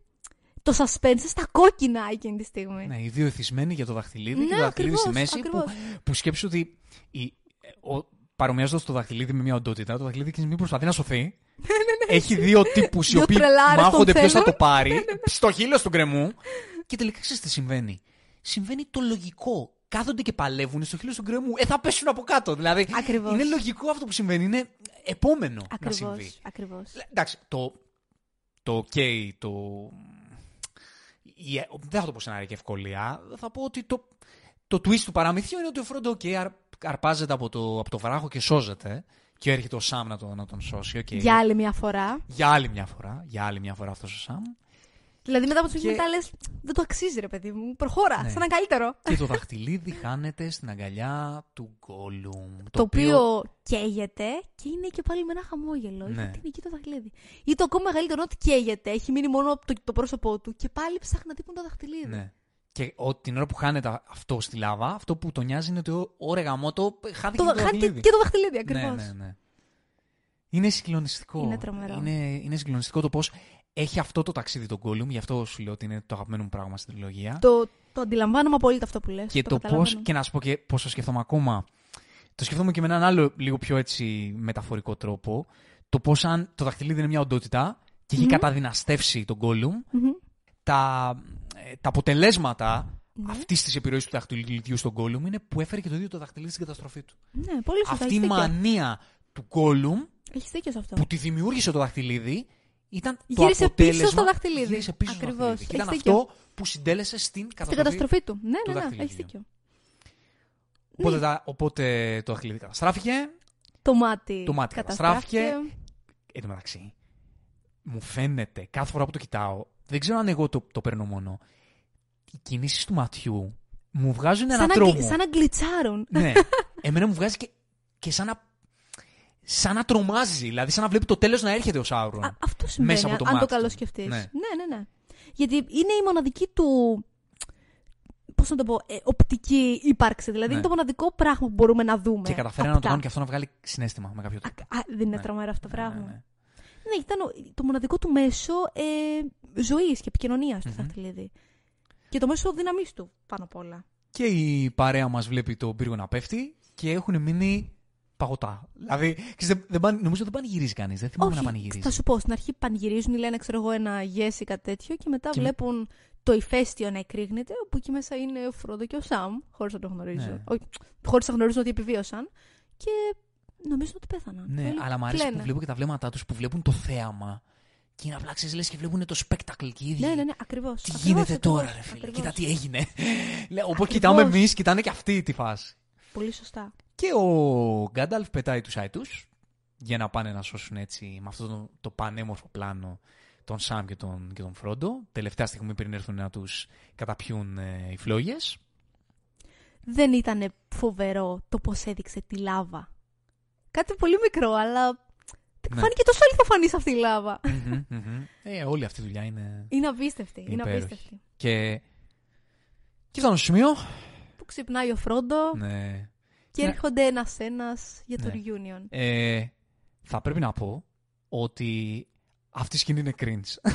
το suspense στα κόκκινα εκείνη τη στιγμή. Ναι, οι δύο εθισμένοι για το δαχτυλίδι Ναι, και το δαχτυλίδι στη ακριβώς, μέση. Που, ακριβώς. που σκέψου ότι. Η, ο, παρομοιάζοντας το δαχτυλίδι με μια οντότητα, το δαχτυλίδι εκείνη τη στιγμή προσπαθεί να σωθεί. Έχει δύο τύπους οι Δύο οποίοι τρελάρες μάχονται τον ποιος θα θέλουν. το πάρει. στο χείλο του γκρεμού. Και τελικά ξέρεις τι συμβαίνει. Συμβαίνει το λογικό. Κάθονται και παλεύουν στο χείλος του γκρεμού. Ε, θα πέσουν από κάτω. Δηλαδή, Ακριβώς. είναι λογικό αυτό που συμβαίνει. Είναι επόμενο να Ακριβώς, συμβεί. ακριβώς. Εντάξει, το, το OK, το... η- δεν θα το πω σενάρια και ευκολία. Θα πω ότι το, το twist του παραμυθιού είναι ότι ο Φρόντο OK, αρ, αρπάζεται από το, από το βράχο και σώζεται. Και έρχεται ο Σάμ να, το, να τον σώσει. Okay. Για άλλη μια φορά. Για άλλη μια φορά. Για άλλη μια φορά αυτός ο Σάμ. Δηλαδή μετά από τους Και- μετά λες, δεν το αξίζει, ρε παιδί μου. Προχώρα, Ναι. σαν ένα καλύτερο. και το δαχτυλίδι χάνεται στην αγκαλιά του Γκόλουμ. Το, οποίο καίγεται και είναι και πάλι με ένα χαμόγελο. Ναι. Γιατί είναι εκεί το δαχτυλίδι. Ή το ακόμα μεγαλύτερο ότι καίγεται, έχει μείνει μόνο το, το πρόσωπό του και πάλι ψάχνει να τύπουν το δαχτυλίδι. Ναι. Και ο, την ώρα που χάνεται αυτό στη λάβα, αυτό που τον νοιάζει είναι ότι ο- ωραία γαμώτο χάθηκε Το, το, χάνει και, δαχτυλίδι. και το δαχτυλίδι ακριβώς. Ναι, ναι, ναι. Είναι συγκλονιστικό. Είναι τρομερό. Είναι, είναι συγκλονιστικό το πώς έχει αυτό το ταξίδι τον Gollum, γι' αυτό σου λέω ότι είναι το αγαπημένο μου πράγμα στην τριλογία. Το, το αντιλαμβάνομαι απόλυτα αυτό που λες. και το, πώ. καταλαβαίνω. Και να σου πω και πώς το σκέφτομαι ακόμα. Το σκέφτομαι και με έναν άλλο λίγο πιο έτσι μεταφορικό τρόπο. Το πώς αν το δαχτυλίδι είναι μια οντότητα και έχει Μμμ. καταδυναστεύσει τον Gollum, Μμμ. τα, ε, τα αποτελέσματα Ναι. αυτής της επιρροής του δαχτυλιδιού στον Gollum είναι που έφερε και το ίδιο το δαχτυλίδι στην καταστροφή του. Ναι, πολύ σωστά. Αυτή έχεις η δίκιο. μανία του Gollum Έχεις δίκιο σε αυτό. που τη δημιούργησε το δαχτυλίδι ήταν το Γύρισε αποτέλεσμα... πίσω στο δαχτυλίδι. Γύρισε πίσω στο Ακριβώς. δαχτυλίδι. Και ήταν Έχεις αυτό που συντέλεσε στην Στην καταστροφή. καταστροφή του. Ναι, του ναι, ναι, δαχτυλιδιού. έχεις δίκιο. Οπότε, τα- οπότε το δαχτυλίδι καταστράφηκε. Το μάτι, Το μάτι καταστράφηκε. Εν τω μεταξύ, μου φαίνεται κάθε φορά που το κοιτάω, δεν ξέρω αν εγώ το, το παίρνω μόνο. Οι κινήσεις του ματιού μου βγάζουν ένα Σαν, να, τρόμο. γκλι- σαν να γκλιτσάρουν. Ναι. Εμένα μου βγάζει και, και σαν να. Σαν να τρομάζει, δηλαδή σαν να βλέπει το τέλος να έρχεται ο Σάουρον. Α, αυτό συμβαίνει, Μέσα από το αν το μάτι καλό του. σκεφτεί. Ναι. ναι, ναι, ναι. Γιατί είναι η μοναδική του. Πώς να το πω, ε, οπτική ύπαρξη. Δηλαδή Ναι. είναι το μοναδικό πράγμα που μπορούμε να δούμε. και καταφέρανε να το απτά. κάνουν και αυτό να βγάλει συνέστημα με κάποιο τρόπο. Α, δεν είναι Ναι. τρομερό αυτό το Ναι, πράγμα. ναι, Ναι, ναι. ήταν ο- το μοναδικό του μέσο ε, ζωής και επικοινωνίας του Μμμ. δαχτυλίδι. Και το μέσο δύναμής του πάνω απ' όλα. Και η παρέα μας βλέπει τον πύργο να πέφτει και έχουν μείνει παγωτά. Δηλαδή, ξέρεις, δεν, δεν πάνε- νομίζω δεν πανηγυρίζει κανείς. Δεν θυμάμαι να πανηγυρίζει. θα σου πω, στην αρχή πανηγυρίζουν ή λένε, ξέρω εγώ, ένα yes ή κάτι τέτοιο και μετά Και- βλέπουν το ηφαίστειο να εκρήγνεται, όπου εκεί μέσα είναι ο Φρόντο και ο Σαμ, χωρίς να το γνωρίζω. Ναι. Χωρίς να γνωρίζουν ότι επιβίωσαν. Και νομίζουν ότι πέθαναν. Ναι, Όλοι αλλά μου αρέσει κλαίνε. που βλέπω και τα βλέμματά τους που βλέπουν το θέαμα. Και είναι απλά ξέρεις, λες και βλέπουν το spectacle και οι ίδιοι. Ναι, ναι, ναι, ακριβώς. Τι γίνεται τώρα, ρε φίλε. Κοίτα τι έγινε. Λέω, Οπότε Ακριβώς. κοιτάμε εμείς, κοιτάνε και αυτοί τη φάση. Πολύ σωστά. Και ο Γκάνταλφ πετάει τους άιτους για να πάνε να σώσουν έτσι με αυτό το, το πανέμορφο πλάνο τον Σαμ και τον, και τον Φρόντο. Τελευταία στιγμή πριν έρθουν να τους καταπιούν ε, οι φλόγες. Δεν ήταν φοβερό το πώς έδειξε τη λάβα. Κάτι πολύ μικρό, αλλά. Ναι. Φάνηκε τόσο αληθοφανή αυτή η λάβα. ε, όλη αυτή η δουλειά είναι. Είναι απίστευτη. Είναι υπέροχη. απίστευτη. Και. Και φτάνω στο σημείο. Που ξυπνάει ο Φρόντο Ναι. Και Ναι. έρχονται ένα-ένα για το Ναι. reunion. Ε, θα πρέπει να πω ότι αυτή η σκηνή είναι cringe.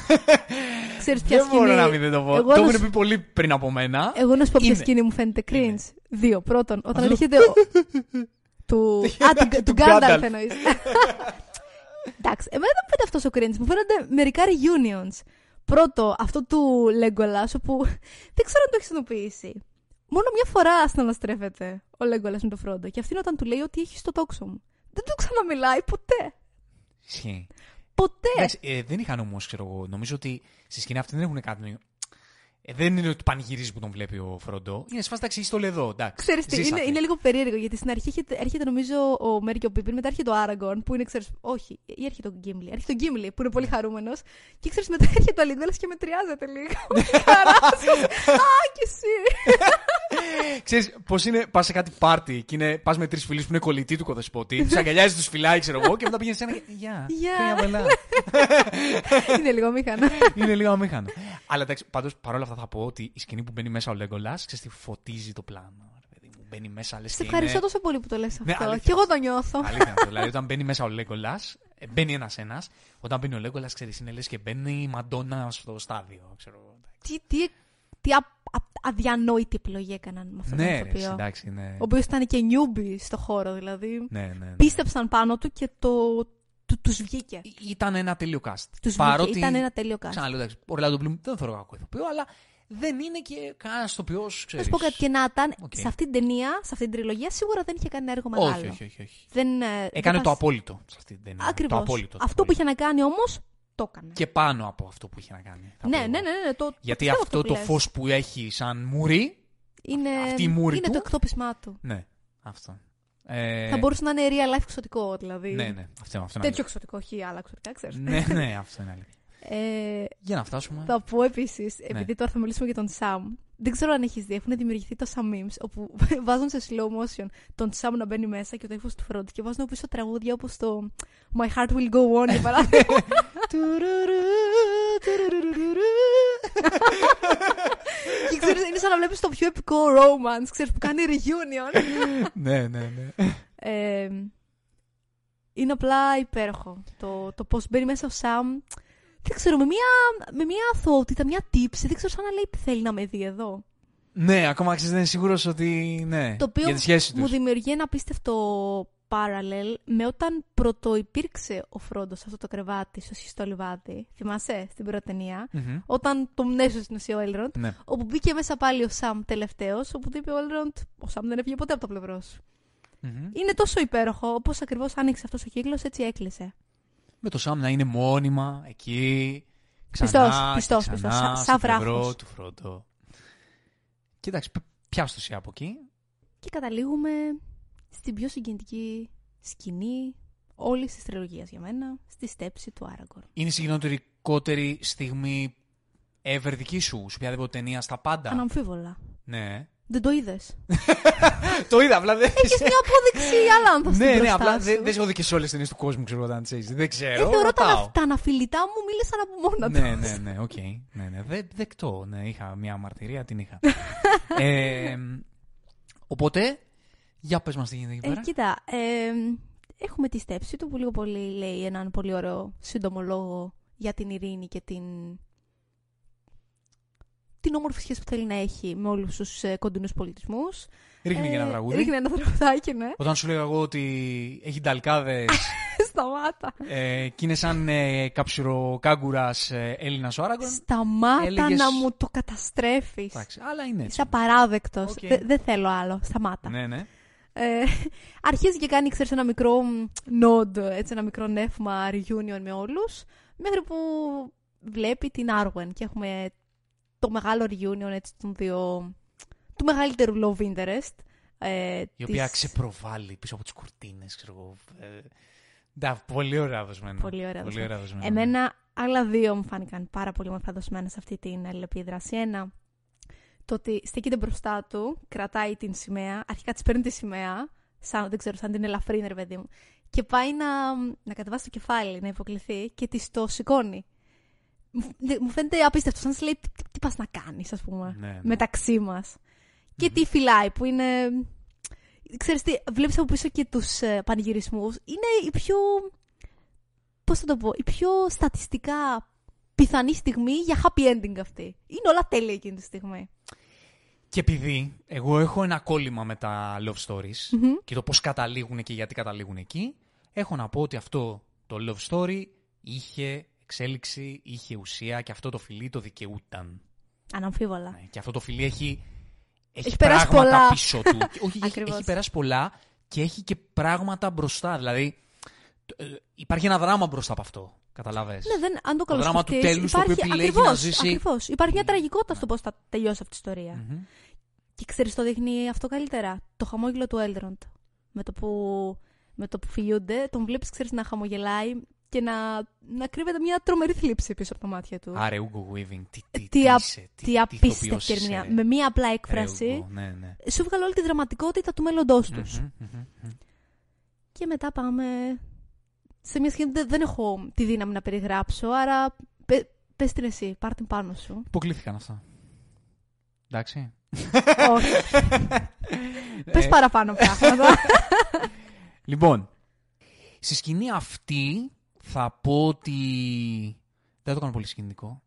Ξέρεις ποια δεν μπορώ σκηνή- να μην δεν το πω. Εγώ το να έχουν σου- πει πολύ πριν από μένα. Εγώ να σου πω ποια Είναι. σκηνή μου φαίνεται cringe. Είναι. Δύο. Πρώτον, όταν Αυτό- έρχεται. ο- Του, α, του, του Του Γκάνταλφ Gandalf. εννοείς. Εντάξει, εμένα δεν μου φαίνεται αυτό ο cringe. Μου φαίνονται μερικά reunions. Πρώτο, αυτό του Legolas, όπου δεν ξέρω αν το έχεις συνειδητοποιήσει. Μόνο μια φορά συναναστρέφεται ο Legolas με το Φρόντο. Και αυτή είναι όταν του λέει ότι έχει το τόξο μου. Δεν του ξαναμιλάει ποτέ. Ισχύει. Ποτέ. Εντάξει, ε, δεν είχαν όμως, ξέρω εγώ. Νομίζω ότι στη σκηνή αυτή δεν έχουν κάτι. Ε, δεν είναι ότι πανηγυρίζει που τον βλέπει ο Φρόντο. Είναι σφάστα εντάξει, είσαι εδώ. Εντάξει. Ξέρεις τι, είναι, ζήσατε. είναι λίγο περίεργο γιατί στην αρχή έρχεται, έρχεται νομίζω ο Μέρι και ο Πίπιν, μετά έρχεται ο Άραγκον που είναι, ξέρεις, όχι, ή έρχεται ο Γκίμλι. Έρχεται ο Γκίμλι που είναι πολύ χαρούμενος. Και ξέρεις, μετά έρχεται ο Αλίδελα και μετριάζεται λίγο. Χαράζω. Α, κι εσύ. Ξέρεις πώς είναι, πας σε κάτι πάρτι και είναι, πας με τρεις φίλους που είναι κολλητοί του κοδεσπότη, τους αγκαλιάζει, τους φυλάει, ξέρω εγώ, και μετά πηγαίνεις σε ένα και, γεια, Γεια. χρόνια πολλά. είναι λίγο μήχανα. είναι λίγο αμήχανο. Αλλά εντάξει, πάντως παρόλα αυτά θα πω ότι η σκηνή που μπαίνει μέσα ο Λέγκολας, ξέρεις τι, φωτίζει το πλάνο. ρε παιδί μου. Μπαίνει μέσα, λες Σε και ευχαριστώ είναι... τόσο πολύ που το λες Ναι, αυτό. αλήθεια. και εγώ το νιώθω. Αλήθεια αυτό. Δηλαδή, όταν μπαίνει μέσα ο Λέγκολα, μπαίνει ένα ένα. Όταν μπαίνει ο Λέγκολα, ξέρεις, είναι λες και μπαίνει η Μαντόνα στο στάδιο. Ξέρω. εγώ. τι, τι, τι α, α, αδιανόητη επιλογή έκαναν με αυτό Ναι, το ρε, ηθοποιό. εντάξει, ναι. Ο οποίος ήταν και νιούμπι στο χώρο, δηλαδή. Ναι, ναι, ναι. Πίστεψαν πάνω του και το, του, τους βγήκε. Ή- Ήταν ένα τέλειο cast. Τους Παρότι. βγήκε. Ήταν ένα τέλειο cast. Ξαναλέω, εντάξει, ο Ρελάντο Μπλουμ δεν θεωρώ κακό ηθοποιό, αλλά δεν είναι και κανένας ηθοποιός, Να ξέρεις. σου πω κάτι και να ήταν, Οκ. σε αυτή την ταινία, σε αυτή την τριλογία, σίγουρα δεν είχε κάνει έργο μεγάλο. Όχι, όχι, όχι. όχι. Δεν, ε, Έκανε δεν το πας- απόλυτο σε αυτή την ταινία. Ακριβώς. Το απόλυτο. το Αυτό που είχε απόλυτο. να κάνει όμως, το έκανε. Και πάνω από αυτό που είχε να κάνει. θα ναι, πω ναι, εγώ. ναι, ναι, το, Γιατί πιστεύω αυτό που το λες. φως που έχει σαν μουρί. είναι, αυτή η μούρη είναι του- το εκτόπισμά του. Ναι, αυτό. Ε, Θα μπορούσε να είναι real life εξωτικό, δηλαδή. Ναι, ναι, αυτό, αυτό είναι Τέτοιο εξωτικό, όχι άλλα εξωτικά, ξέρεις. Ναι, ναι, αυτό είναι αλήθεια. Ε, Για να φτάσουμε. θα πω επίσης, Ναι. επειδή τώρα θα μιλήσουμε για τον Σαμ. Δεν ξέρω αν έχεις δει, έχουν δημιουργηθεί τόσα memes όπου βάζουν σε slow motion τον Σαμ να μπαίνει μέσα και το ύφος του Φρόντ και βάζουν πίσω τραγούδια όπως το My Heart Will Go On για παράδειγμα. Τουρουρου, τουρουρουρουρου. και ξέρεις, είναι σαν να βλέπεις το πιο επικό romance, ξέρεις, που κάνει reunion. Ναι, ναι, ναι. Ε, είναι απλά υπέροχο. Το, το πώς μπαίνει μέσα ο Σαμ. Δεν ξέρω, με μια, με μια αθωότητα, μια τύψη. Δεν ξέρω σαν να λέει θέλει να με δει εδώ. Ναι, ακόμα ξέρεις, δεν είναι σίγουρος ότι. Ναι, Το οποίο για τη σχέση μου τους. δημιουργεί ένα απίστευτο parallel με όταν πρωτοϋπήρξε ο Φρόντος σε αυτό το κρεβάτι, στο σχιστό λιβάδι. Θυμάσαι στην πρώτη ταινία. Όταν τον έσωσε στην ουσία ο Έλροντ. Ναι. Όπου μπήκε μέσα πάλι ο Σαμ τελευταίος, όπου του είπε ο Έλροντ: Ο Σαμ δεν έφυγε ποτέ από το πλευρό σου. Μμμ. Είναι τόσο υπέροχο, όπως ακριβώς άνοιξε αυτός ο κύκλος, έτσι έκλεισε. Με το Σάμ να είναι μόνιμα εκεί. Πιστός, Ξανά, και πιστός, ξανά, πιστός, σαν- στο σαν πλευρό βράχος. του Φρόντο. Κοίταξε, π- πιάσ' το εσύ από εκεί. Και καταλήγουμε στην πιο συγκινητική σκηνή όλης της τριλογίας για μένα, στη στέψη του Άραγκορ. Είναι η συγκινητικότερη στιγμή ever δική σου, σου οποιαδήποτε ταινία στα πάντα; Αναμφίβολα. Ναι. Δεν το είδες; το είδα, απλά δεν. Έχεις μια απόδειξη άλλα Ναι, ναι, μπροστά απλά σου. δεν δεν σε έχω δει και σε όλες τις ταινίες του κόσμου, ξέρω όταν τις έχεις δει. Δεν Ε, ξέρω. θεωρώ τα, ρωτάω. ανα- τα αναφιλητά μου μίλησαν από μόνα τους. ναι, ναι, ναι, οκ. Ναι, ναι. Δε, δεκτό. Ναι, είχα μια μαρτυρία, την είχα. ε, οπότε, για πες μας τι γίνεται εκεί Ε, πέρα. κοίτα, ε, έχουμε τη στέψη του που λίγο πολύ λέει έναν πολύ ωραίο σύντομο λόγο για την ειρήνη και την, την όμορφη σχέση που θέλει να έχει με όλους τους ε, κοντινούς πολιτισμούς. Ρίχνει και ένα Ε, τραγούδι. Ρίχνει ένα τραγουδάκι, ναι. Όταν σου λέγα εγώ ότι έχει νταλκάδες Σταμάτα. ε, και είναι σαν ε, καψουροκάγκουρας ε, Έλληνας ο Άραγκον. Σταμάτα έλεγες- να μου το καταστρέφεις. Εντάξει, αλλά είναι έτσι. Είσαι απαράδεκτος. Οκ. Δε- Δεν θέλω άλλο. Σταμάτα. Ναι, ναι. Ε, αρχίζει και κάνει, ξέρεις, ένα μικρό nod, έτσι, ένα μικρό νεύμα reunion με όλους, μέχρι που βλέπει την Arwen και έχουμε το μεγάλο reunion έτσι, των δύο, του μεγαλύτερου love interest. Ε, Η οποία της- ξεπροβάλλει πίσω από τις κουρτίνες, ξέρω εγώ. Ε, ντα, πολύ ωραία δοσμένα. Πολύ ωραία Πολύ δοσμένα. ωραία δοσμένα. Εμένα άλλα δύο μου φάνηκαν πάρα πολύ όμορφα δοσμένα σε αυτή την αλληλεπίδραση. Ένα, το ότι στέκεται μπροστά του, κρατάει την σημαία, αρχικά της παίρνει τη σημαία, σαν, δεν ξέρω, σαν την ελαφρύνει, ρε παιδί μου, και πάει να, να κατεβάσει το κεφάλι, να υποκληθεί και της το σηκώνει. Μου φ- Μου φαίνεται απίστευτο, σαν να της λέει τι, τι, τι πας να κάνεις, ας πούμε, Ναι, ναι. μεταξύ μας. Και τι φυλάει, που είναι... Ξέρεις τι, βλέπεις από πίσω και τους ε, πανηγυρισμούς. Είναι η πιο... Πώς θα το πω, η πιο στατιστικά πιθανή στιγμή για happy ending αυτή. Είναι όλα τέλεια εκείνη τη στιγμή. Και επειδή εγώ έχω ένα κόλλημα με τα love stories Μμμ. και το πώς καταλήγουν και γιατί καταλήγουν εκεί, έχω να πω ότι αυτό το love story είχε εξέλιξη, είχε ουσία και αυτό το φιλί το δικαιούταν. Αναμφίβολα. Ναι, Και αυτό το φιλί έχει, έχει, Έχει περάσει πράγματα πολλά. πίσω του. Και Όχι, έχει, Ακριβώς. έχει περάσει πολλά και έχει και πράγματα μπροστά. Δηλαδή, ε, υπάρχει ένα δράμα μπροστά από αυτό. Καταλάβες. Ναι, δεν, αν το Το δράμα του καλοσκεφτείς, τέλους, το οποίο υπάρχει- επιλέγεις ακριβώς, να ζήσει. Ακριβώς. Υπάρχει μια τραγικότητα στο πώς θα τελειώσει αυτή η ιστορία. Μμμ. Και ξέρεις το δείχνει αυτό καλύτερα. Το χαμόγελο του Έλντροντ. Με το που, με το που φιλιούνται, τον βλέπεις ξέρεις να χαμογελάει και να, να κρύβεται μια τρομερή θλίψη πίσω από τα μάτια του. Άρε, Ούγκο Weaving, τι, τι, τι, τι α- είσαι, τι, τι τι απίστευτη ηθοποιός είσαι, ερμηνεία. ρε. Με μία απλά Ρε, έκφραση, Ούγκο, ναι, ναι. σου βγάλε όλη τη δραματικότητα του μέλλοντός τους. Μμμ, μμμ, μμμ. Και μετά πάμε σε μια σκηνή δεν, δεν έχω τη δύναμη να περιγράψω, άρα πε, πες την εσύ, πάρ' την πάνω σου. Υποκλήθηκαν αυτά. Εντάξει. Όχι. Πες Ε, παραπάνω πράγματα. Λοιπόν, στη σκηνή αυτή θα πω ότι. Δεν θα το κάνω πολύ σκηνικό.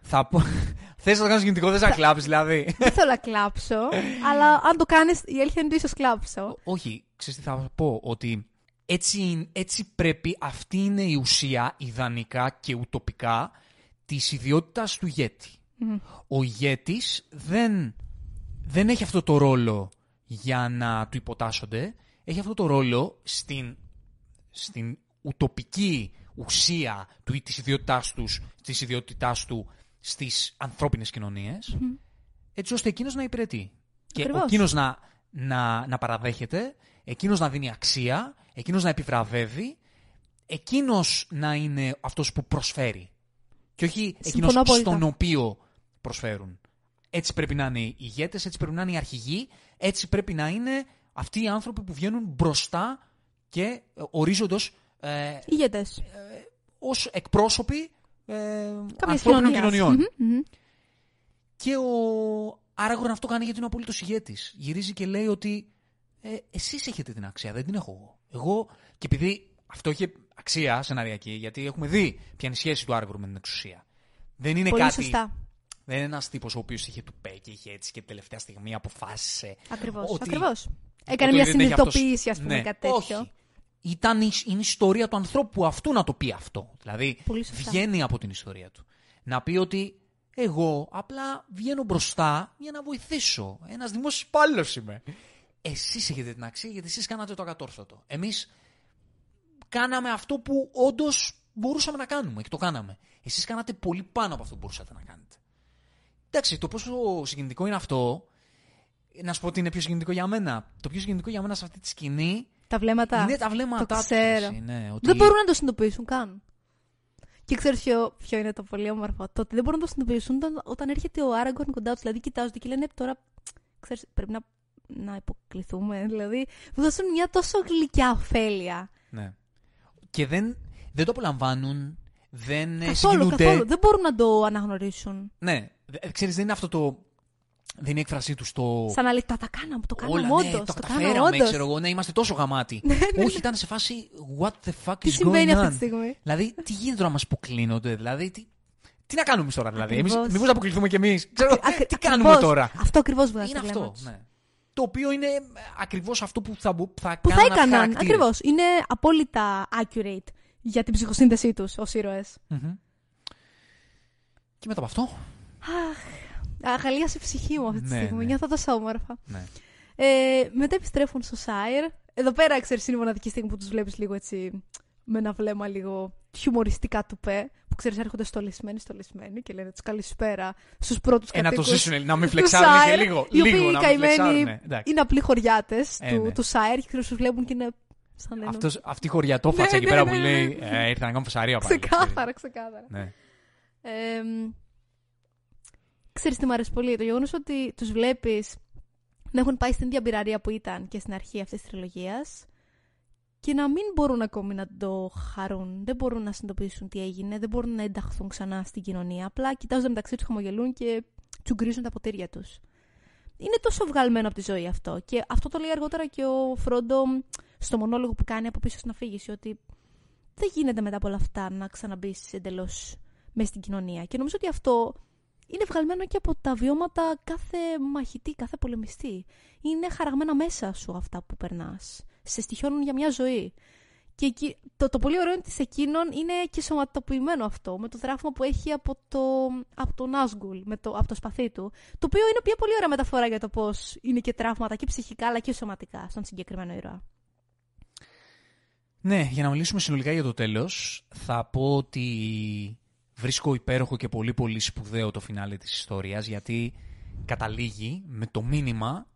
Θα πω. Θες να το κάνω σκηνικό, δεν θα κλάψεις δηλαδή. δεν θέλω να κλάψω, αλλά αν το κάνεις, η αλήθεια είναι ότι ίσως κλάψω. Όχι, ξέρεις τι θα πω, ότι έτσι, έτσι πρέπει, αυτή είναι η ουσία ιδανικά και ουτοπικά της ιδιότητας του ηγέτη. Μμμ. Ο ηγέτης δεν, δεν έχει αυτό το ρόλο για να του υποτάσσονται, έχει αυτό το ρόλο στην, στην ουτοπική ουσία του, της ιδιότητάς, τους, της ιδιότητάς του στις ανθρώπινες κοινωνίες, Μμμ. έτσι ώστε εκείνος να υπηρετεί. Και Ακριβώς. εκείνος να, να, να παραδέχεται, εκείνος να δίνει αξία, εκείνος να επιβραβεύει, εκείνος να είναι αυτός που προσφέρει. Και όχι εκείνος απόλυτα. στον οποίο προσφέρουν. Έτσι πρέπει να είναι οι ηγέτες, έτσι πρέπει να είναι οι αρχηγοί, έτσι πρέπει να είναι αυτοί οι άνθρωποι που βγαίνουν μπροστά και ε, ορίζοντος ε, Ηγέτες. ως εκπρόσωποι ε, Κάποιες ανθρώπινων κοινωνίας. κοινωνιών. Μμμ, μμμ. Και ο Άραγορν αυτό κάνει γιατί είναι απολύτως ηγέτης. Γυρίζει και λέει ότι ε, εσείς έχετε την αξία, δεν την έχω εγώ. Εγώ, και επειδή αυτό είχε αξία σεναριακή, γιατί έχουμε δει ποια είναι η σχέση του Άραγορν με την εξουσία. Δεν είναι Πολύ κάτι. σωστά. Δεν είναι ένας τύπος ο οποίος είχε του πέ και είχε έτσι και τελευταία στιγμή αποφάσισε. Ακριβώς. ότι- Ακριβώς. Έκανε ότι μια δεν έχει αυτός- συνειδητοποίηση, ας πούμε, Ναι, κάτι τέτοιο. Όχι. Ήταν η, είναι η ιστορία του ανθρώπου αυτού να το πει αυτό. Δηλαδή, Πολύ σωστά. βγαίνει από την ιστορία του. Να πει ότι εγώ απλά βγαίνω μπροστά για να βοηθήσω. Ένας δημόσιος υπάλληλος είμαι. Εσείς έχετε την αξία γιατί εσείς κάνατε το ακατόρθωτο. Εμείς κάναμε αυτό που όντως μπορούσαμε να κάνουμε και το κάναμε. Εσείς κάνατε πολύ πάνω από αυτό που μπορούσατε να κάνετε. Εντάξει, το πόσο συγκινητικό είναι αυτό. Να σου πω ότι είναι πιο συγκινητικό για μένα. Το πιο συγκινητικό για μένα σε αυτή τη σκηνή Τα βλέμματα. είναι τα βλέμματά το τους. ξέρω. εσύ, ναι, ότι... Δεν μπορούν να το συνειδητοποιήσουν καν. Και ξέρεις ποιο, ποιο είναι το πολύ όμορφο. Το ότι δεν μπορούν να το συνειδητοποιήσουν όταν, όταν έρχεται ο Άραγκορν κοντά τους. Δηλαδή, κοιτάζονται και λένε τώρα. Ξέρεις, πρέπει να, να υποκληθούμε. Δηλαδή, μου δώσουν μια τόσο γλυκιά ωφέλεια. Ναι. Και δεν, δεν το απολαμβάνουν, δεν ε, Καθόλου, συγκινούνται. καθόλου. Δεν μπορούν να το αναγνωρίσουν. Ναι, Δε- ξέρεις, δεν είναι αυτό το... Δεν είναι η έκφρασή τους στο... Σαν να λέει, τα, τα κάναμε, το κάναμε Όλα, όντως, ναι, το το κάναμε καταφέραμε, όντως. ξέρω εγώ, ναι, είμαστε τόσο γαμάτοι. Όχι, ήταν σε φάση, what the fuck Τι is συμβαίνει going αυτή on; τη στιγμή; Δηλαδή, τι γίνεται τώρα να μας αποκλίνονται, δηλαδή, τι, τι να κάνουμε εμείς τώρα, δηλαδή; Εμείς, Ακριβώς. μήπως να αποκλειθούμε κι εμείς; Ξέρω, Ακρι- τι κάνουμε ακριβώς. τώρα; Αυτό ακριβώς βγάζει Είναι το βλέμμα αυτό, τους. ναι. Το οποίο είναι ε, ακριβώς αυτό που θα, μπο- θα Που θα κάναν αυτοί οι έκαναν. χαρακτήρες. Ακριβώς. Είναι απόλυτα accurate για την ψυχοσύνθεσή τους ως ήρωες. Μμμ. Και μετά από αυτό, Αγαλίασε η ψυχή μου αυτή τη Ναι, στιγμή. ναι. Νιώθω τόσο όμορφα. ναι. Ε, μετά επιστρέφουν στο Σάιρ. Εδώ πέρα, ξέρεις, είναι η μοναδική στιγμή που τους βλέπεις λίγο έτσι. Με ένα βλέμμα λίγο χιουμοριστικά του πέ. Που ξέρεις, έρχονται στολισμένοι, στολισμένοι και λένε τους καλησπέρα στους πρώτους Ε, να το κατοίκους ζήσουν, να μην του φλεξάρουν και Σάιρ, λίγο. Οι λίγο οποίοι να μην καημένοι φλεξάρουν. Εντάξει. είναι απλοί χωριάτες Ε, του, ναι. του Σάιρ και τους βλέπουν και είναι. Σαν λένε. Αυτός, αυτή η χωριατόφατσα Ναι, εκεί ναι, πέρα ναι, που ναι, λέει ναι. ε, ήρθα να κάνω φασαρία πάλι. Ξεκάθαρα, ξεκάθαρα. Ναι. Ε, ξέρεις τι μου αρέσει πολύ, το γεγονός ότι τους βλέπεις να έχουν πάει στην ίδια πειραρία που ήταν και στην αρχή αυτής της τριλογίας και να μην μπορούν ακόμη να το χαρούν, δεν μπορούν να συνειδητοποιήσουν τι έγινε, δεν μπορούν να ενταχθούν ξανά στην κοινωνία, απλά κοιτάζονται μεταξύ τους, χαμογελούν και τσουγκρίζουν τα ποτήρια τους. Είναι τόσο βγαλμένο από τη ζωή αυτό και αυτό το λέει αργότερα και ο Φρόντο στο μονόλογο που κάνει από πίσω στην αφήγηση ότι δεν γίνεται μετά από όλα αυτά να ξαναμπείς εντελώς μέσα στην κοινωνία. Και νομίζω ότι αυτό είναι βγαλμένο και από τα βιώματα κάθε μαχητή, κάθε πολεμιστή. Είναι χαραγμένα μέσα σου αυτά που περνάς. Σε στοιχιώνουν για μια ζωή. Και εκεί, το, το πολύ ωραίο είναι ότι σε εκείνον είναι και σωματοποιημένο αυτό, με το δράφημα που έχει από, το, από τον Άσγκουλ, με το, από το σπαθί του. Το οποίο είναι μια πολύ ωραία μεταφορά για το πώς είναι και τραύματα και ψυχικά αλλά και σωματικά στον συγκεκριμένο ήρωα. Ναι, για να μιλήσουμε συνολικά για το τέλος, θα πω ότι βρίσκω υπέροχο και πολύ πολύ σπουδαίο το φινάλε της ιστορίας, γιατί καταλήγει με το μήνυμα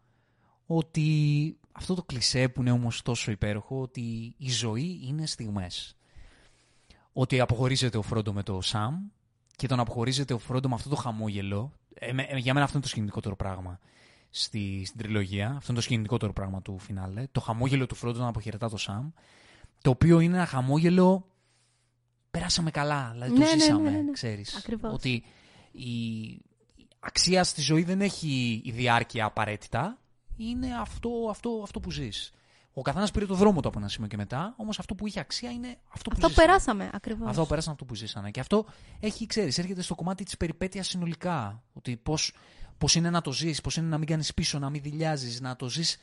ότι αυτό το κλισέ που είναι όμως τόσο υπέροχο, ότι η ζωή είναι στιγμές. Ότι αποχωρίζεται ο Φρόντο με το Σαμ και τον αποχωρίζεται ο Φρόντο με αυτό το χαμόγελο. Ε, ε, για μένα αυτό είναι το σκηνικότερο πράγμα στη, στην τριλογία. Αυτό είναι το σκηνικότερο πράγμα του φινάλε. Το χαμόγελο του Φρόντο να αποχαιρετά το Σαμ. Το οποίο είναι ένα χαμόγελο. Περάσαμε καλά. Δηλαδή το Ναι, ναι, ναι, ζήσαμε, ναι, ναι. ξέρεις. Ακριβώς. Ότι η αξία στη ζωή δεν έχει η διάρκεια απαραίτητα. Είναι αυτό, αυτό, αυτό που ζεις. Ο καθένας πήρε το δρόμο του από ένα σημείο και μετά, όμως αυτό που είχε αξία είναι αυτό που Αυτό που ζήσαμε. περάσαμε ακριβώς. Αυτό που πέρασαν αυτό που ζήσανε. Και αυτό έχει, ξέρεις, έρχεται στο κομμάτι της περιπέτειας συνολικά. Ότι πώς πώς είναι να το ζεις, πώς είναι να μην κάνεις πίσω, να μην δηλιάζεις, να το ζεις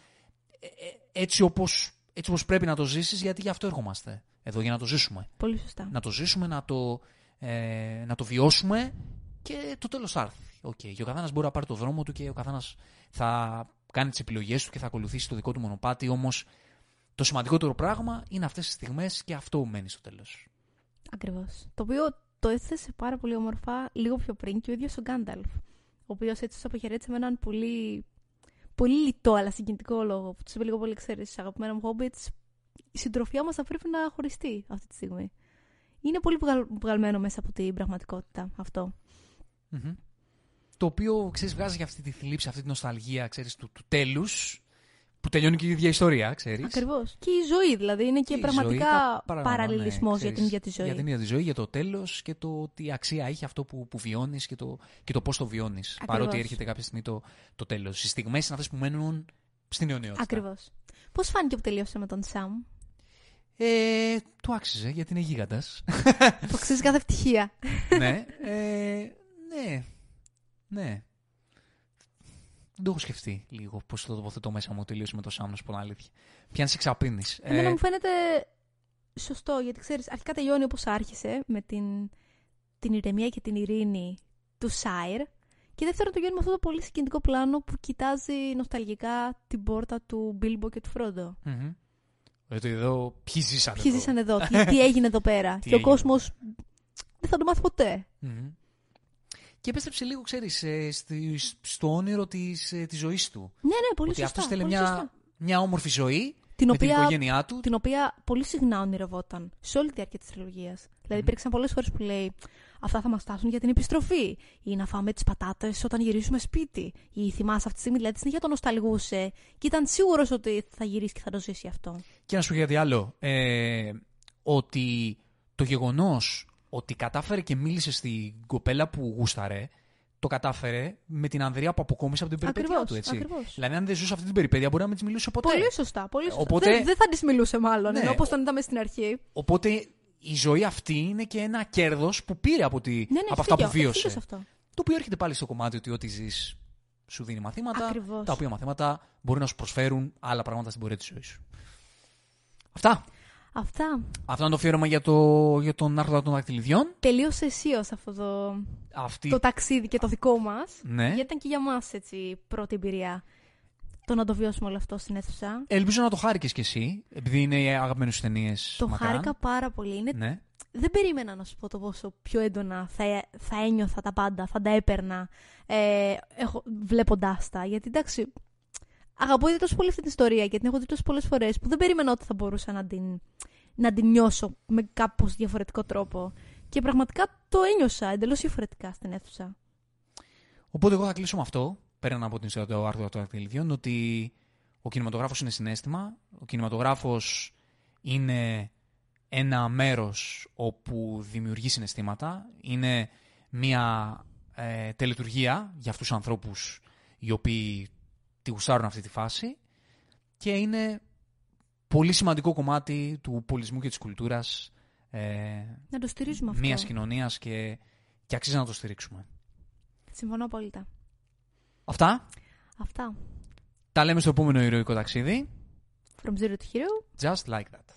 έτσι όπως έτσι όπως πρέπει να το ζήσεις, γιατί γι' αυτό έρχομαστε εδώ, για να το ζήσουμε. Πολύ σωστά. Να το ζήσουμε, να το, ε, να το βιώσουμε και το τέλος θα έρθει. Okay. Και ο καθένας μπορεί να πάρει το δρόμο του και ο καθένας θα κάνει τις επιλογές του και θα ακολουθήσει το δικό του μονοπάτι. Όμως το σημαντικότερο πράγμα είναι αυτές τι στιγμές και αυτό μένει στο τέλος. Ακριβώς. Το οποίο το έθεσε πάρα πολύ όμορφα λίγο πιο πριν και ο ίδιος ο Γκάνταλφ. Ο οποίος έτσι τους αποχαιρέτησε με έναν πολύ, πολύ λιτό αλλά συγκινητικό λόγο. Που τους είπε λίγο πολύ, ξέρεις, αγαπημένα μου Hobbits, η συντροφιά μας θα πρέπει να χωριστεί αυτή τη στιγμή. Είναι πολύ βγαλ- βγαλμένο μέσα από την πραγματικότητα αυτό. Μμμ. Το οποίο, ξέρεις, βγάζει για αυτή τη θλίψη, αυτή τη νοσταλγία, ξέρεις, του, του τέλους, που τελειώνει και η ίδια ιστορία, ξέρεις. Ακριβώς. Και η ζωή δηλαδή είναι και, η πραγματικά ζωή, τα παραπάνω, παραλληλισμός ναι, για την ξέρεις, ίδια τη ζωή. Για την ίδια τη ζωή, για το τέλος και το τι αξία έχει αυτό που, που βιώνεις και το, και το πώς το βιώνεις. Ακριβώς. Παρότι έρχεται κάποια στιγμή το, το τέλος. Οι στιγμές είναι αυτές που μένουν στην αιωνιότητα. Ακριβώς. Πώς φάνηκε που τελείωσε με τον Σαμ, Ε, του άξιζε γιατί είναι γίγαντας. που αξίζει κάθε ευτυχία. ναι. Ε, ναι. Ναι. Δεν το έχω σκεφτεί λίγο πώς το τοποθετώ μέσα μου τελείωσε με το Σάμ, να σου πω την αλήθεια. Πιάνεις εξαπίνεις. Εμένα μου φαίνεται σωστό, γιατί ξέρεις, αρχικά τελειώνει όπως άρχισε, με την, την ηρεμία και την ειρήνη του Σάιρ. Και δεύτερον το γιώνει με αυτό το πολύ συγκινητικό πλάνο που κοιτάζει νοσταλγικά την πόρτα του Μπίλμπο και του Φρόντο. Γιατί εδώ ποιοι ζήσανε. Ποιοι εδώ; ζήσαν εδώ, τι, τι έγινε εδώ πέρα. Τι και ο έγινε. κόσμος δεν θα το μάθει ποτέ. Μμμ. Και επέστρεψε λίγο, ξέρεις, ε, στη- στο όνειρο της, ε, της ζωής του. Ναι, ναι, πολύ ότι σωστά. αυτός θέλει πολύ μια, σωστά. μια όμορφη ζωή Την με την οποία, οικογένειά του. την οποία πολύ συχνά ονειρευόταν σε όλη τη διάρκεια της τριλογίας. Δηλαδή, υπήρξαν πολλές φορές που λέει Αυτά θα μας φτάσουν για την επιστροφή. Ή να φάμε τις πατάτες όταν γυρίσουμε σπίτι. Ή θυμάσαι αυτή τη στιγμή, δηλαδή συνέχεια τον νοσταλγούσε και ήταν σίγουρος ότι θα γυρίσεις και θα το ζήσει αυτό. Και να σου πω κάτι άλλο. Ε, ότι το γεγονός ότι κατάφερε και μίλησε στην κοπέλα που γούσταρε, το κατάφερε με την Ανδρεία που αποκόμισε από την περιπέτειά Ακριβώς, του, έτσι. ακριβώς. Δηλαδή, αν δεν ζούσε αυτή την περιπέτεια, μπορεί να μην της μιλούσε ποτέ. Πολύ σωστά. Πολύ σωστά. Οπότε- Δεν, δεν θα της μιλούσε μάλλον. Ναι. Ενώ όπως τον είδαμε στην αρχή. Οπότε η ζωή αυτή είναι και ένα κέρδος που πήρε από, τη, Ναι, ναι, από αυτά δίκιο, που βίωσε. έχει δίκιο σε αυτό. Το οποίο έρχεται πάλι στο κομμάτι ότι ό,τι ζεις σου δίνει μαθήματα, Ακριβώς. τα οποία μαθήματα μπορεί να σου προσφέρουν άλλα πράγματα στην πορεία της ζωής σου. Αυτά. Αυτά. Αυτό είναι το αφιέρωμα για, το, για τον άρχοντα των δακτυλιδιών. Τελείωσε αισίως αυτό το, Αυτή... το ταξίδι και το δικό μας. Ναι. Γιατί ήταν και για μας έτσι πρώτη εμπειρία το να το βιώσουμε όλο αυτό στην αίθουσα. Ελπίζω να το χάρηκες κι εσύ, επειδή είναι οι αγαπημένες σου ταινίες. Το μακράν. χάρηκα πάρα πολύ. Είναι... Ναι. Δεν περίμενα να σου πω το πόσο πιο έντονα θα, έ- θα ένιωθα τα πάντα, θα τα έπαιρνα ε, έχω, βλέποντάς τα. Γιατί εντάξει, αγαπώ ήδη τόσο πολύ αυτή την ιστορία και την έχω δει τόσες πολλές φορές που δεν περίμενα ότι θα μπορούσα να την, να την νιώσω με κάπως διαφορετικό τρόπο. Και πραγματικά το ένιωσα εντελώς διαφορετικά στην αίθουσα. Οπότε εγώ θα κλείσω με αυτό, πέραν από την ιστορία του άρθρου των δακτυλιδιών, ότι ο κινηματογράφος είναι συνέστημα, ο κινηματογράφος είναι ένα μέρος όπου δημιουργεί συναισθήματα, είναι μια ε, τελετουργία για αυτούς τους ανθρώπους οι οποίοι τη γουστάρουν αυτή τη φάση και είναι πολύ σημαντικό κομμάτι του πολιτισμού και της κουλτούρας ε, Να το στηρίζουμε αυτό. μιας κοινωνίας και, και αξίζει να το στηρίξουμε. Συμφωνώ απόλυτα. Αυτά. Αυτά. Τα λέμε στο επόμενο ηρωικό ταξίδι. From zero to hero. Just like that.